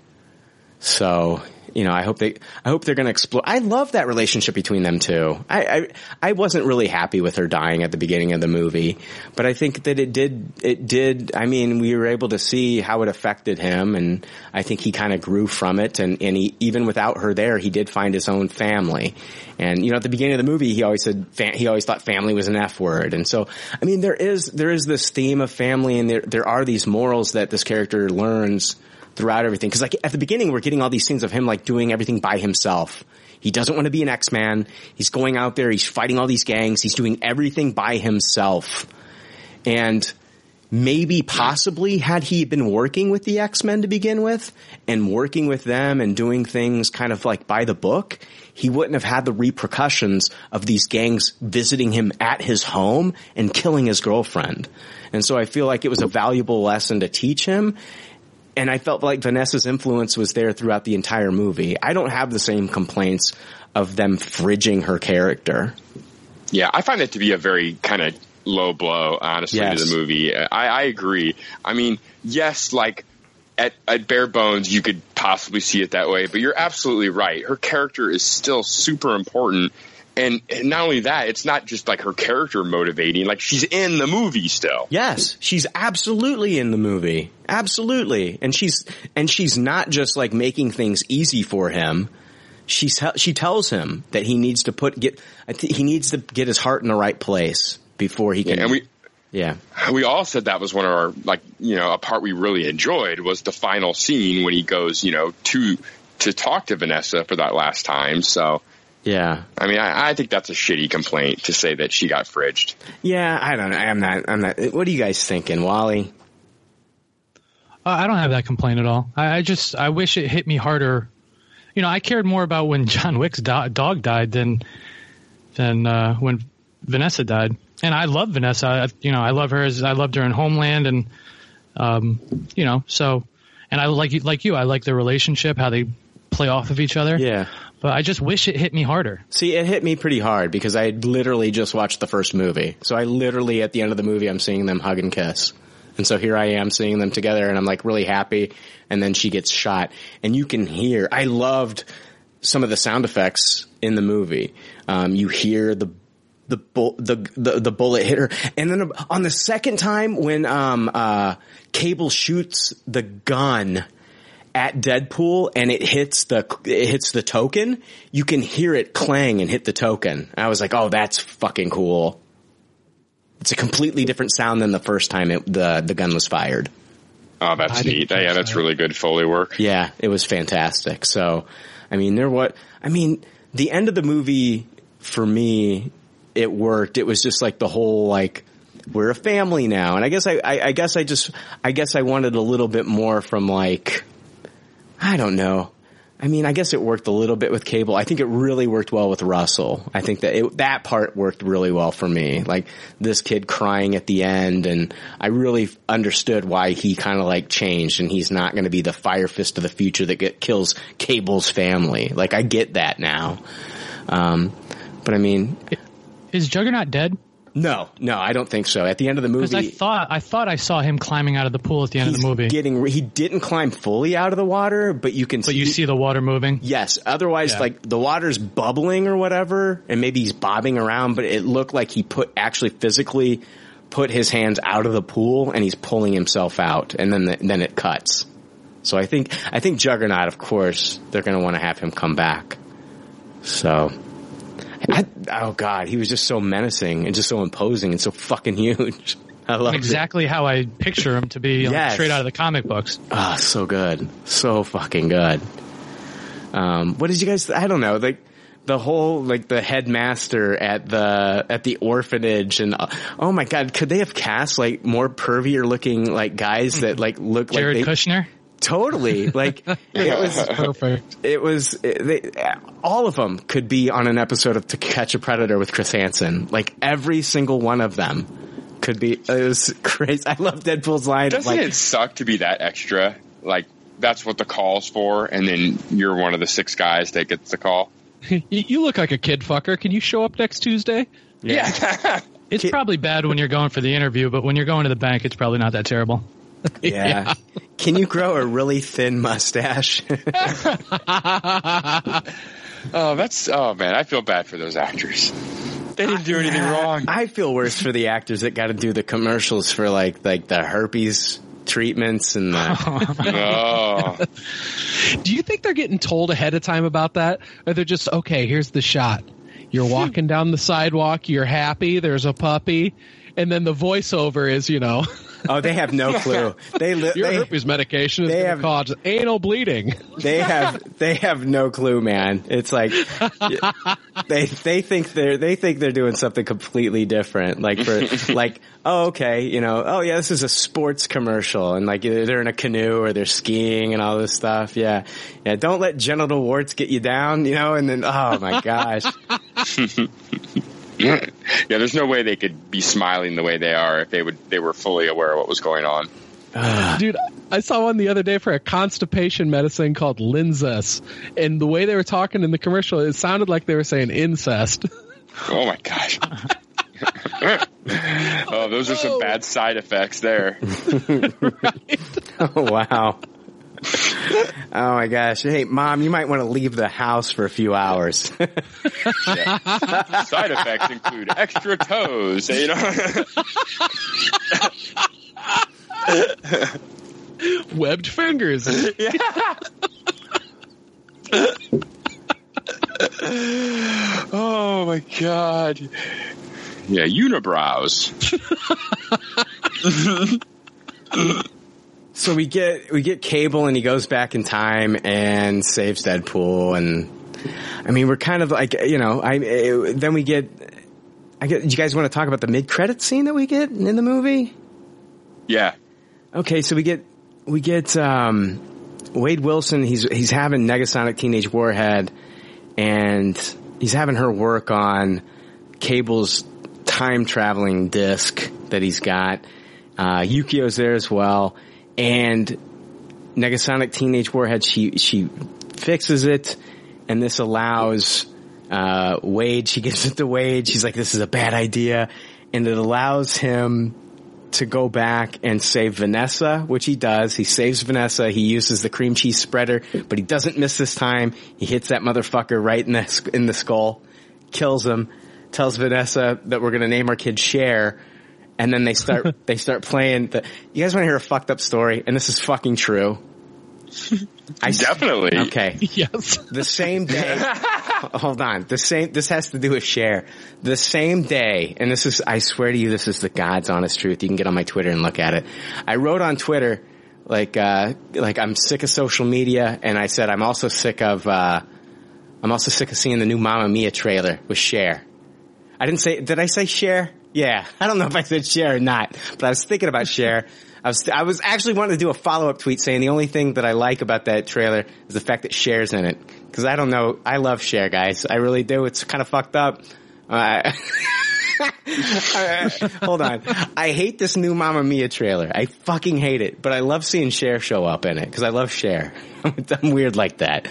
so you know I hope they I hope they're going to explore. I love that relationship between them two. I, I I wasn't really happy with her dying at the beginning of the movie, but I think that it did it did. I mean, we were able to see how it affected him, and I think he kind of grew from it. And and he even without her there, he did find his own family. And you know, at the beginning of the movie, he always said he always thought family was an F word. And so, I mean, there is there is this theme of family, and there there are these morals that this character learns throughout everything. Because like at the beginning, we're getting all these things of him like doing everything by himself. He doesn't want to be an X Man. He's going out there. He's fighting all these gangs. He's doing everything by himself. And maybe possibly had he been working with the X-Men to begin with and working with them and doing things kind of like by the book, he wouldn't have had the repercussions of these gangs visiting him at his home and killing his girlfriend. And so I feel like it was a valuable lesson to teach him. And I felt like Vanessa's influence was there throughout the entire movie. I don't have the same complaints of them fridging her character. Yeah, I find that to be a very kind of low blow, honestly, Yes. to the movie. I, I agree. I mean, yes, like at, at bare bones, you could possibly see it that way, but you're absolutely right. Her character is still super important. And, and not only that, it's not just like her character motivating, like she's in the movie still. Yes, she's absolutely in the movie. Absolutely. And she's, and she's not just like making things easy for him. She's, she tells him that he needs to put, get, he needs to get his heart in the right place before he can. Yeah, and we, yeah. we all said that was one of our like you know a part we really enjoyed was the final scene when he goes you know to to talk to Vanessa for that last time. So Yeah. I mean I, I think that's a shitty complaint to say that she got fridged. Yeah, I don't know. I'm not, I'm not, what are you guys thinking, Wally? Uh, I don't have that complaint at all. I, I just I wish it hit me harder. You know, I cared more about when John Wick's do- dog died than than uh, when Vanessa died. And I love Vanessa. I, you know, I love her as I loved her in Homeland, and um, you know, so and I like like you. I like their relationship, how they play off of each other. Yeah. But I just wish it hit me harder. See, it hit me pretty hard because I had literally just watched the first movie. So I literally, at the end of the movie, I'm seeing them hug and kiss. And so here I am seeing them together and I'm like really happy. And then she gets shot and you can hear, I loved some of the sound effects in the movie. Um, you hear the the, bull, the the the bullet hit her, and then on the second time when um uh Cable shoots the gun at Deadpool and it hits the it hits the token, you can hear it clang and hit the token. I was like, oh, that's fucking cool. It's a completely different sound than the first time it, the the gun was fired. Oh, that's neat. Yeah, that's really good foley work. Yeah, it was fantastic. So, I mean, there what I mean, the end of the movie for me, it worked. It was just like the whole like we're a family now, and I guess I, I, I guess I just I guess I wanted a little bit more from like I don't know. I mean, I guess it worked a little bit with Cable. I think it really worked well with Russell. I think that it, that part worked really well for me. Like this kid crying at the end, and I really understood why he kind of like changed, and he's not going to be the fire fist of the future that get, kills Cable's family. Like I get that now. Um, but I mean, Is Juggernaut dead? No, no, I don't think so. At the end of the Because I movie, thought I thought I saw him climbing out of the pool at the end of the movie. getting he didn't climb fully out of the water, but you can but you see the water moving. Yes. Otherwise, Yeah. like the water's bubbling or whatever, and maybe he's bobbing around, but it looked like he put actually physically put his hands out of the pool and he's pulling himself out, and then the, then it cuts. So I think I think Juggernaut, of course, they're going to want to have him come back. So. I, oh god, he was just so menacing and just so imposing and so fucking huge. I love it. exactly how I picture him to be like, straight out of the comic books. Ah, so good. So fucking good. Um, what did you guys, I don't know, like, the whole, like, the headmaster at the, at the orphanage and, uh, oh my god, could they have cast, like, more pervier looking, like, guys that, like, look Jared like they, Kushner. Totally. Like, it was, Perfect. it was, it, they, all of them could be on an episode of To Catch a Predator with Chris Hansen. Like, every single one of them could be, it was crazy. I love Deadpool's line. Doesn't like, it suck to be that extra? Like that's what the call's for, and then you're one of the six guys that gets the call. you, you look like a kid fucker. Can you show up next Tuesday? Yeah. It's probably bad when you're going for the interview, but when you're going to the bank, it's probably not that terrible. Yeah. Can you grow a really thin mustache? oh, that's oh man, I feel bad for those actors. They didn't do anything wrong. I feel worse for the actors that got to do the commercials for like like the herpes treatments and the. Oh, Do you think they're getting told ahead of time about that? Or they're just, okay, here's the shot. You're walking down the sidewalk, you're happy, there's a puppy, and then the voiceover is, you know, oh, they have no clue. They li- your they, herpes medication is going to cause anal bleeding. they have they have no clue, man. It's like they they think they're they think they're doing something completely different. Like for like oh okay, you know oh yeah this is a sports commercial and like they're in a canoe or they're skiing and all this stuff. Yeah, yeah. Don't let genital warts get you down, you know. And then oh my gosh, yeah. There's no way they could be smiling the way they are if they would they were fully aware of what was going on. Dude, I saw one the other day for a constipation medicine called Linzess. And the way they were talking in the commercial, it sounded like they were saying incest. Oh my gosh. oh, those are some oh. bad side effects there. oh wow. Oh my gosh. Hey, mom, you might want to leave the house for a few hours. Yeah. Side effects include extra toes. You know. Webbed fingers. oh my god. Yeah, unibrows. So we get we get Cable and he goes back in time and saves Deadpool and I mean we're kind of like you know I eh, then we get I get you guys want to talk about the mid credit scene that we get in the movie? Yeah. Okay, so we get we get um, Wade Wilson. He's he's having Negasonic Teenage Warhead, and he's having her work on Cable's time traveling disc that he's got. Uh, Yukio's there as well, and Negasonic Teenage Warhead. She she fixes it, and this allows uh, Wade. She gives it to Wade. She's like, "This is a bad idea," and it allows him to go back and save Vanessa, which he does. He saves Vanessa. He uses the cream cheese spreader, but he doesn't miss this time. He hits that motherfucker right in the in the skull, kills him, tells Vanessa that we're gonna name our kid Cher, and then they start they start playing. The, you guys want to hear a fucked up story? And this is fucking true. I Definitely. Okay. Yes. The same day. hold on. The same. This has to do with Cher. The same day, and this is. I swear to you, this is the God's honest truth. You can get on my Twitter and look at it. I wrote on Twitter, like, uh, like I'm sick of social media, and I said I'm also sick of. Uh, I'm also sick of seeing the new Mamma Mia trailer with Cher. I didn't say. Did I say Cher? Yeah. I don't know if I said Cher or not, but I was thinking about Cher. I was, I was actually wanting to do a follow up tweet saying the only thing that I like about that trailer is the fact that Cher's in it. Cause I don't know, I love Cher guys. I really do. It's kind of fucked up. Uh, hold on. I hate this new Mamma Mia trailer. I fucking hate it, but I love seeing Cher show up in it cause I love Cher. I'm weird like that.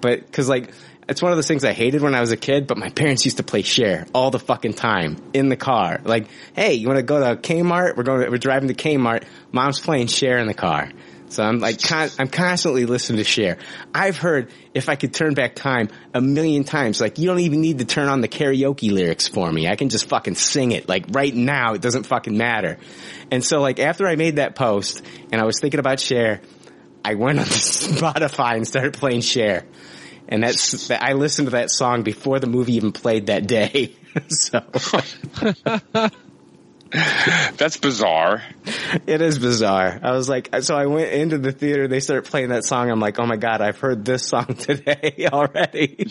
But cause like, it's one of those things I hated when I was a kid, but my parents used to play Cher all the fucking time in the car. Like, hey, you want to go to Kmart? We're going. We're driving to Kmart. Mom's playing Cher in the car. So I'm like, con- I'm constantly listening to Cher. I've heard if I could turn back time a million times, like you don't even need to turn on the karaoke lyrics for me. I can just fucking sing it. Like right now, it doesn't fucking matter. And so like after I made that post and I was thinking about Cher, I went on Spotify and started playing Cher. And that's, I listened to that song before the movie even played that day. so. That's bizarre. It is bizarre. I was like, so I went into the theater. They started playing that song. I'm like, oh my god, I've heard this song today already.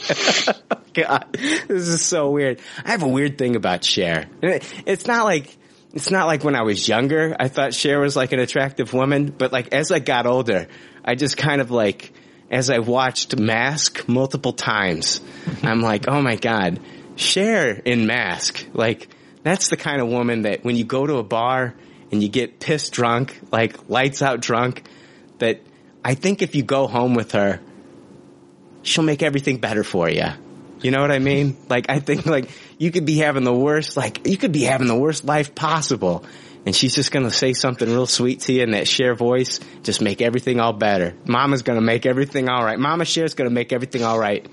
god, this is so weird. I have a weird thing about Cher. It's not like it's not like when I was younger. I thought Cher was like an attractive woman, but like as I got older, I just kind of like as I watched Mask multiple times, I'm like, oh my god, Cher in Mask, like that's the kind of woman that when you go to a bar and you get pissed drunk, like lights out drunk, that I think if you go home with her, she'll make everything better for you. You know what I mean? Like I think like you could be having the worst, like you could be having the worst life possible. And she's just gonna say something real sweet to you in that Cher voice, just make everything all better. Mama's gonna make everything alright. Mama Cher's gonna make everything alright.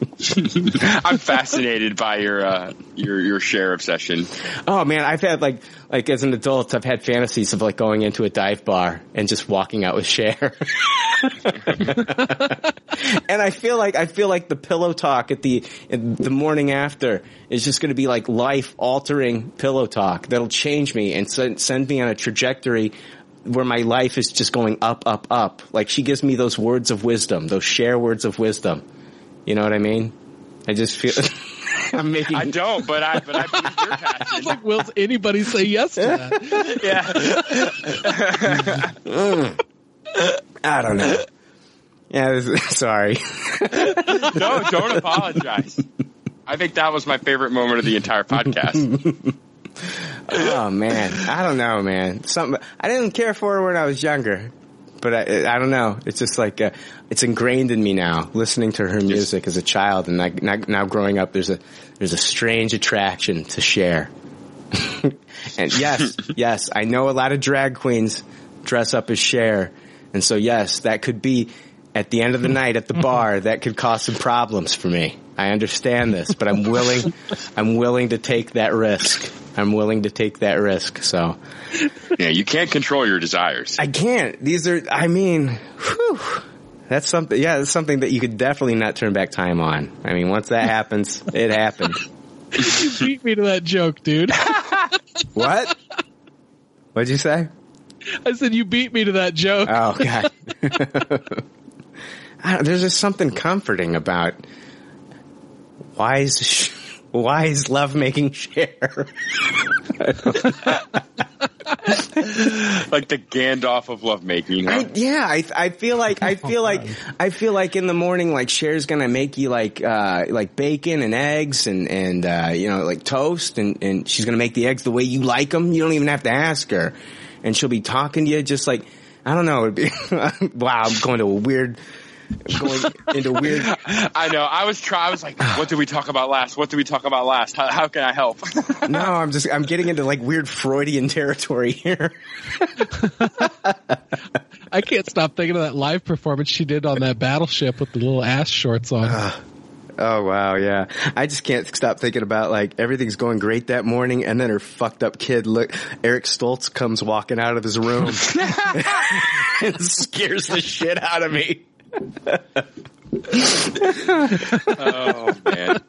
I'm fascinated by your uh, your your Cher obsession. Oh man, I've had like like as an adult, I've had fantasies of like going into a dive bar and just walking out with Cher. and I feel like I feel like the pillow talk at the the morning after is just going to be like life altering pillow talk that'll change me and send, send me on a trajectory where my life is just going up, up, up. Like she gives me those words of wisdom, those Cher words of wisdom. You know what I mean? I just feel I'm making. I don't, but I but I believe your passion. like, will anybody say yes to that? yeah. Mm. I don't know. Yeah, this, sorry. no, don't apologize. I think that was my favorite moment of the entire podcast. oh man, I don't know, man. Something I didn't care for her when I was younger, but I, I don't know. It's just like uh, it's ingrained in me now. Listening to her music as a child, and now, now growing up, there's a there's a strange attraction to Cher. and yes, yes, I know a lot of drag queens dress up as Cher, and so yes, that could be at the end of the night at the bar. That could cause some problems for me. I understand this, but I'm willing. I'm willing to take that risk. I'm willing to take that risk. So, yeah, you can't control your desires. I can't. These are. I mean, whew, that's something. Yeah, that's something that you could definitely not turn back time on. I mean, once that happens, it happened. you beat me to that joke, dude. what? What'd you say? I said you beat me to that joke. Oh god. there's just something comforting about wise, wise love making Cher. like the Gandalf of lovemaking. Huh? I, yeah, I, I feel like I feel like I feel like in the morning, like Cher's gonna make you like uh, like bacon and eggs and and uh, you know like toast, and and she's gonna make the eggs the way you like them. You don't even have to ask her, and she'll be talking to you just like I don't know. It'd be wow. I'm going to a weird going into weird. I know. I was trying. I was like, "What did we talk about last? What did we talk about last? How, how can I help?" no, I'm just. I'm getting into like weird Freudian territory here. I can't stop thinking of that live performance she did on that battleship with the little ass shorts on. Uh, oh wow, yeah. I just can't stop thinking about like everything's going great that morning, and then her fucked up kid, look, Eric Stoltz comes walking out of his room and scares the shit out of me oh man,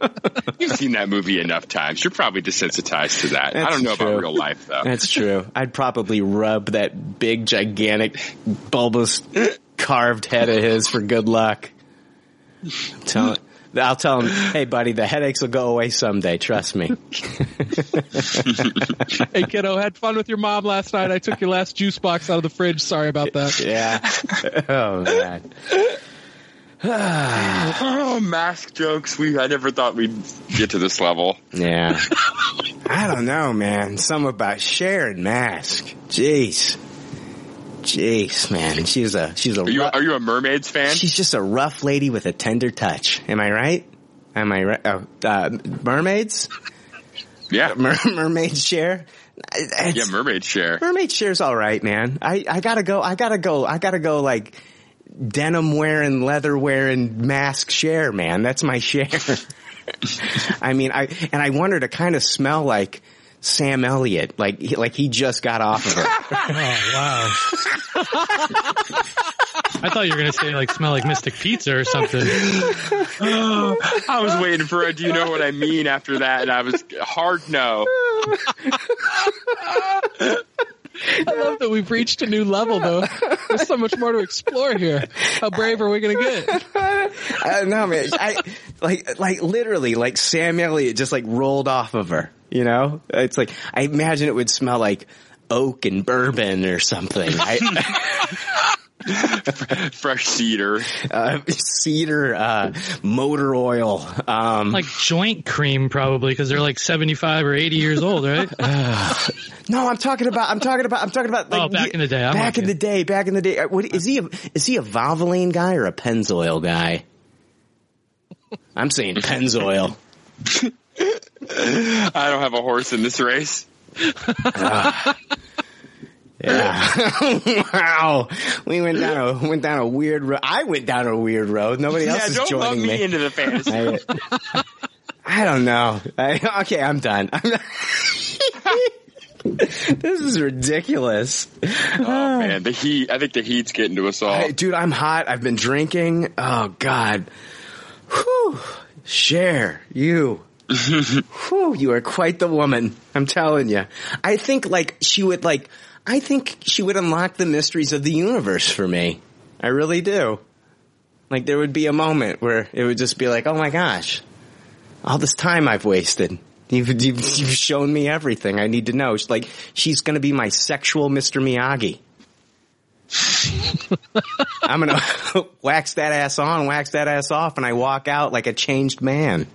you've seen that movie enough times. You're probably desensitized to that. That's I don't know true. about real life though. That's true. I'd probably rub that big, gigantic, bulbous, carved head of his for good luck. Tell, I'll tell him, hey buddy, the headaches will go away someday. Trust me. hey kiddo, had fun with your mom last night. I took your last juice box out of the fridge. Sorry about that. Yeah. Oh man. oh, mask jokes. We I never thought we'd get to this level. Yeah. I don't know, man. Some about sharing mask. Jeez. Jeez, man. She's a she's a. Are you, rough, are you a mermaids fan? She's just a rough lady with a tender touch. Am I right? Am I right? Oh, uh, mermaids. Yeah, Mer- mermaid Cher. It's, yeah, mermaid Cher. Mermaid Cher's all right, man. I I gotta go. I gotta go. I gotta go. Like denim wearing, leather wearing, mask Cher, man. That's my Cher. I mean, I and I want her to kind of smell like Sam Elliott, like he, like he just got off of her. oh wow! I thought you were gonna say like smell like Mystic Pizza or something. Oh, I was waiting for a do you know what I mean after that, and I was hard no. I love that we've reached a new level, though. There's so much more to explore here. How brave are we going to get? I don't know, man. I like, like literally, like Sam Elliott just like rolled off of her. You know, it's like I imagine it would smell like oak and bourbon or something. I, Fresh cedar, uh, cedar, uh, motor oil, um, like joint cream probably because they're like 75 or 80 years old, right? no, I'm talking about, I'm talking about, I'm talking about. Like, Oh, back in the day, I'm back in you. the day, back in the day. Uh, What is he? A, is he a Valvoline guy or a Pennzoil guy? I'm saying Pennzoil. I don't have a horse in this race. Ah. Yeah. wow. We went down a went down a weird road. I went down a weird road. Nobody else yeah, is don't joining me, me. into the fantasy. I, I don't know. I, okay, I'm done. I'm this is ridiculous. oh man, the heat. I think the heat's getting to us all. I- dude, I'm hot. I've been drinking. Oh God. Whew. Cher you. Whew, you are quite the woman. I'm telling you. I think like she would like. I think she would unlock the mysteries of the universe for me. I really do. Like there would be a moment where it would just be like, oh my gosh, all this time I've wasted. You've, you've, you've shown me everything I need to know. She's like, she's going to be my sexual Mr. Miyagi. I'm to wax that ass on, wax that ass off, and I walk out like a changed man.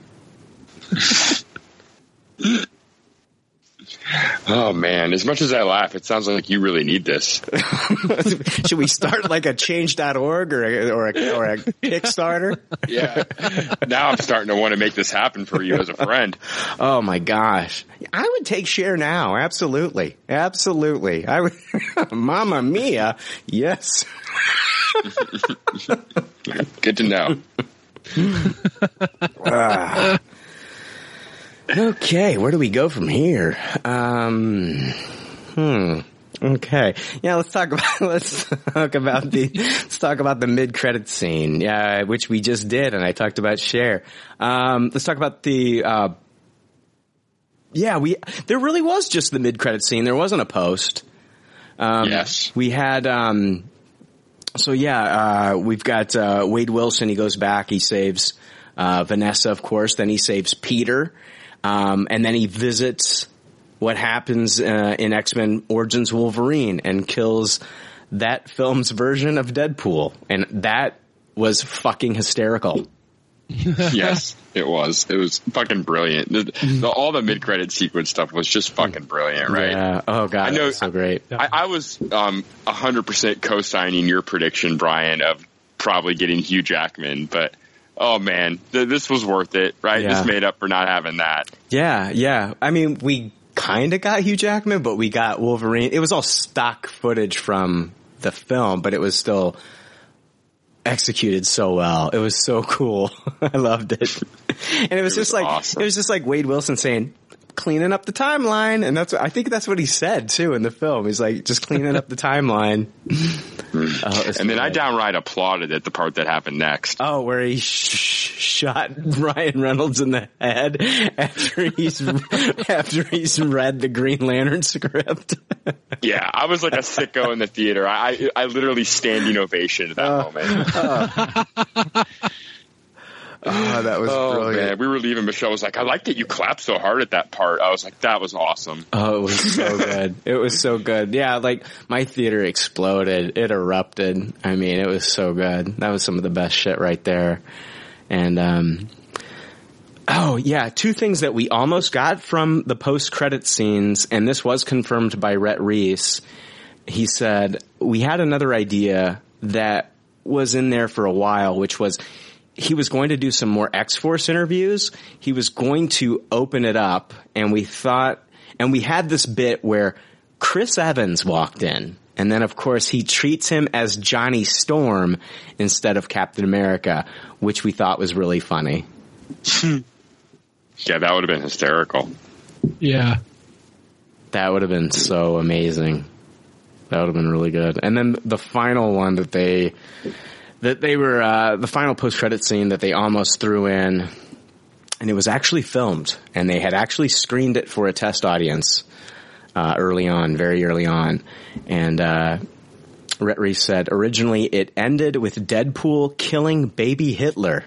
Oh man, as much as I laugh, it sounds like you really need this. Should we start like a change.org or a, or a, or a Kickstarter? Yeah. now I'm starting to want to make this happen for you as a friend. Oh my gosh. I would take Cher now. Absolutely. Absolutely. I would, Mama Mia. Yes. Good to know. Ah. Okay, where do we go from here? Um, hmm. Okay. Yeah, let's talk about let's talk about the let's talk about the mid credit scene. Yeah, which we just did, and I talked about Cher. Um, let's talk about the. Uh, yeah, we there really was just the mid credit scene. There wasn't a post. Um, Yes. we had. Um, so yeah, uh, we've got uh, Wade Wilson. He goes back. He saves uh, Vanessa, of course. Then he saves Peter, um, and then he visits what happens uh, in X Men Origins Wolverine and kills that film's version of Deadpool, and that was fucking hysterical. yes, it was. It was fucking brilliant. The, the, all the mid credit sequence stuff was just fucking brilliant, right? Yeah. Oh god, I know- that so great. I, I was um, 100% co-signing your prediction, Brian, of probably getting Hugh Jackman, but oh man, th- this was worth it, right? Yeah. This made up for not having that. Yeah, yeah. I mean, we kind of got Hugh Jackman, but we got Wolverine. It was all stock footage from the film, but it was still executed so well. It was so cool. I loved it. And it was It was just like, awesome. it was just like Wade Wilson saying, cleaning up the timeline. And that's, I think that's what he said too in the film. He's like, just cleaning up the timeline. Oh, And then I downright applauded at the part that happened next. Oh, where he sh- shot Ryan Reynolds in the head after he's after he's read the Green Lantern script. Yeah, I was like a sicko in the theater. I I, I literally standing ovation at that uh, moment. Uh. Oh, that was Oh brilliant. man, we were leaving. Michelle was like, "I like that you clapped so hard at that part." I was like, "That was awesome." Oh, it was so good. It was so good. Yeah, like my theater exploded. It erupted. I mean, it was so good. That was some of the best shit right there. And um Oh yeah, two things that we almost got from the post credit scenes and this was confirmed by Rhett Reese. He said, "We had another idea that was in there for a while, which was he was going to do some more X-Force interviews. He was going to open it up and we thought, and we had this bit where Chris Evans walked in and then of course he treats him as Johnny Storm instead of Captain America, which we thought was really funny. Yeah, that would have been hysterical. Yeah. That would have been so amazing. That would have been really good. And then the final one that they that they were uh, the final post credit scene that they almost threw in and it was actually filmed, and they had actually screened it for a test audience uh, early on, very early on, and uh, Rhett Reese said originally it ended with Deadpool killing baby Hitler.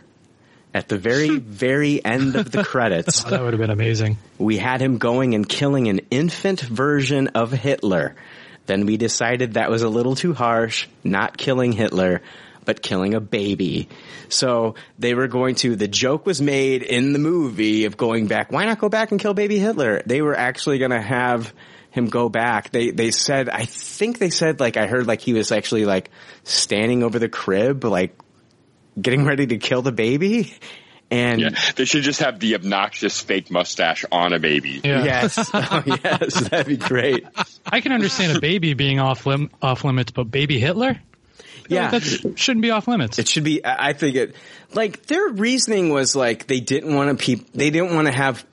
At the very, very end of the credits, that would have been amazing. we had him going and killing an infant version of Hitler. Then we decided that was a little too harsh, not killing Hitler, but killing a baby. So they were going to, the joke was made in the movie of going back, why not go back and kill baby Hitler? They were actually going to have him go back. They, they said, I think they said like, I heard like he was actually like standing over the crib, like getting ready to kill the baby. And Yeah, they should just have the obnoxious fake mustache on a baby. yes, oh, yes, that'd be great. I can understand a baby being off lim- off limits, but baby Hitler? Yeah. that shouldn't be off limits. It should be. I think it. Like their reasoning was like they didn't want to peop They didn't want to have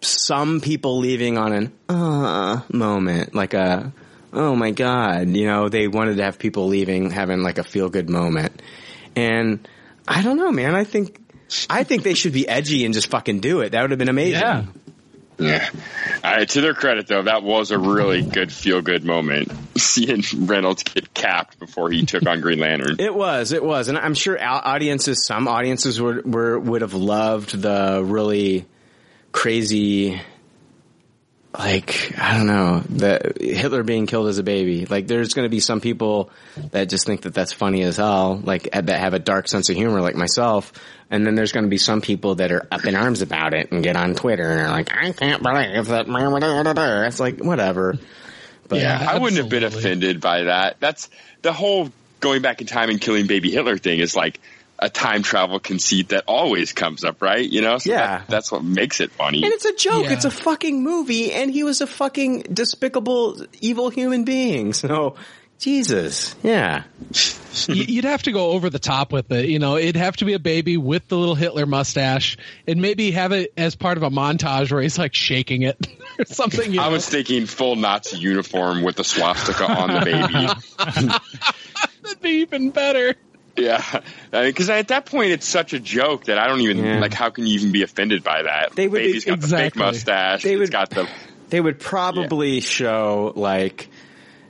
some people leaving on an uh moment, like a oh my god. You know, they wanted to have people leaving having like a feel good moment, and I don't know, man. I think I think they should be edgy and just fucking do it. That would have been amazing. Yeah. Yeah. Right, to their credit though, that was a really good feel good moment. Seeing Reynolds get capped before he took on Green Lantern. It was, it was, and I'm sure audiences, some audiences were, were would have loved the really crazy, like I don't know, the Hitler being killed as a baby. Like, there's going to be some people that just think that that's funny as hell, like eh, that have a dark sense of humor, like myself. And then there's going to be some people that are up in arms about it and get on Twitter and are like, I can't believe that. It's like whatever. But yeah, I wouldn't have been offended by that. That's the whole going back in time and killing baby Hitler thing is like a time travel conceit that always comes up, right? You know, so Yeah. that- that's what makes it funny. And it's a joke. Yeah. It's a fucking movie, and he was a fucking despicable, evil human being. So, Jesus, yeah, You'd have to go over the top with it. You know, it'd have to be a baby with the little Hitler mustache, and maybe have it as part of a montage where he's like shaking it or something. You I know? was thinking full Nazi uniform with the swastika on the baby. That'd be even better. Yeah, because at that point it's such a joke that I don't even Yeah. like. How can you even be offended by that? They would Baby's got the fake exactly. mustache. They would- got the they would probably show like,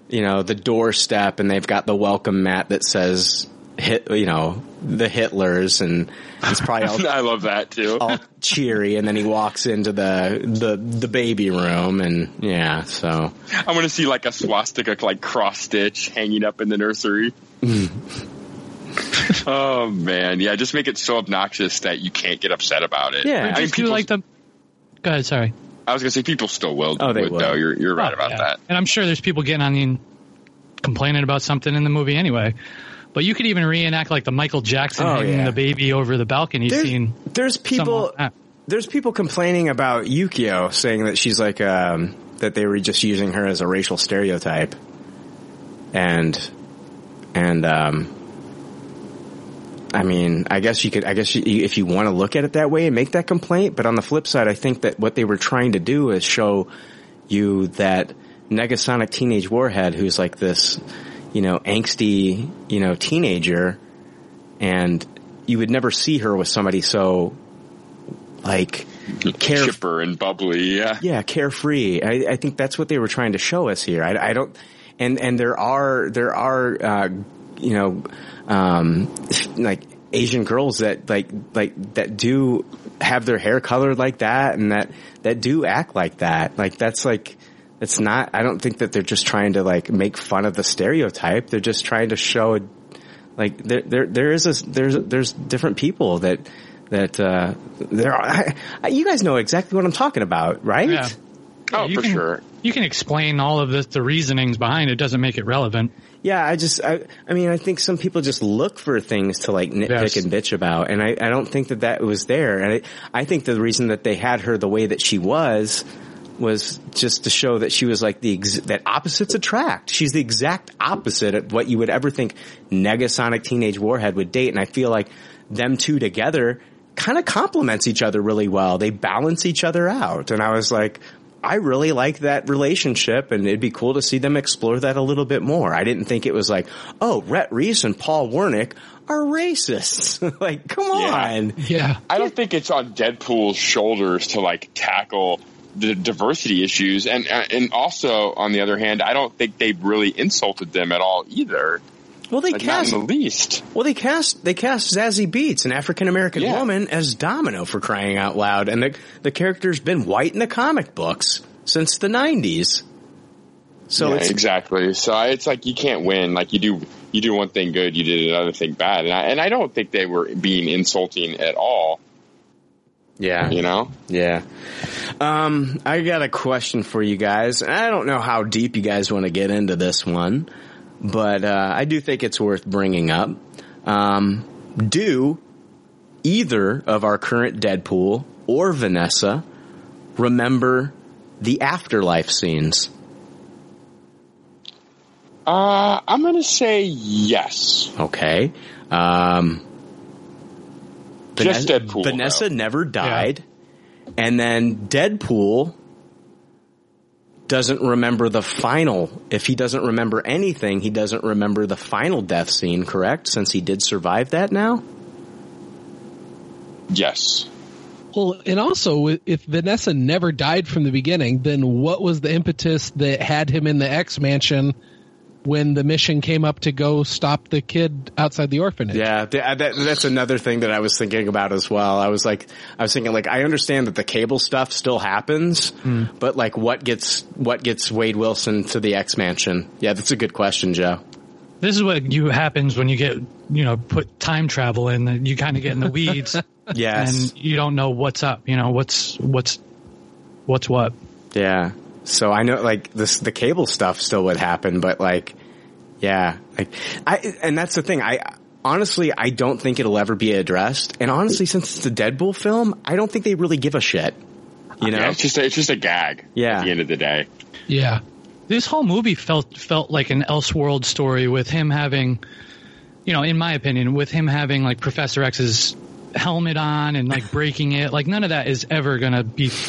you know, the doorstep, and they've got the welcome mat that says hit, you know, the Hitlers, and it's probably all, I love that too. all cheery, and then he walks into the the the baby room, and yeah, so I want to see like a swastika like cross stitch hanging up in the nursery. oh man, yeah, just make it so obnoxious that you can't get upset about it. Yeah. I mean, do people, like the. Go ahead. Sorry. I was gonna say people still will. Oh, they would, will. Though you're you're right Oh, about yeah. that. And I'm sure there's people getting on the complaining about something in the movie anyway. But you could even reenact like the Michael Jackson Oh, hanging yeah. the baby over the balcony there's, scene. there's people like there's people complaining about Yukio saying that she's like um that they were just using her as a racial stereotype and and um I mean, I guess you could, I guess you, if you want to look at it that way and make that complaint, but on the flip side, I think that what they were trying to do is show you that Negasonic Teenage Warhead, who's like this, you know, angsty, you know, teenager, and you would never see her with somebody so, like, care, Chipper and bubbly. Yeah. yeah, carefree. I, I think that's what they were trying to show us here. I, I don't, and and there are there are uh, you know um, like Asian girls that like like that do have their hair colored like that and that that do act like that. Like that's like it's not. I don't think that they're just trying to like make fun of the stereotype. They're just trying to show like there there there is a there's there's different people that that uh there are I, I- you guys know exactly what I'm talking about right Yeah. Oh, you for can, sure. You can explain all of this, the reasonings behind it doesn't make it relevant. Yeah I just I I mean I think some people just look for things to like nitpick Yes. and bitch about and I I don't think that that was there and I I think the reason that they had her the way that she was was just to show that she was like the ex- that opposites attract. She's the exact opposite of what you would ever think Negasonic Teenage Warhead would date, and I feel like them two together kind of complements each other really well. They balance each other out, and I was like, I really like that relationship and it'd be cool to see them explore that a little bit more. I didn't think it was like, oh, Rhett Reese and Paul Wernick are racists. like, come on. Yeah. I don't think it's on Deadpool's shoulders to like tackle the diversity issues, and uh, and also on the other hand, I don't think they really insulted them at all either. Well, they Like, cast the least. Well, they cast they cast Zazie Beetz, an African American Yeah. woman, as Domino for crying out loud, and the the character's been white in the comic books since the '90s. So yeah, it's exactly. So I- it's like you can't win. Like you do, you do one thing good, you did another thing bad, and I, and I don't think they were being insulting at all. yeah, You know, yeah. Um, I got a question for you guys. I don't know how deep you guys want to get into this one, but uh, I do think it's worth bringing up. Um, do either of our current Deadpool or Vanessa remember the afterlife scenes? uh, I'm gonna say yes. Okay. Um, Just Vanessa, Deadpool, Vanessa though. never died. And then Deadpool doesn't remember the final. If he doesn't remember anything, he doesn't remember the final death scene, correct? Since he did survive that now? Yes. Well, and also, if Vanessa never died from the beginning, then what was the impetus that had him in the X mansion when the mission came up to go stop the kid outside the orphanage? Yeah, uh, that, that's another thing that I was thinking about as well. I was like, I was thinking like, I understand that the cable stuff still happens, but like, what gets what gets Wade Wilson to the X Mansion? Yeah, that's a good question, Joe. This is what you happens when you get, you know, put time travel in. and You kind of get in the weeds, Yes. and you don't know what's up. You know what's what's what's what. Yeah. So I know like this, the cable stuff still would happen, but like, yeah, like I, and that's the thing. I honestly, I don't think it'll ever be addressed. And honestly, since it's a Deadpool film, I don't think they really give a shit. You know? Yeah, it's just a, it's just a gag. Yeah. At the end of the day. Yeah. This whole movie felt felt like an Elseworld story with him having, you know, in my opinion, with him having like Professor X's helmet on and like breaking it. Like none of that is ever gonna be.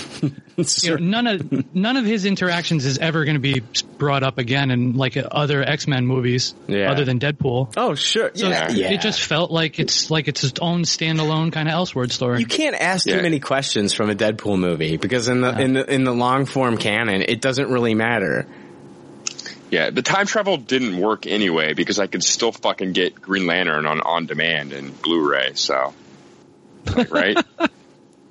You know, none of none of his interactions is ever going to be brought up again in like other X Men movies, Yeah. other than Deadpool. Oh, sure. So yeah. it, yeah. it just felt like it's like it's its own standalone kind of Elseworld story. You can't ask too Yeah. many questions from a Deadpool movie because in the in the in the long form canon, it doesn't really matter. Yeah, the time travel didn't work anyway because I could still fucking get Green Lantern on on demand and Blu-ray. So, like, right?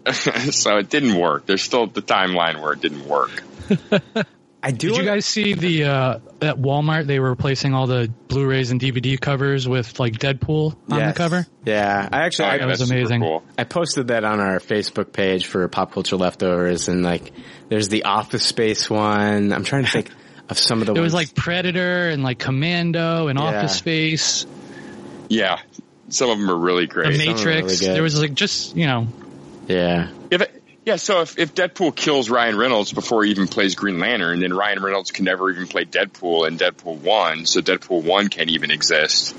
so it didn't work. There's still the timeline where it didn't work. I do. Did you guys see the uh, at Walmart? They were replacing all the Blu-rays and DVD covers with like Deadpool on Yes. the cover. Yeah, I actually Oh, I, yeah, was amazing. cool. I posted that on our Facebook page for Pop Culture Leftovers, and like, there's the Office Space one. I'm trying to think of some of the. There was like Predator and like Commando and Yeah. Office Space, Yeah, some of them are really The great. some are Matrix. really there was like just you know yeah, If it, yeah, so if, if Deadpool kills Ryan Reynolds before he even plays Green Lantern, then Ryan Reynolds can never even play Deadpool in Deadpool one, so Deadpool one can't even exist.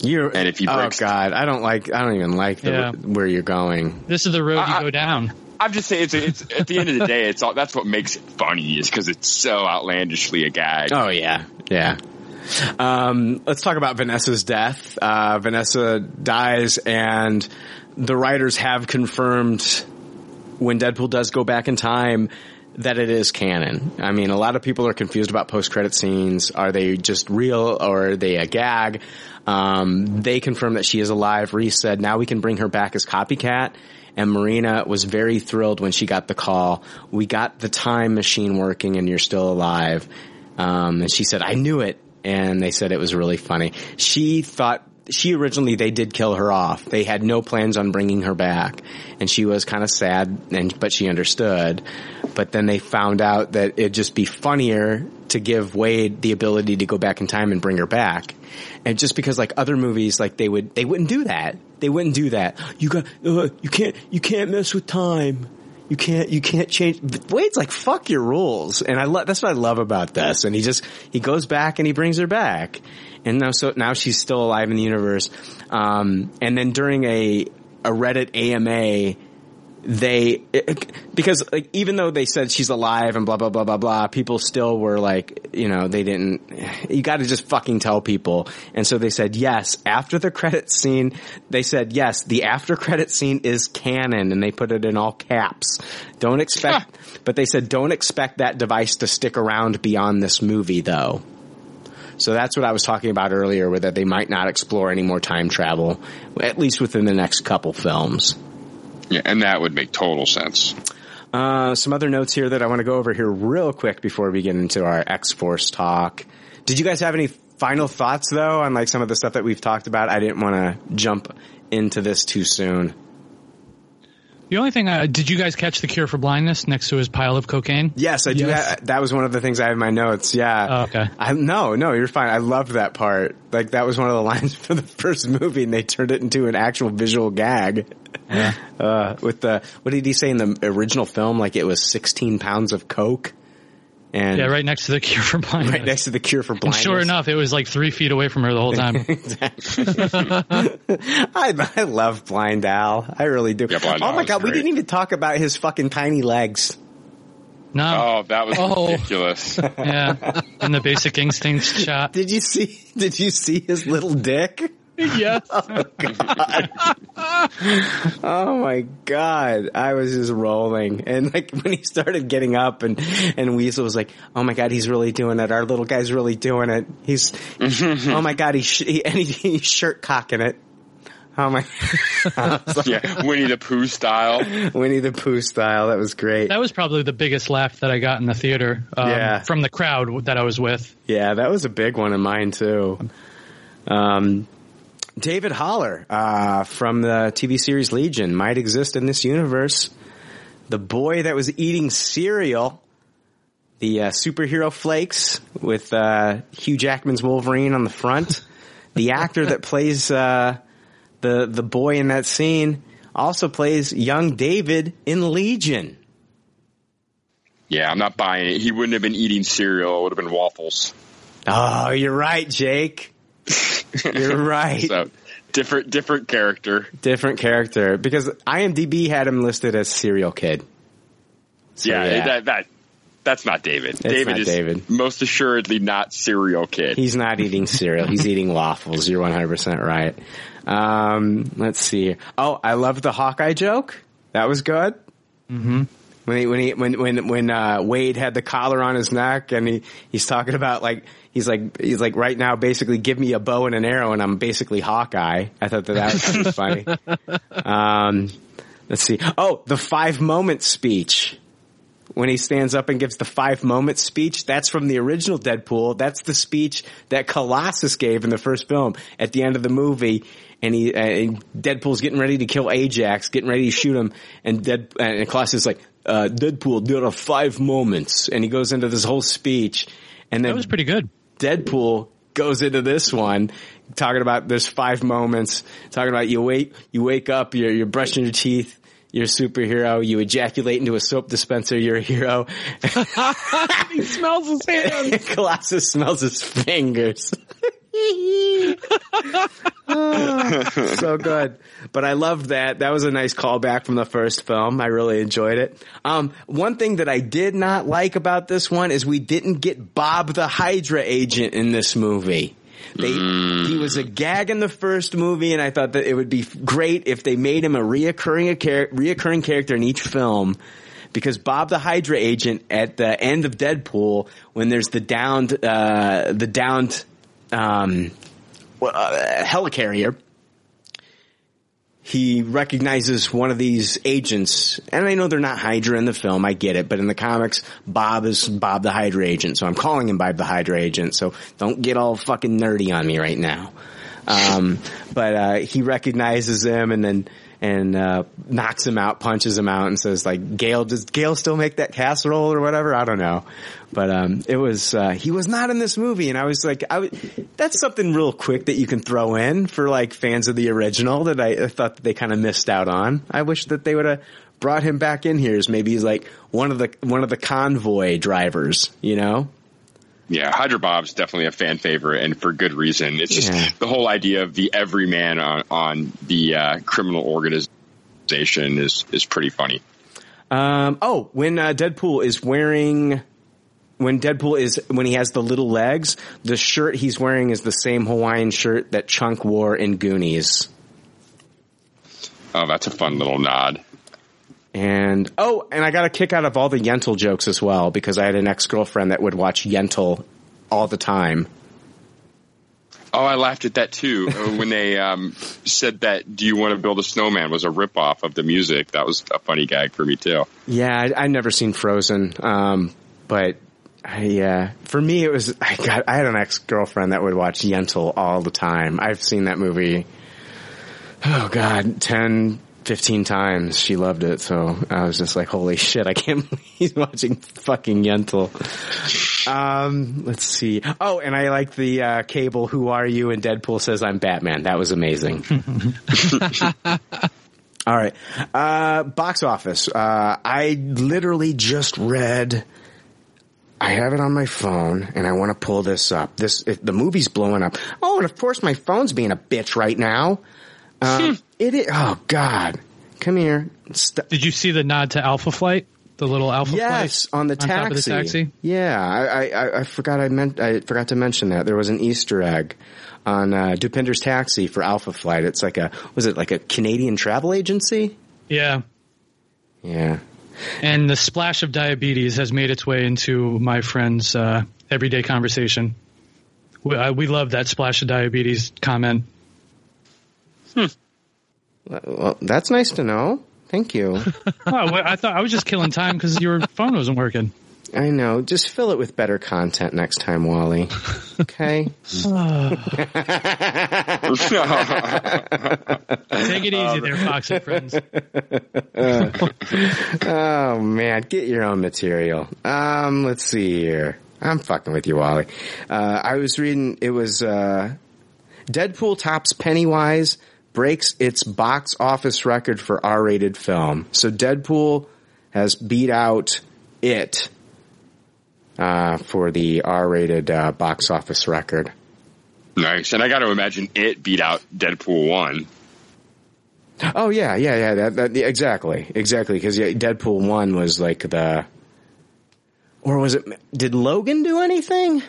you're. And if he oh god, I don't like. I don't even like the, Yeah. where you're going. this is the road I- you go down. I'm just saying, it's, it's at the end of the day, it's all that's what makes it funny is because it's so outlandishly a gag. Oh yeah, yeah. Um, let's talk about Vanessa's death. Uh, Vanessa dies, and the writers have confirmed when Deadpool does go back in time that it is canon. I mean, a lot of people are confused about post-credit scenes. Are they just real or are they a gag? Um, they confirm that she is alive. Reese said, now we can bring her back as copycat. And Morena was very thrilled when she got the call. We got the time machine working and you're still alive. Um, and she said, I knew it. And they said it was really funny. She thought she originally they did kill her off. They had no plans on bringing her back, and she was kind of sad, and but she understood. But then they found out that it'd just be funnier to give Wade the ability to go back in time and bring her back, and just because like other movies, like they would they wouldn't do that. They wouldn't do that. You got uh, you can't you can't mess with time. You can't, you can't change. Wade's like, fuck your rules. And I love, that's what I love about this. And he just, he goes back and he brings her back. And now, so now she's still alive in the universe. Um, and then during a, a Reddit AMA, they because like even though they said she's alive and blah blah blah blah blah people still were like you know they didn't you got to just fucking tell people. And so they said yes after the credit scene they said yes the after credit scene is canon and they put it in all caps. Don't expect but they said don't expect that device to stick around beyond this movie though. So that's what I was talking about earlier, with that they might not explore any more time travel, at least within the next couple films. Yeah, and that would make total sense. Uh, some other notes here that I want to go over here real quick before we get into our X Force talk. Did you guys have any final thoughts though on like some of the stuff that we've talked about? I didn't want to jump into this too soon. The only thing, uh, did you guys catch the cure for blindness next to his pile of cocaine? Yes, I do. Yes. Ha- that was one of the things I have in my notes. Yeah. Oh, okay. I, no, no, you're fine. I loved that part. Like that was one of the lines for the first movie, and they turned it into an actual visual gag. Yeah. Uh, with the what did he say in the original film? Like it was 16 pounds of coke. And Yeah, right next to the cure for blindness. right next to the cure for And blindness. sure enough, it was like three feet away from her the whole time. I, I love Blind Al. I really do. Blind oh Al my is god, we didn't even talk about his fucking tiny legs. No. Oh, that was Oh. ridiculous. yeah. And the basic instinct shot. Did you see? Did you see his little dick? yes. Oh god. oh my god. I was just rolling. And like when he started getting up and, and Weasel was like, oh my god, he's really doing it. Our little guy's really doing it. He's, oh my god, he's, he, and he, he's shirt cocking it. Oh my, I was like, yeah, Winnie the Pooh style. Winnie the Pooh style. That was great. That was probably the biggest laugh that I got in the theater. Um, Yeah. From the crowd that I was with. Yeah, that was a big one of mine too. Um, David Haller uh, from the TV series Legion might exist in this universe. The boy that was eating cereal, the uh, superhero flakes with uh, Hugh Jackman's Wolverine on the front. the actor that plays uh, the the boy in that scene also plays young David in Legion. Yeah, I'm not buying it. He wouldn't have been eating cereal. It would have been waffles. Oh, you're right, Jake. You're right. So different, different character. different character because IMDb had him listed as cereal kid. So, yeah, yeah. that that that's not David. It's David not is David. most assuredly not cereal kid. He's not eating cereal. He's eating waffles. You're 100% right. Um, let's see. Oh, I love the Hawkeye joke. That was good. Mm-hmm. When he, when he, when, when, when, uh, Wade had the collar on his neck and he, he's talking about like, he's like, he's like, right now, basically give me a bow and an arrow and I'm basically Hawkeye. I thought that that was kind of funny. Um, let's see. Oh, the five moment speech. When he stands up and gives the five moment speech, that's from the original Deadpool. That's the speech that Colossus gave in the first film at the end of the movie. And he, and Deadpool's getting ready to kill Ajax, getting ready to shoot him. And Dead, and Colossus is like, uh, Deadpool, there are five moments. And he goes into this whole speech. And then That was pretty good. Deadpool goes into this one talking about there's five moments, talking about you wake, you wake up, you're, you're brushing your teeth, you're a superhero, you ejaculate into a soap dispenser, you're a hero. he smells his hands. Colossus smells his fingers. so good. But I loved that. That was a nice callback from the first film. I really enjoyed it. Um, one thing that I did not like about this one is we didn't get Bob the Hydra agent in this movie. They, he was a gag in the first movie, and I thought that it would be great if they made him a reoccurring a char- reoccurring character in each film. Because Bob the Hydra agent at the end of Deadpool, when there's the downed, uh, the downed, um, well, uh, helicarrier, he recognizes one of these agents, and I know they're not Hydra in the film, I get it, but in the comics, Bob is Bob the Hydra agent, so I'm calling him Bob the Hydra agent, so don't get all fucking nerdy on me right now. Um, but, uh, he recognizes him and then, and, uh, knocks him out, punches him out and says like, Gail, does Gail still make that casserole or whatever? I don't know. But, um, it was, uh, he was not in this movie and I was like, I w- that's something real quick that you can throw in for like fans of the original that I, I thought that they kind of missed out on. I wish that they would have brought him back in here as maybe he's like one of the, one of the convoy drivers, you know? Yeah, Hydra Bob's definitely a fan favorite, and for good reason. It's just Yeah. the whole idea of the everyman on on the uh, criminal organization is is pretty funny. Um, oh, when uh, Deadpool is wearing, when Deadpool is when he has the little legs, the shirt he's wearing is the same Hawaiian shirt that Chunk wore in Goonies. Oh, that's a fun little nod. And oh, and I got a kick out of all the Yentl jokes as well because I had an ex girlfriend that would watch Yentl all the time. Oh, I laughed at that too uh, when they um, said that "Do you want to build a snowman?" was a ripoff of the music. That was a funny gag for me too. Yeah, I, I've never seen Frozen, um, but I, uh, for me, it was I got I had an ex girlfriend that would watch Yentl all the time. I've seen that movie. Oh God, 10, 15 times. She loved it, so I was just like, "Holy shit! I can't believe he's watching fucking Yentl." Um, let's see. Oh, and I like the uh, cable. Who are you? And Deadpool says, "I'm Batman." That was amazing. All right. Uh, box office. Uh, I literally just read. I have it on my phone, and I want to pull this up. This the movie's blowing up. Oh, and of course my phone's being a bitch right now. Um, it is. Oh God, come here. St- Did you see the nod to Alpha Flight? The little Alpha yes, Flight on the top taxi. of the taxi. Yeah, I, I, I forgot I meant I forgot to mention that there was an Easter egg on uh, Dopinder's Taxi for Alpha Flight. It's like a was it like a Canadian travel agency? Yeah. Yeah. And the splash of diabetes has made its way into my friend's uh, everyday conversation. We, uh, we love that splash of diabetes comment. Well, that's nice to know. Thank you. oh, well, I thought I was just killing time because your phone wasn't working. I know. Just fill it with better content next time, Wally. Okay. Take it easy there, Fox and friends. oh man, get your own material. Um, let's see here. I'm fucking with you, Wally. Uh, I was reading. It was uh, Deadpool tops Pennywise breaks its box office record for R-rated film. So Deadpool has beat out it uh, for the R-rated uh, box office record. Nice, and I got to imagine it beat out Deadpool one. Oh yeah, yeah, yeah. That, that yeah, exactly, exactly. Because yeah, Deadpool one was like the, or was it? Did Logan do anything?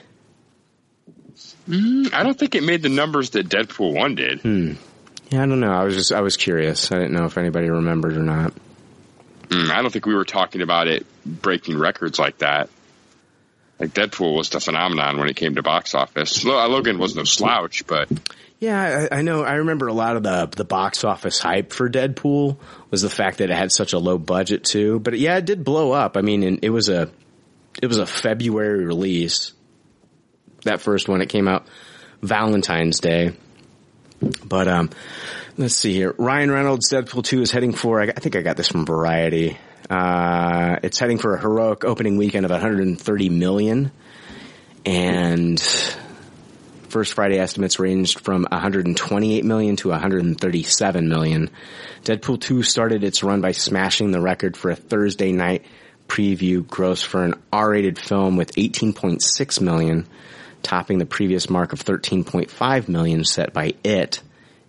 Mm, I don't think it made the numbers that Deadpool one did. Hmm. Yeah, I don't know. I was just I was curious. I didn't know if anybody remembered or not. Mm, I don't think we were talking about it breaking records like that. Like Deadpool was the phenomenon when it came to box office. Logan was no slouch, but yeah, I, I, know. I remember a lot of the the box office hype for Deadpool was the fact that it had such a low budget too. But yeah, it did blow up. I mean, it was a it was a February release. That first one, it came out Valentine's Day. But um, let's see here. Ryan Reynolds Deadpool two is heading for. I think I got this from Variety. Uh, it's heading for a heroic opening weekend of 130 million, and first Friday estimates ranged from 128 million to 137 million. Deadpool 2 started its run by smashing the record for a Thursday night preview gross for an R-rated film with 18.6 million, topping the previous mark of 13.5 million set by It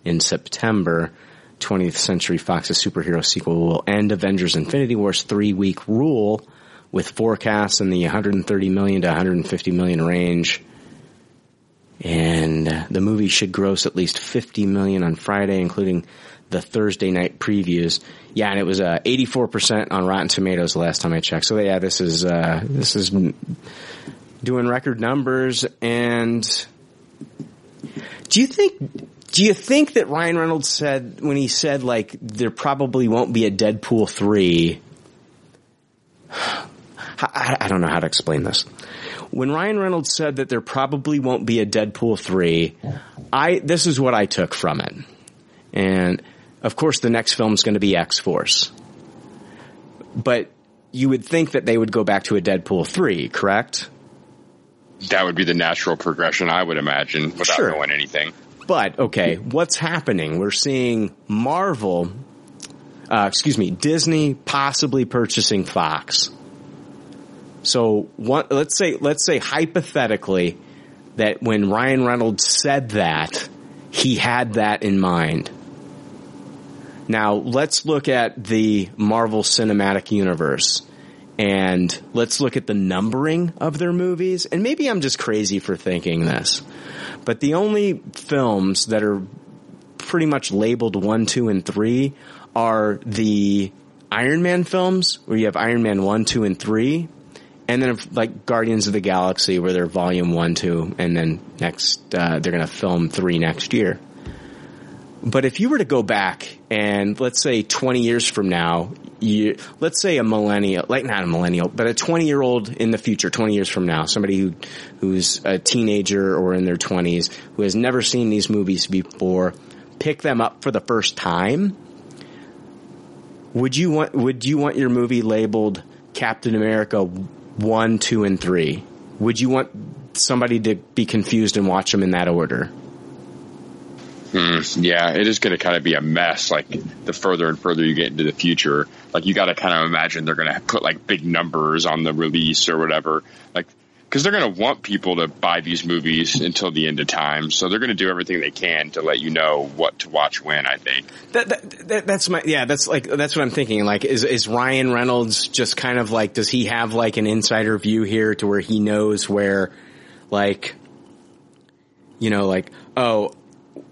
in September. 20th Century Fox's superhero sequel will end Avengers Infinity War's three week rule with forecasts in the 130 million to 150 million range. And the movie should gross at least 50 million on Friday, including the Thursday night previews. Yeah, and it was uh, 84% on Rotten Tomatoes last time I checked. So yeah, this is uh, this is doing record numbers. And do you think do you think that Ryan Reynolds said when he said like there probably won't be a Deadpool three? I, I don't know how to explain this. When Ryan Reynolds said that there probably won't be a Deadpool three, I this is what I took from it, and of course the next film is going to be X Force, but you would think that they would go back to a Deadpool three, correct? That would be the natural progression, I would imagine, without Sure. knowing anything. But okay, what's happening? We're seeing Marvel, uh, excuse me, Disney possibly purchasing Fox. So one, let's say, let's say hypothetically that when Ryan Reynolds said that, he had that in mind. Now let's look at the Marvel Cinematic Universe and let's look at the numbering of their movies. And maybe I'm just crazy for thinking this, but the only films that are pretty much labeled one, two, and three are the Iron Man films where you have Iron Man one, two, and three. And then like Guardians of the Galaxy where they're volume one, two, and then next, uh, they're going to film three next year. But if you were to go back and let's say 20 years from now, you, let's say a millennial, like not a millennial, but a 20 year old in the future, 20 years from now, somebody who, who's a teenager or in their 20s who has never seen these movies before, pick them up for the first time. Would you want, would you want your movie labeled Captain America 1, 2, and 3? Would you want somebody to be confused and watch them in that order? Hmm, yeah, it is going to kind of be a mess. Like the further and further you get into the future, like you got to kind of imagine they're going to put like big numbers on the release or whatever. Like because they're going to want people to buy these movies until the end of time, so they're going to do everything they can to let you know what to watch when. I think that, that, that that's my yeah. That's like that's what I'm thinking. Like, is is Ryan Reynolds just kind of like does he have like an insider view here to where he knows where, like, you know, like oh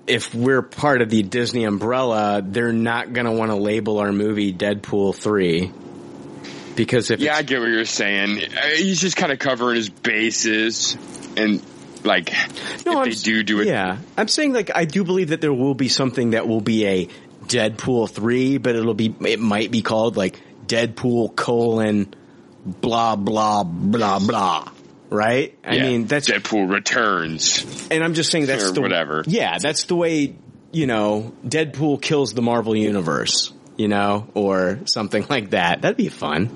if we're part of the Disney umbrella, they're not going to want to label our movie Deadpool 3. Because if yeah, I get what you're saying. Uh, He's just kind of covering his bases, and like no, if they do do it, yeah, I'm saying like I do believe that there will be something that will be a Deadpool three, but it'll be it might be called like Deadpool colon blah blah blah blah. Right? I Yeah, mean, that's Deadpool returns, and I'm just saying that's or the whatever. Yeah, that's the way you know Deadpool kills the Marvel universe, you know, or something like that. That'd be fun.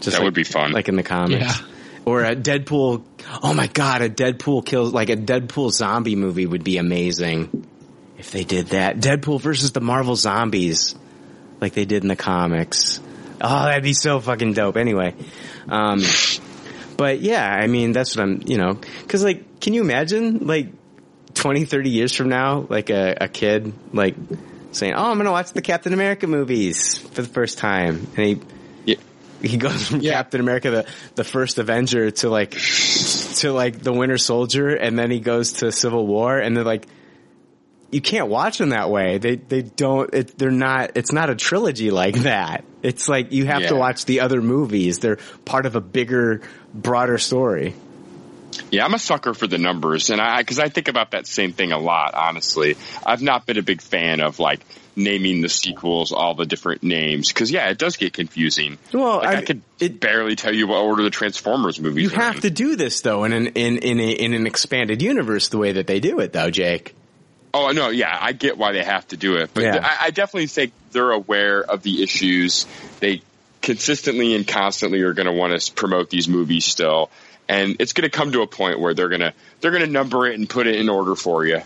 Just That like- would be fun. like in the comics. Yeah. Or a Deadpool. Oh my god, a Deadpool kills like a Deadpool zombie movie would be amazing if they did that. Deadpool versus the Marvel zombies, like they did in the comics. Oh, that'd be so fucking dope. Anyway, um, but yeah, I mean that's what I'm. You know, because like, can you imagine like 20, 30 years from now, like a, a kid like saying, "Oh, I'm gonna watch the Captain America movies for the first time," and he he goes from Captain America, the the first Avenger, to like to like the Winter Soldier, and then he goes to Civil War, and they're like, you can't watch them that way. They they don't. It, they're not. It's not a trilogy like that. It's like you have to watch the other movies. They're part of a bigger, broader story. Yeah, I'm a sucker for the numbers, and I because I think about that same thing a lot. Honestly, I've not been a big fan of like naming the sequels all the different names because yeah, it does get confusing. Well, like, I, I- could barely tell you what order the Transformers movies. You have in. to do this though in an in in, a, in an expanded universe the way that they do it though, Jake. Oh no, yeah, I get why they have to do it, but Yeah. I, I definitely think they're aware of the issues. They consistently and constantly are going to want to promote these movies still, and it's going to come to a point where they're going to they're going to number it and put it in order for you.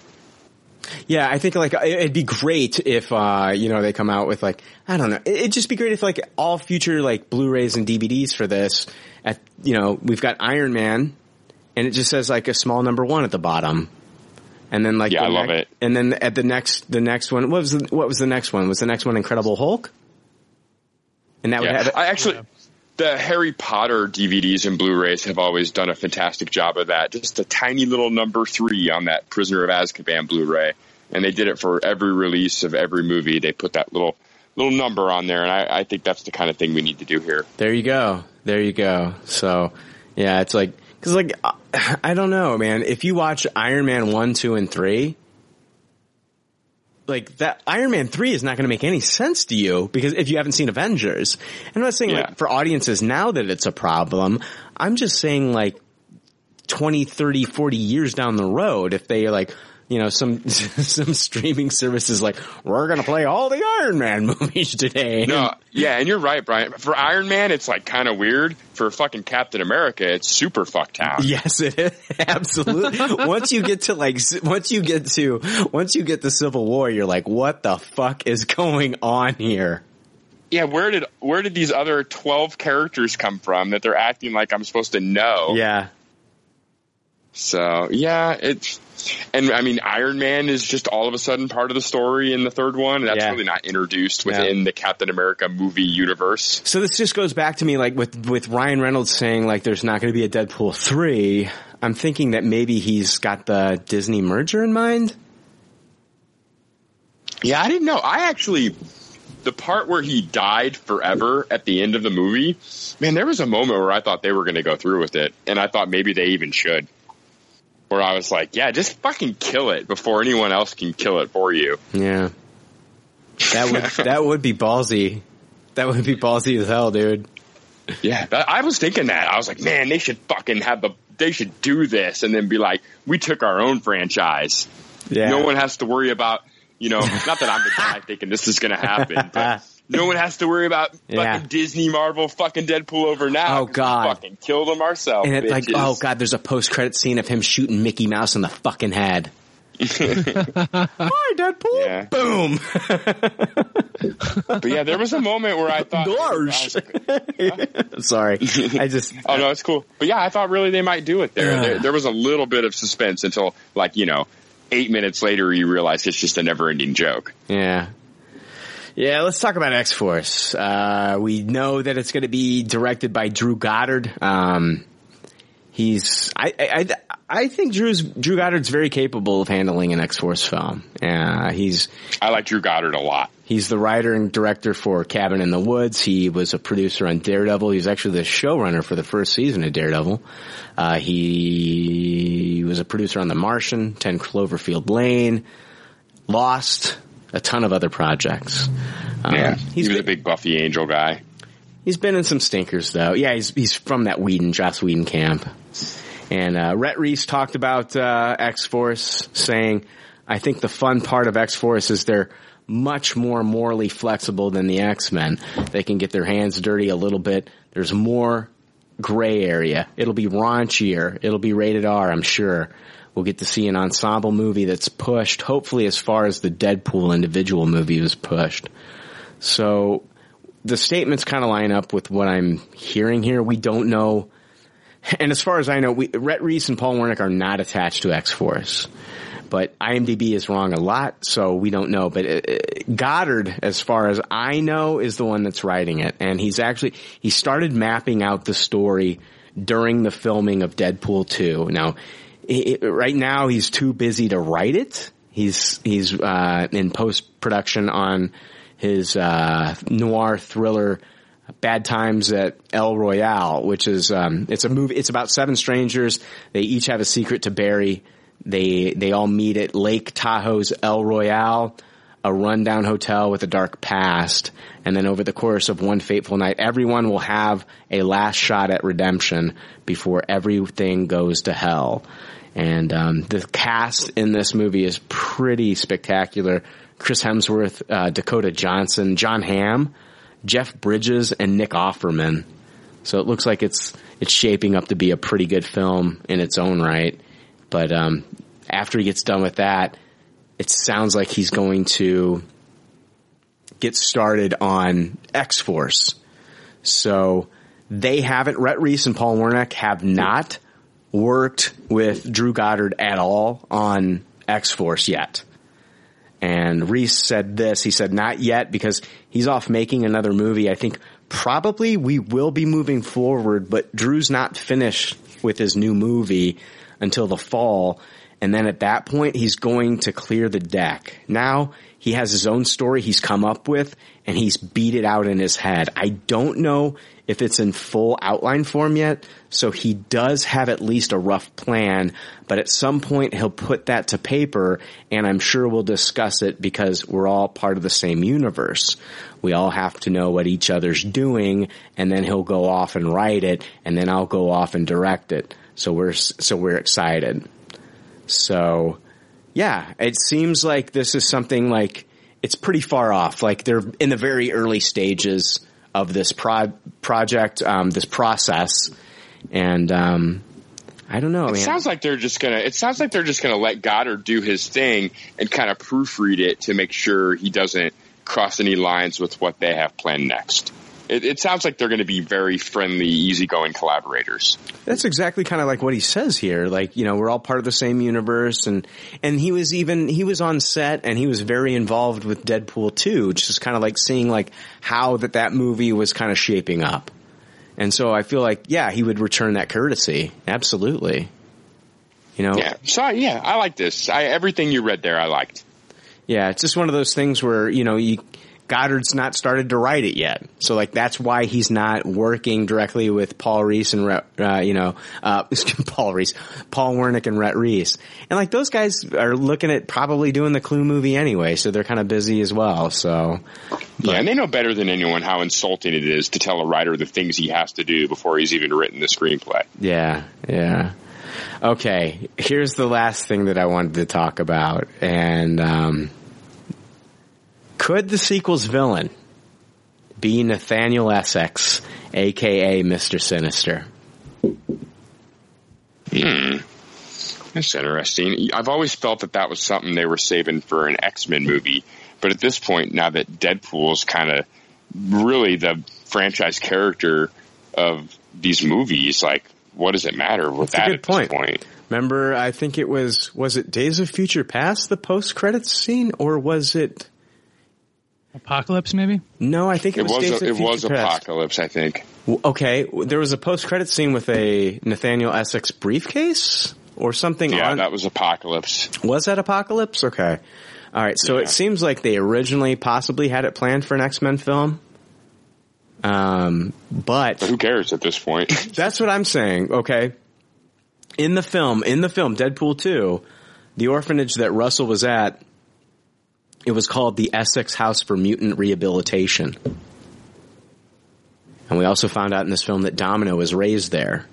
Yeah, I think like it'd be great if uh you know they come out with like I don't know. It- It'd just be great if like all future like Blu-rays and DVDs for this at you know we've got Iron Man and it just says like a small number 1 at the bottom. And then like Yeah, the I love it. And then at the next the next one what was the, what was the next one? Was the next one Incredible Hulk? And that would Yeah. have it. I actually, the Harry Potter DVDs and Blu-rays have always done a fantastic job of that. Just a tiny little number three on that Prisoner of Azkaban Blu-ray, and they did it for every release of every movie. They put that little little number on there, and I, I think that's the kind of thing we need to do here. There you go. There you go. So, yeah, it's like, cause like, I don't know, man. If you watch Iron Man 1, 2, and 3, like that, Iron Man 3 is not going to make any sense to you because if you haven't seen Avengers. And I'm not saying Yeah. like for audiences now that it's a problem. I'm just saying like 20, 30, 40 years down the road, if they are like, you know, some, some streaming services like, we're going to play all the Iron Man movies today. No, yeah, and you're right, Brian. For Iron Man, it's like kind of weird. For fucking Captain America, it's super fucked out. Yes, it is. Absolutely. once you get to like, once you get to, once you get to Civil War, you're like, what the fuck is going on here? Yeah, where did where did these other twelve characters come from that they're acting like I'm supposed to know? Yeah. So yeah, it's and I mean, Iron Man is just all of a sudden part of the story in the third one. That's Yeah. really not introduced within the Captain America movie universe. So this just goes back to me like with with Ryan Reynolds saying like there's not going to be a Deadpool 3. I'm thinking that maybe he's got the Disney merger in mind. Yeah, I didn't know. I actually, the part where he died forever at the end of the movie, man, there was a moment where I thought they were going to go through with it, and I thought maybe they even should. Where I was like, yeah, just fucking kill it before anyone else can kill it for you. Yeah. That would that would be ballsy. That would be ballsy as hell, dude. Yeah, that, I was thinking that. I was like, man, they should fucking have the, they should do this and then be like, we took our own franchise. Yeah. No one has to worry about, you know, not that I'm the guy thinking this is going to happen, but no one has to worry about Yeah. fucking Disney, Marvel, fucking Deadpool over now. Oh, God. fucking kill them ourselves. And it's like, oh god, there's a post credit scene of him shooting Mickey Mouse in the fucking head. Hi, Deadpool. Yeah. Boom. But yeah, there was a moment where I thought, Sorry, I just. oh no, it's cool. But yeah, I thought really they might do it there. There. There was a little bit of suspense until like you know, eight minutes later you realize it's just a never-ending joke. Yeah. Yeah, let's talk about X Force. Uh, we know that it's going to be directed by Drew Goddard. Um, he's, I, I, I think Drew's, Drew Goddard's very capable of handling an X Force film. Uh, he's, I like Drew Goddard a lot. He's the writer and director for Cabin in the Woods. He was a producer on Daredevil. He was actually the showrunner for the first season of Daredevil. Uh, he was a producer on The Martian, 10 Cloverfield Lane, Lost, a ton of other projects. Um, yeah, he's he was a big Buffy Angel guy. He's been in some stinkers though. Yeah, he's he's from that Whedon, Joss Whedon camp. And uh, Rhett Reese talked about uh, X Force, saying, "I think the fun part of X Force is they're much more morally flexible than the X Men. They can get their hands dirty a little bit. There's more gray area. It'll be raunchier. It'll be rated R. I'm sure." We'll get to see an ensemble movie that's pushed, hopefully as far as the Deadpool individual movie was pushed. So the statements kind of line up with what I'm hearing here. We don't know, and as far as I know, we, Rhett Reese and Paul Wernick are not attached to X Force. But IMDb is wrong a lot, so we don't know. But uh, Goddard, as far as I know, is the one that's writing it, and he's actually he started mapping out the story during the filming of Deadpool two. Now, it, right now he's too busy to write it. He's he's uh, in post production on his uh, noir thriller Bad Times at El Royale, which is um, it's a movie. It's about seven strangers. They each have a secret to bury. They they all meet at Lake Tahoe's El Royale, a rundown hotel with a dark past. And then over the course of one fateful night, everyone will have a last shot at redemption before everything goes to hell. And um, the cast in this movie is pretty spectacular. Chris Hemsworth, uh, Dakota Johnson, Jon Hamm, Jeff Bridges, and Nick Offerman. So it looks like it's it's shaping up to be a pretty good film in its own right. But um, after he gets done with that, it sounds like he's going to get started on X Force. So they haven't. Rhett Reese and Paul Wernick have not worked with Drew Goddard at all on X Force yet. And Reese said this. He said, not yet because he's off making another movie. I think probably we will be moving forward, but Drew's not finished with his new movie until the fall. And then at that point, he's going to clear the deck. Now he has his own story he's come up with and he's beat it out in his head. I don't know if it's in full outline form yet. So he does have at least a rough plan, but at some point he'll put that to paper and I'm sure we'll discuss it because we're all part of the same universe. We all have to know what each other's doing and then he'll go off and write it and then I'll go off and direct it. So we're, so we're excited. So yeah, it seems like this is something like it's pretty far off. Like they're in the very early stages of this pro- project, um, this process, and um, I don't know. It man. sounds like they're just gonna. It sounds like they're just gonna let Goddard do his thing and kind of proofread it to make sure he doesn't cross any lines with what they have planned next. It, it sounds like they're going to be very friendly, easygoing collaborators. That's exactly kind of like what he says here. Like, you know, we're all part of the same universe and, and he was even, he was on set and he was very involved with Deadpool 2, just kind of like seeing like how that that movie was kind of shaping up. And so I feel like, yeah, he would return that courtesy. Absolutely. You know? Yeah. So yeah, I like this. I, everything you read there, I liked. Yeah, it's just one of those things where, you know, you, Goddard's not started to write it yet. So like that's why he's not working directly with Paul Reese and uh, you know uh, Paul Reese, Paul Wernick and Rhett Reese, and like those guys are looking at probably doing the Clue movie anyway, so they're kind of busy as well. So yeah, and they know better than anyone how insulting it is to tell a writer the things he has to do before he's even written the screenplay. Yeah, yeah. Okay, here's the last thing that I wanted to talk about, and. Um, could the sequel's villain be Nathaniel Essex, aka Mr. Sinister? Hmm. That's interesting. I've always felt that that was something they were saving for an X Men movie, but at this point, now that Deadpool's kind of really the franchise character of these movies, like, what does it matter with That's that a good point. point? Remember, I think it was was it Days of Future Past the post credits scene, or was it Apocalypse, maybe? No, I think it, it was. was, a, it was Apocalypse. I think. Okay, there was a post-credit scene with a Nathaniel Essex briefcase or something. Yeah, on, that was Apocalypse. Was that Apocalypse? Okay, all right. So yeah. it seems like they originally possibly had it planned for an X Men film. Um, but, but who cares at this point? that's what I'm saying. Okay, in the film, in the film, Deadpool two, the orphanage that Russell was at it was called the Essex House for Mutant Rehabilitation. And we also found out in this film that Domino was raised there.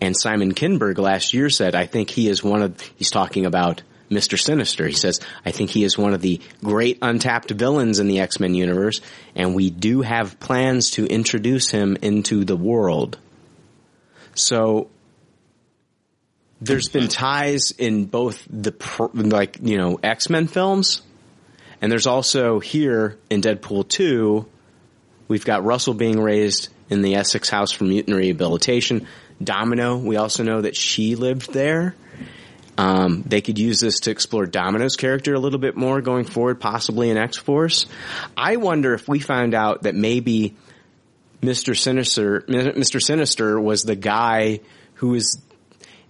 And Simon Kinberg last year said, I think he is one of, he's talking about Mr. Sinister. He says, I think he is one of the great untapped villains in the X-Men universe, and we do have plans to introduce him into the world. So there's been ties in both the like you know X Men films, and there's also here in Deadpool two, we've got Russell being raised in the Essex House for Mutant Rehabilitation. Domino, we also know that she lived there. Um, they could use this to explore Domino's character a little bit more going forward, possibly in X Force. I wonder if we found out that maybe Mister Sinister, Mister Sinister was the guy who is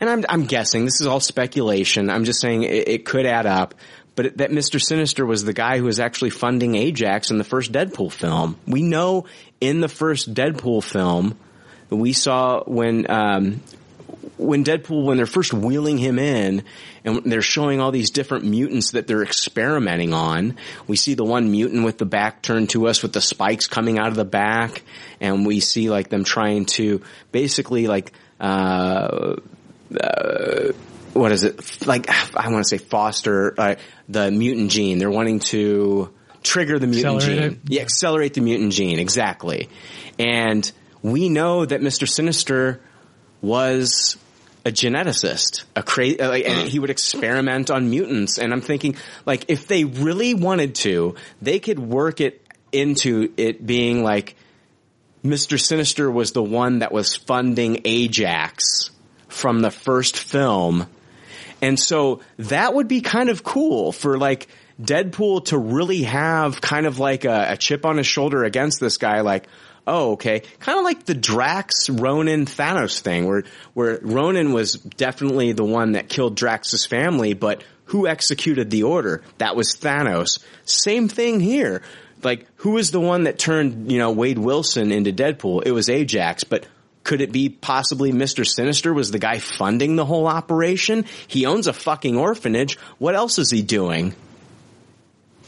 and I'm, I'm guessing this is all speculation. I'm just saying it, it could add up. But that Mr. Sinister was the guy who was actually funding Ajax in the first Deadpool film. We know in the first Deadpool film, we saw when, um, when Deadpool, when they're first wheeling him in and they're showing all these different mutants that they're experimenting on, we see the one mutant with the back turned to us with the spikes coming out of the back and we see like them trying to basically like, uh, uh, what is it? Like, I want to say foster uh, the mutant gene. They're wanting to trigger the mutant accelerate gene. It. Yeah, accelerate the mutant gene. Exactly. And we know that Mr. Sinister was a geneticist, a cra- uh, like, and he would experiment on mutants. And I'm thinking, like, if they really wanted to, they could work it into it being like Mr. Sinister was the one that was funding Ajax from the first film. And so that would be kind of cool for like Deadpool to really have kind of like a, a chip on his shoulder against this guy, like, oh, okay. Kind of like the Drax, Ronan, Thanos thing where, where Ronan was definitely the one that killed Drax's family, but who executed the order? That was Thanos. Same thing here. Like, who was the one that turned, you know, Wade Wilson into Deadpool? It was Ajax, but could it be possibly Mr. Sinister was the guy funding the whole operation? He owns a fucking orphanage. What else is he doing?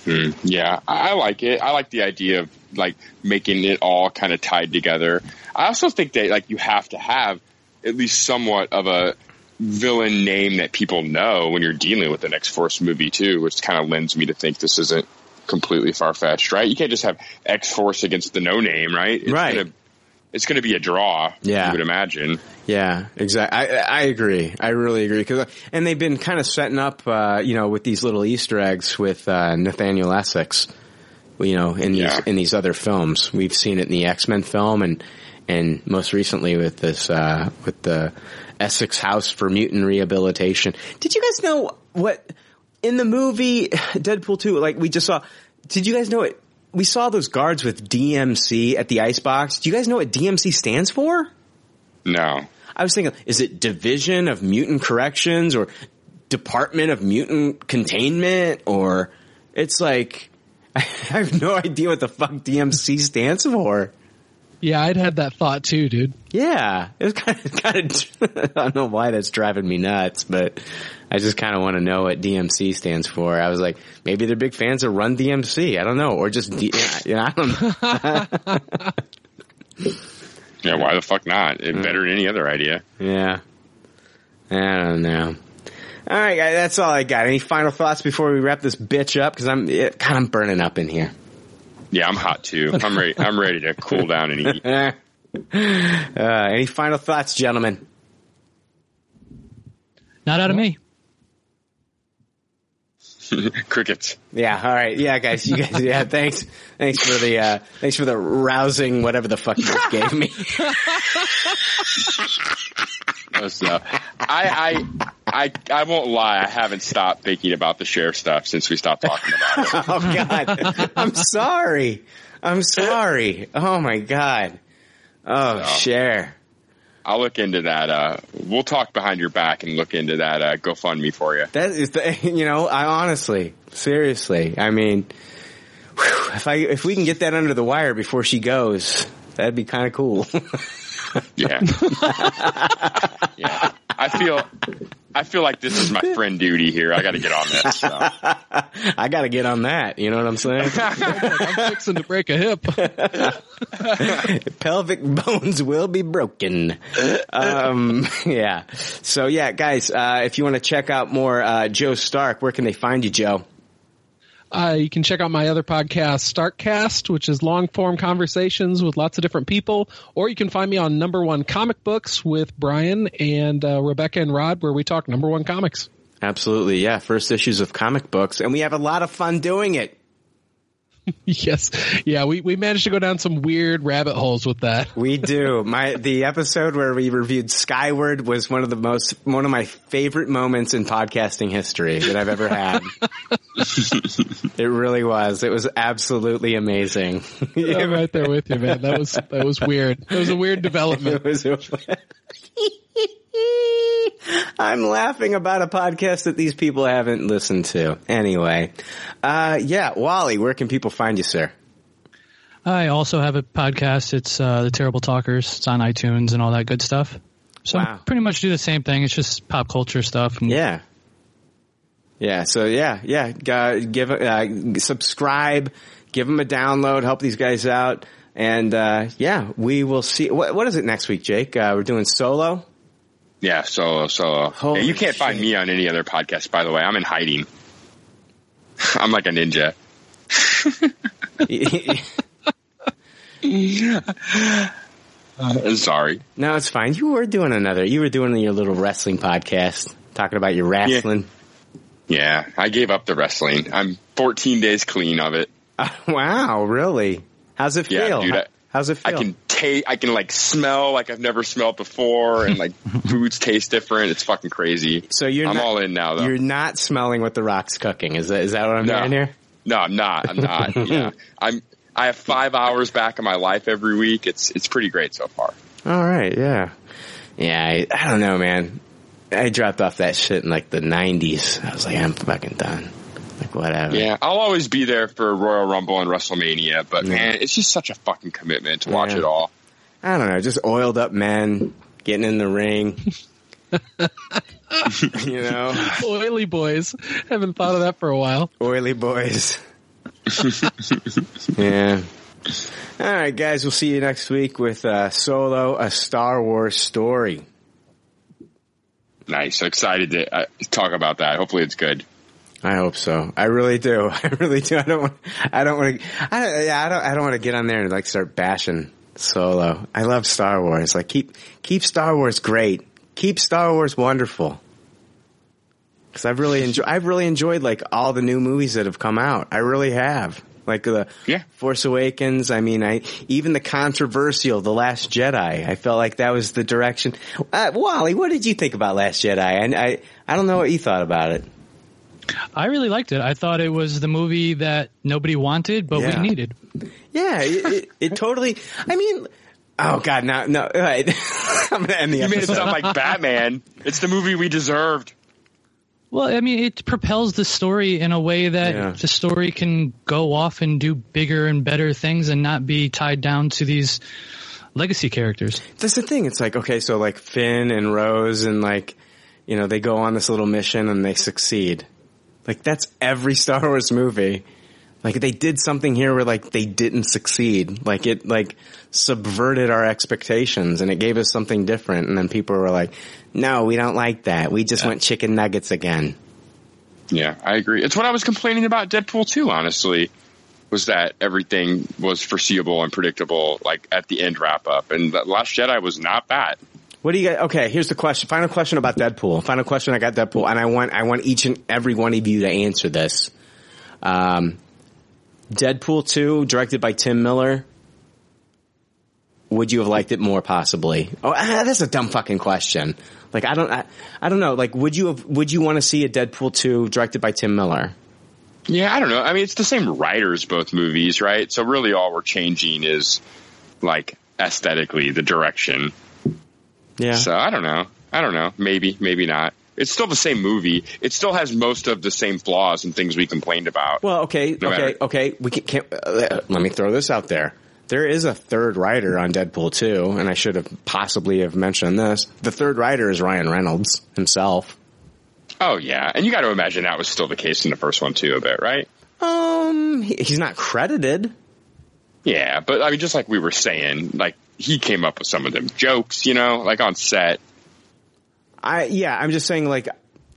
Hmm. Yeah, I like it. I like the idea of like making it all kind of tied together. I also think that like you have to have at least somewhat of a villain name that people know when you're dealing with the X Force movie too, which kind of lends me to think this isn't completely far fetched, right? You can't just have X Force against the no name, right? It's right. Gonna, it's going to be a draw. Yeah, you would imagine. Yeah, exactly. I, I agree. I really agree. Cause, and they've been kind of setting up, uh, you know, with these little Easter eggs with uh, Nathaniel Essex. You know, in these Yeah. in these other films, we've seen it in the X Men film, and and most recently with this uh, with the Essex House for Mutant Rehabilitation. Did you guys know what in the movie Deadpool two? Like we just saw. Did you guys know it? We saw those guards with DMC at the icebox. Do you guys know what DMC stands for? No. I was thinking, is it Division of Mutant Corrections or Department of Mutant Containment or it's like I have no idea what the fuck DMC stands for. Yeah, I'd had that thought too, dude. Yeah, it was kind of, kind of, I don't know why that's driving me nuts, but I just kind of want to know what DMC stands for. I was like, maybe they're big fans of Run DMC. I don't know, or just, D- you know, I don't know. Yeah, why the fuck not? It better than any other idea. Yeah. I don't know. All right, guys, that's all I got. Any final thoughts before we wrap this bitch up? Because I'm it, God, I'm burning up in here. Yeah, I'm hot too. I'm ready. I'm ready to cool down and eat. uh, any final thoughts, gentlemen? Not out of me. Crickets. Yeah. All right. Yeah, guys. You guys. Yeah. Thanks. Thanks for the. uh Thanks for the rousing whatever the fuck you just gave me. So, I, I, I, I won't lie. I haven't stopped thinking about the sheriff stuff since we stopped talking about it. oh God. I'm sorry. I'm sorry. Oh my God. Oh, Cher. I'll look into that. Uh, we'll talk behind your back and look into that uh, GoFundMe for you. That is the, you know, I honestly, seriously, I mean, whew, if I, if we can get that under the wire before she goes, that'd be kind of cool. Yeah. yeah. I feel, I feel like this is my friend duty here. I got to get on this. So. I gotta get on that. You know what I'm saying? I'm fixing to break a hip. Pelvic bones will be broken. Um, yeah. So yeah, guys, uh, if you want to check out more, uh, Joe Stark, where can they find you, Joe? Uh, you can check out my other podcast, Starkcast, which is long form conversations with lots of different people. Or you can find me on Number One Comic Books with Brian and uh, Rebecca and Rod, where we talk number one comics. Absolutely. Yeah. First issues of comic books. And we have a lot of fun doing it. yes. Yeah, we, we managed to go down some weird rabbit holes with that. We do. My the episode where we reviewed Skyward was one of the most one of my favorite moments in podcasting history that I've ever had. it really was. It was absolutely amazing. I'm right there with you, man. That was that was weird. It was a weird development. I'm laughing about a podcast that these people haven't listened to. Anyway, uh, yeah, Wally, where can people find you, sir? I also have a podcast. It's uh, the Terrible Talkers. It's on iTunes and all that good stuff. So Wow. pretty much do the same thing. It's just pop culture stuff. Yeah. Yeah. So yeah, yeah. Go- give uh, subscribe, give them a download, help these guys out, and uh, yeah, we will see. What, what is it next week, Jake? Uh, we're doing solo. Yeah, so Yeah, you can't find me on any other podcast, by the way. I'm in hiding. I'm like a ninja. Uh, sorry. No, it's fine. You were doing another. You were doing your little wrestling podcast, talking about your wrestling. Yeah, I gave up the wrestling. I'm 14 days clean of it. wow, really? How's it Yeah, feel? dude, I- How's it I feel? can taste, I can like smell like I've never smelled before and like foods taste different. It's fucking crazy. So you're I'm not- all in now though. You're not smelling what the rock's cooking. Is that is that what I'm No. hearing here? No, I'm not. I'm not. yeah. I'm, I have five hours back in my life every week. It's, it's pretty great so far. All right, yeah, yeah. I, I don't know, man. I dropped off that shit in like the '90s. I was like, I'm fucking done. Like whatever. Yeah, I'll always be there for Royal Rumble and WrestleMania, but man, it's just such a fucking commitment to watch Yeah. it all. I don't know. Just oiled up men getting in the ring. you know, Oily boys. Haven't thought of that for a while. oily boys. yeah. All right, guys. We'll see you next week with uh, Solo: A Star Wars Story. Nice. Excited to uh, talk about that. Hopefully it's good. I hope so. I really do. I really do. I don't want. I don't want to. I don't. Yeah, I don't. I don't want to get on there and like start bashing Solo. I love Star Wars. Like keep keep Star Wars great. Keep Star Wars wonderful. Because I've really enjoyed. I've really enjoyed like all the new movies that have come out. I really have. Like the Yeah. Force Awakens. I mean, I even the controversial The Last Jedi. I felt like that was the direction. Uh, Wally, what did you think about Last Jedi? I, I I don't know what you thought about it. I really liked it. I thought it was the movie that nobody wanted, but Yeah. we needed. Yeah, it, it, it totally. I mean, oh god, no, no. all right. I'm gonna end the You made it sound like Batman. It's the movie we deserved. Well, I mean, it propels the story in a way that Yeah. the story can go off and do bigger and better things and not be tied down to these legacy characters. That's the thing. It's like okay, so like Finn and Rose and like you know they go on this little mission and they succeed. Like that's every Star Wars movie. Like they did something here where like they didn't succeed. Like it like subverted our expectations and it gave us something different. And then people were like, "No, we don't like that. We just want chicken nuggets again." Yeah, I agree. It's what I was complaining about Deadpool 2, honestly, was that everything was foreseeable and predictable, like at the end wrap up. And Last Jedi was not bad. What do you got? Okay, here's the question. Final question about Deadpool. Final question. I got Deadpool, and I want I want each and every one of you to answer this. Um, Deadpool two, directed by Tim Miller. Would you have liked it more, possibly? Oh, ah, that's a dumb fucking question. Like I don't, I, I don't know. Like, would you have? Would you want to see a Deadpool two directed by Tim Miller? Yeah, I don't know. I mean, it's the same writers, both movies, right? So really all we're changing is like aesthetically the direction. Yeah. So I don't know. I don't know. Maybe, maybe not. It's still the same movie. It still has most of the same flaws and things we complained about. Well, okay, No okay, matter. okay. We can, can't, uh, let me throw this out there. There is a third writer on Deadpool 2, and I should have possibly have mentioned this. The third writer is Ryan Reynolds himself. Oh yeah, and you got to imagine that was still the case in the first one too, a bit, right? Um, he- he's not credited. Yeah, but I mean, just like we were saying, like he came up with some of them jokes, you know, like on set. I yeah, I'm just saying like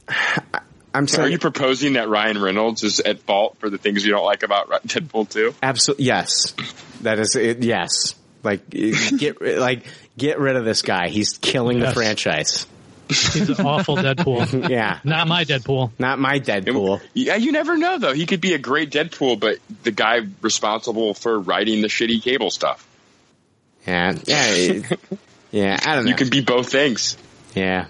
I'm saying Are you proposing that Ryan Reynolds is at fault for the things you don't like about Deadpool 2? absolutely yes. That is it. Yes, like get like get rid of this guy. He's killing the franchise. He's an awful Deadpool. Yeah, Not my Deadpool. not my Deadpool. Yeah, you never know though. He could be a great Deadpool, but the guy responsible for writing the shitty cable stuff. Yeah, yeah, yeah. I don't know. You can be both things. Yeah.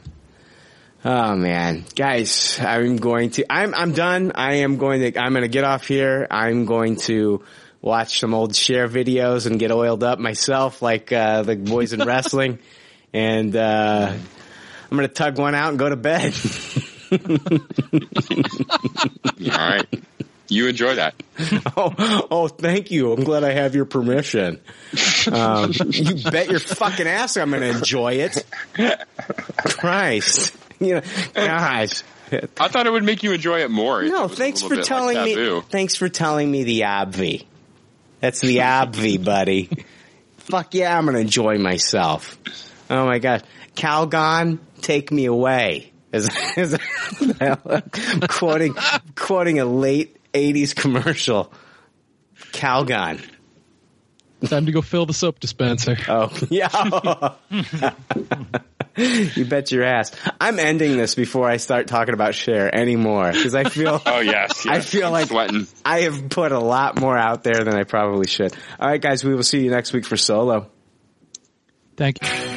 Oh man, guys, I'm going to. I'm I'm done. I am going to. I'm going to get off here. I'm going to watch some old Cher videos and get oiled up myself, like uh, the boys in wrestling, and uh, I'm going to tug one out and go to bed. All right. You enjoy that. oh, oh, thank you. I'm glad I have your permission. Um, you bet your fucking ass I'm going to enjoy it. Christ, you know, gosh. I thought it would make you enjoy it more. it No, thanks for bit, like, telling me. Thanks for telling me the obvi. That's the obvi, buddy. Fuck yeah, I'm gonna enjoy myself. Oh my god, Calgon, take me away. As, as quoting quoting a late '80s commercial. Calgon. Time to go fill the soap dispenser. Oh yeah. you bet your ass. I'm ending this before I start talking about Cher anymore because I feel. Oh yes, I feel I'm like sweating. I have put a lot more out there than I probably should. All right, guys, we will see you next week for solo. Thank you.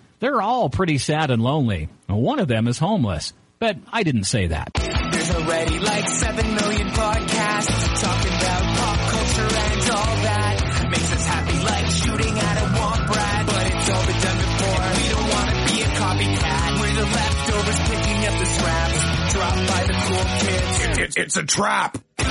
They're all pretty sad and lonely. One of them is homeless, but I didn't say that. There's already like seven million podcasts talking about pop culture and all that. Makes us happy like shooting at a womp rat. But it's all been done before. We don't want to be a copycat. We're the leftovers picking up the scraps dropped by the cool kids. It, it, it's a trap.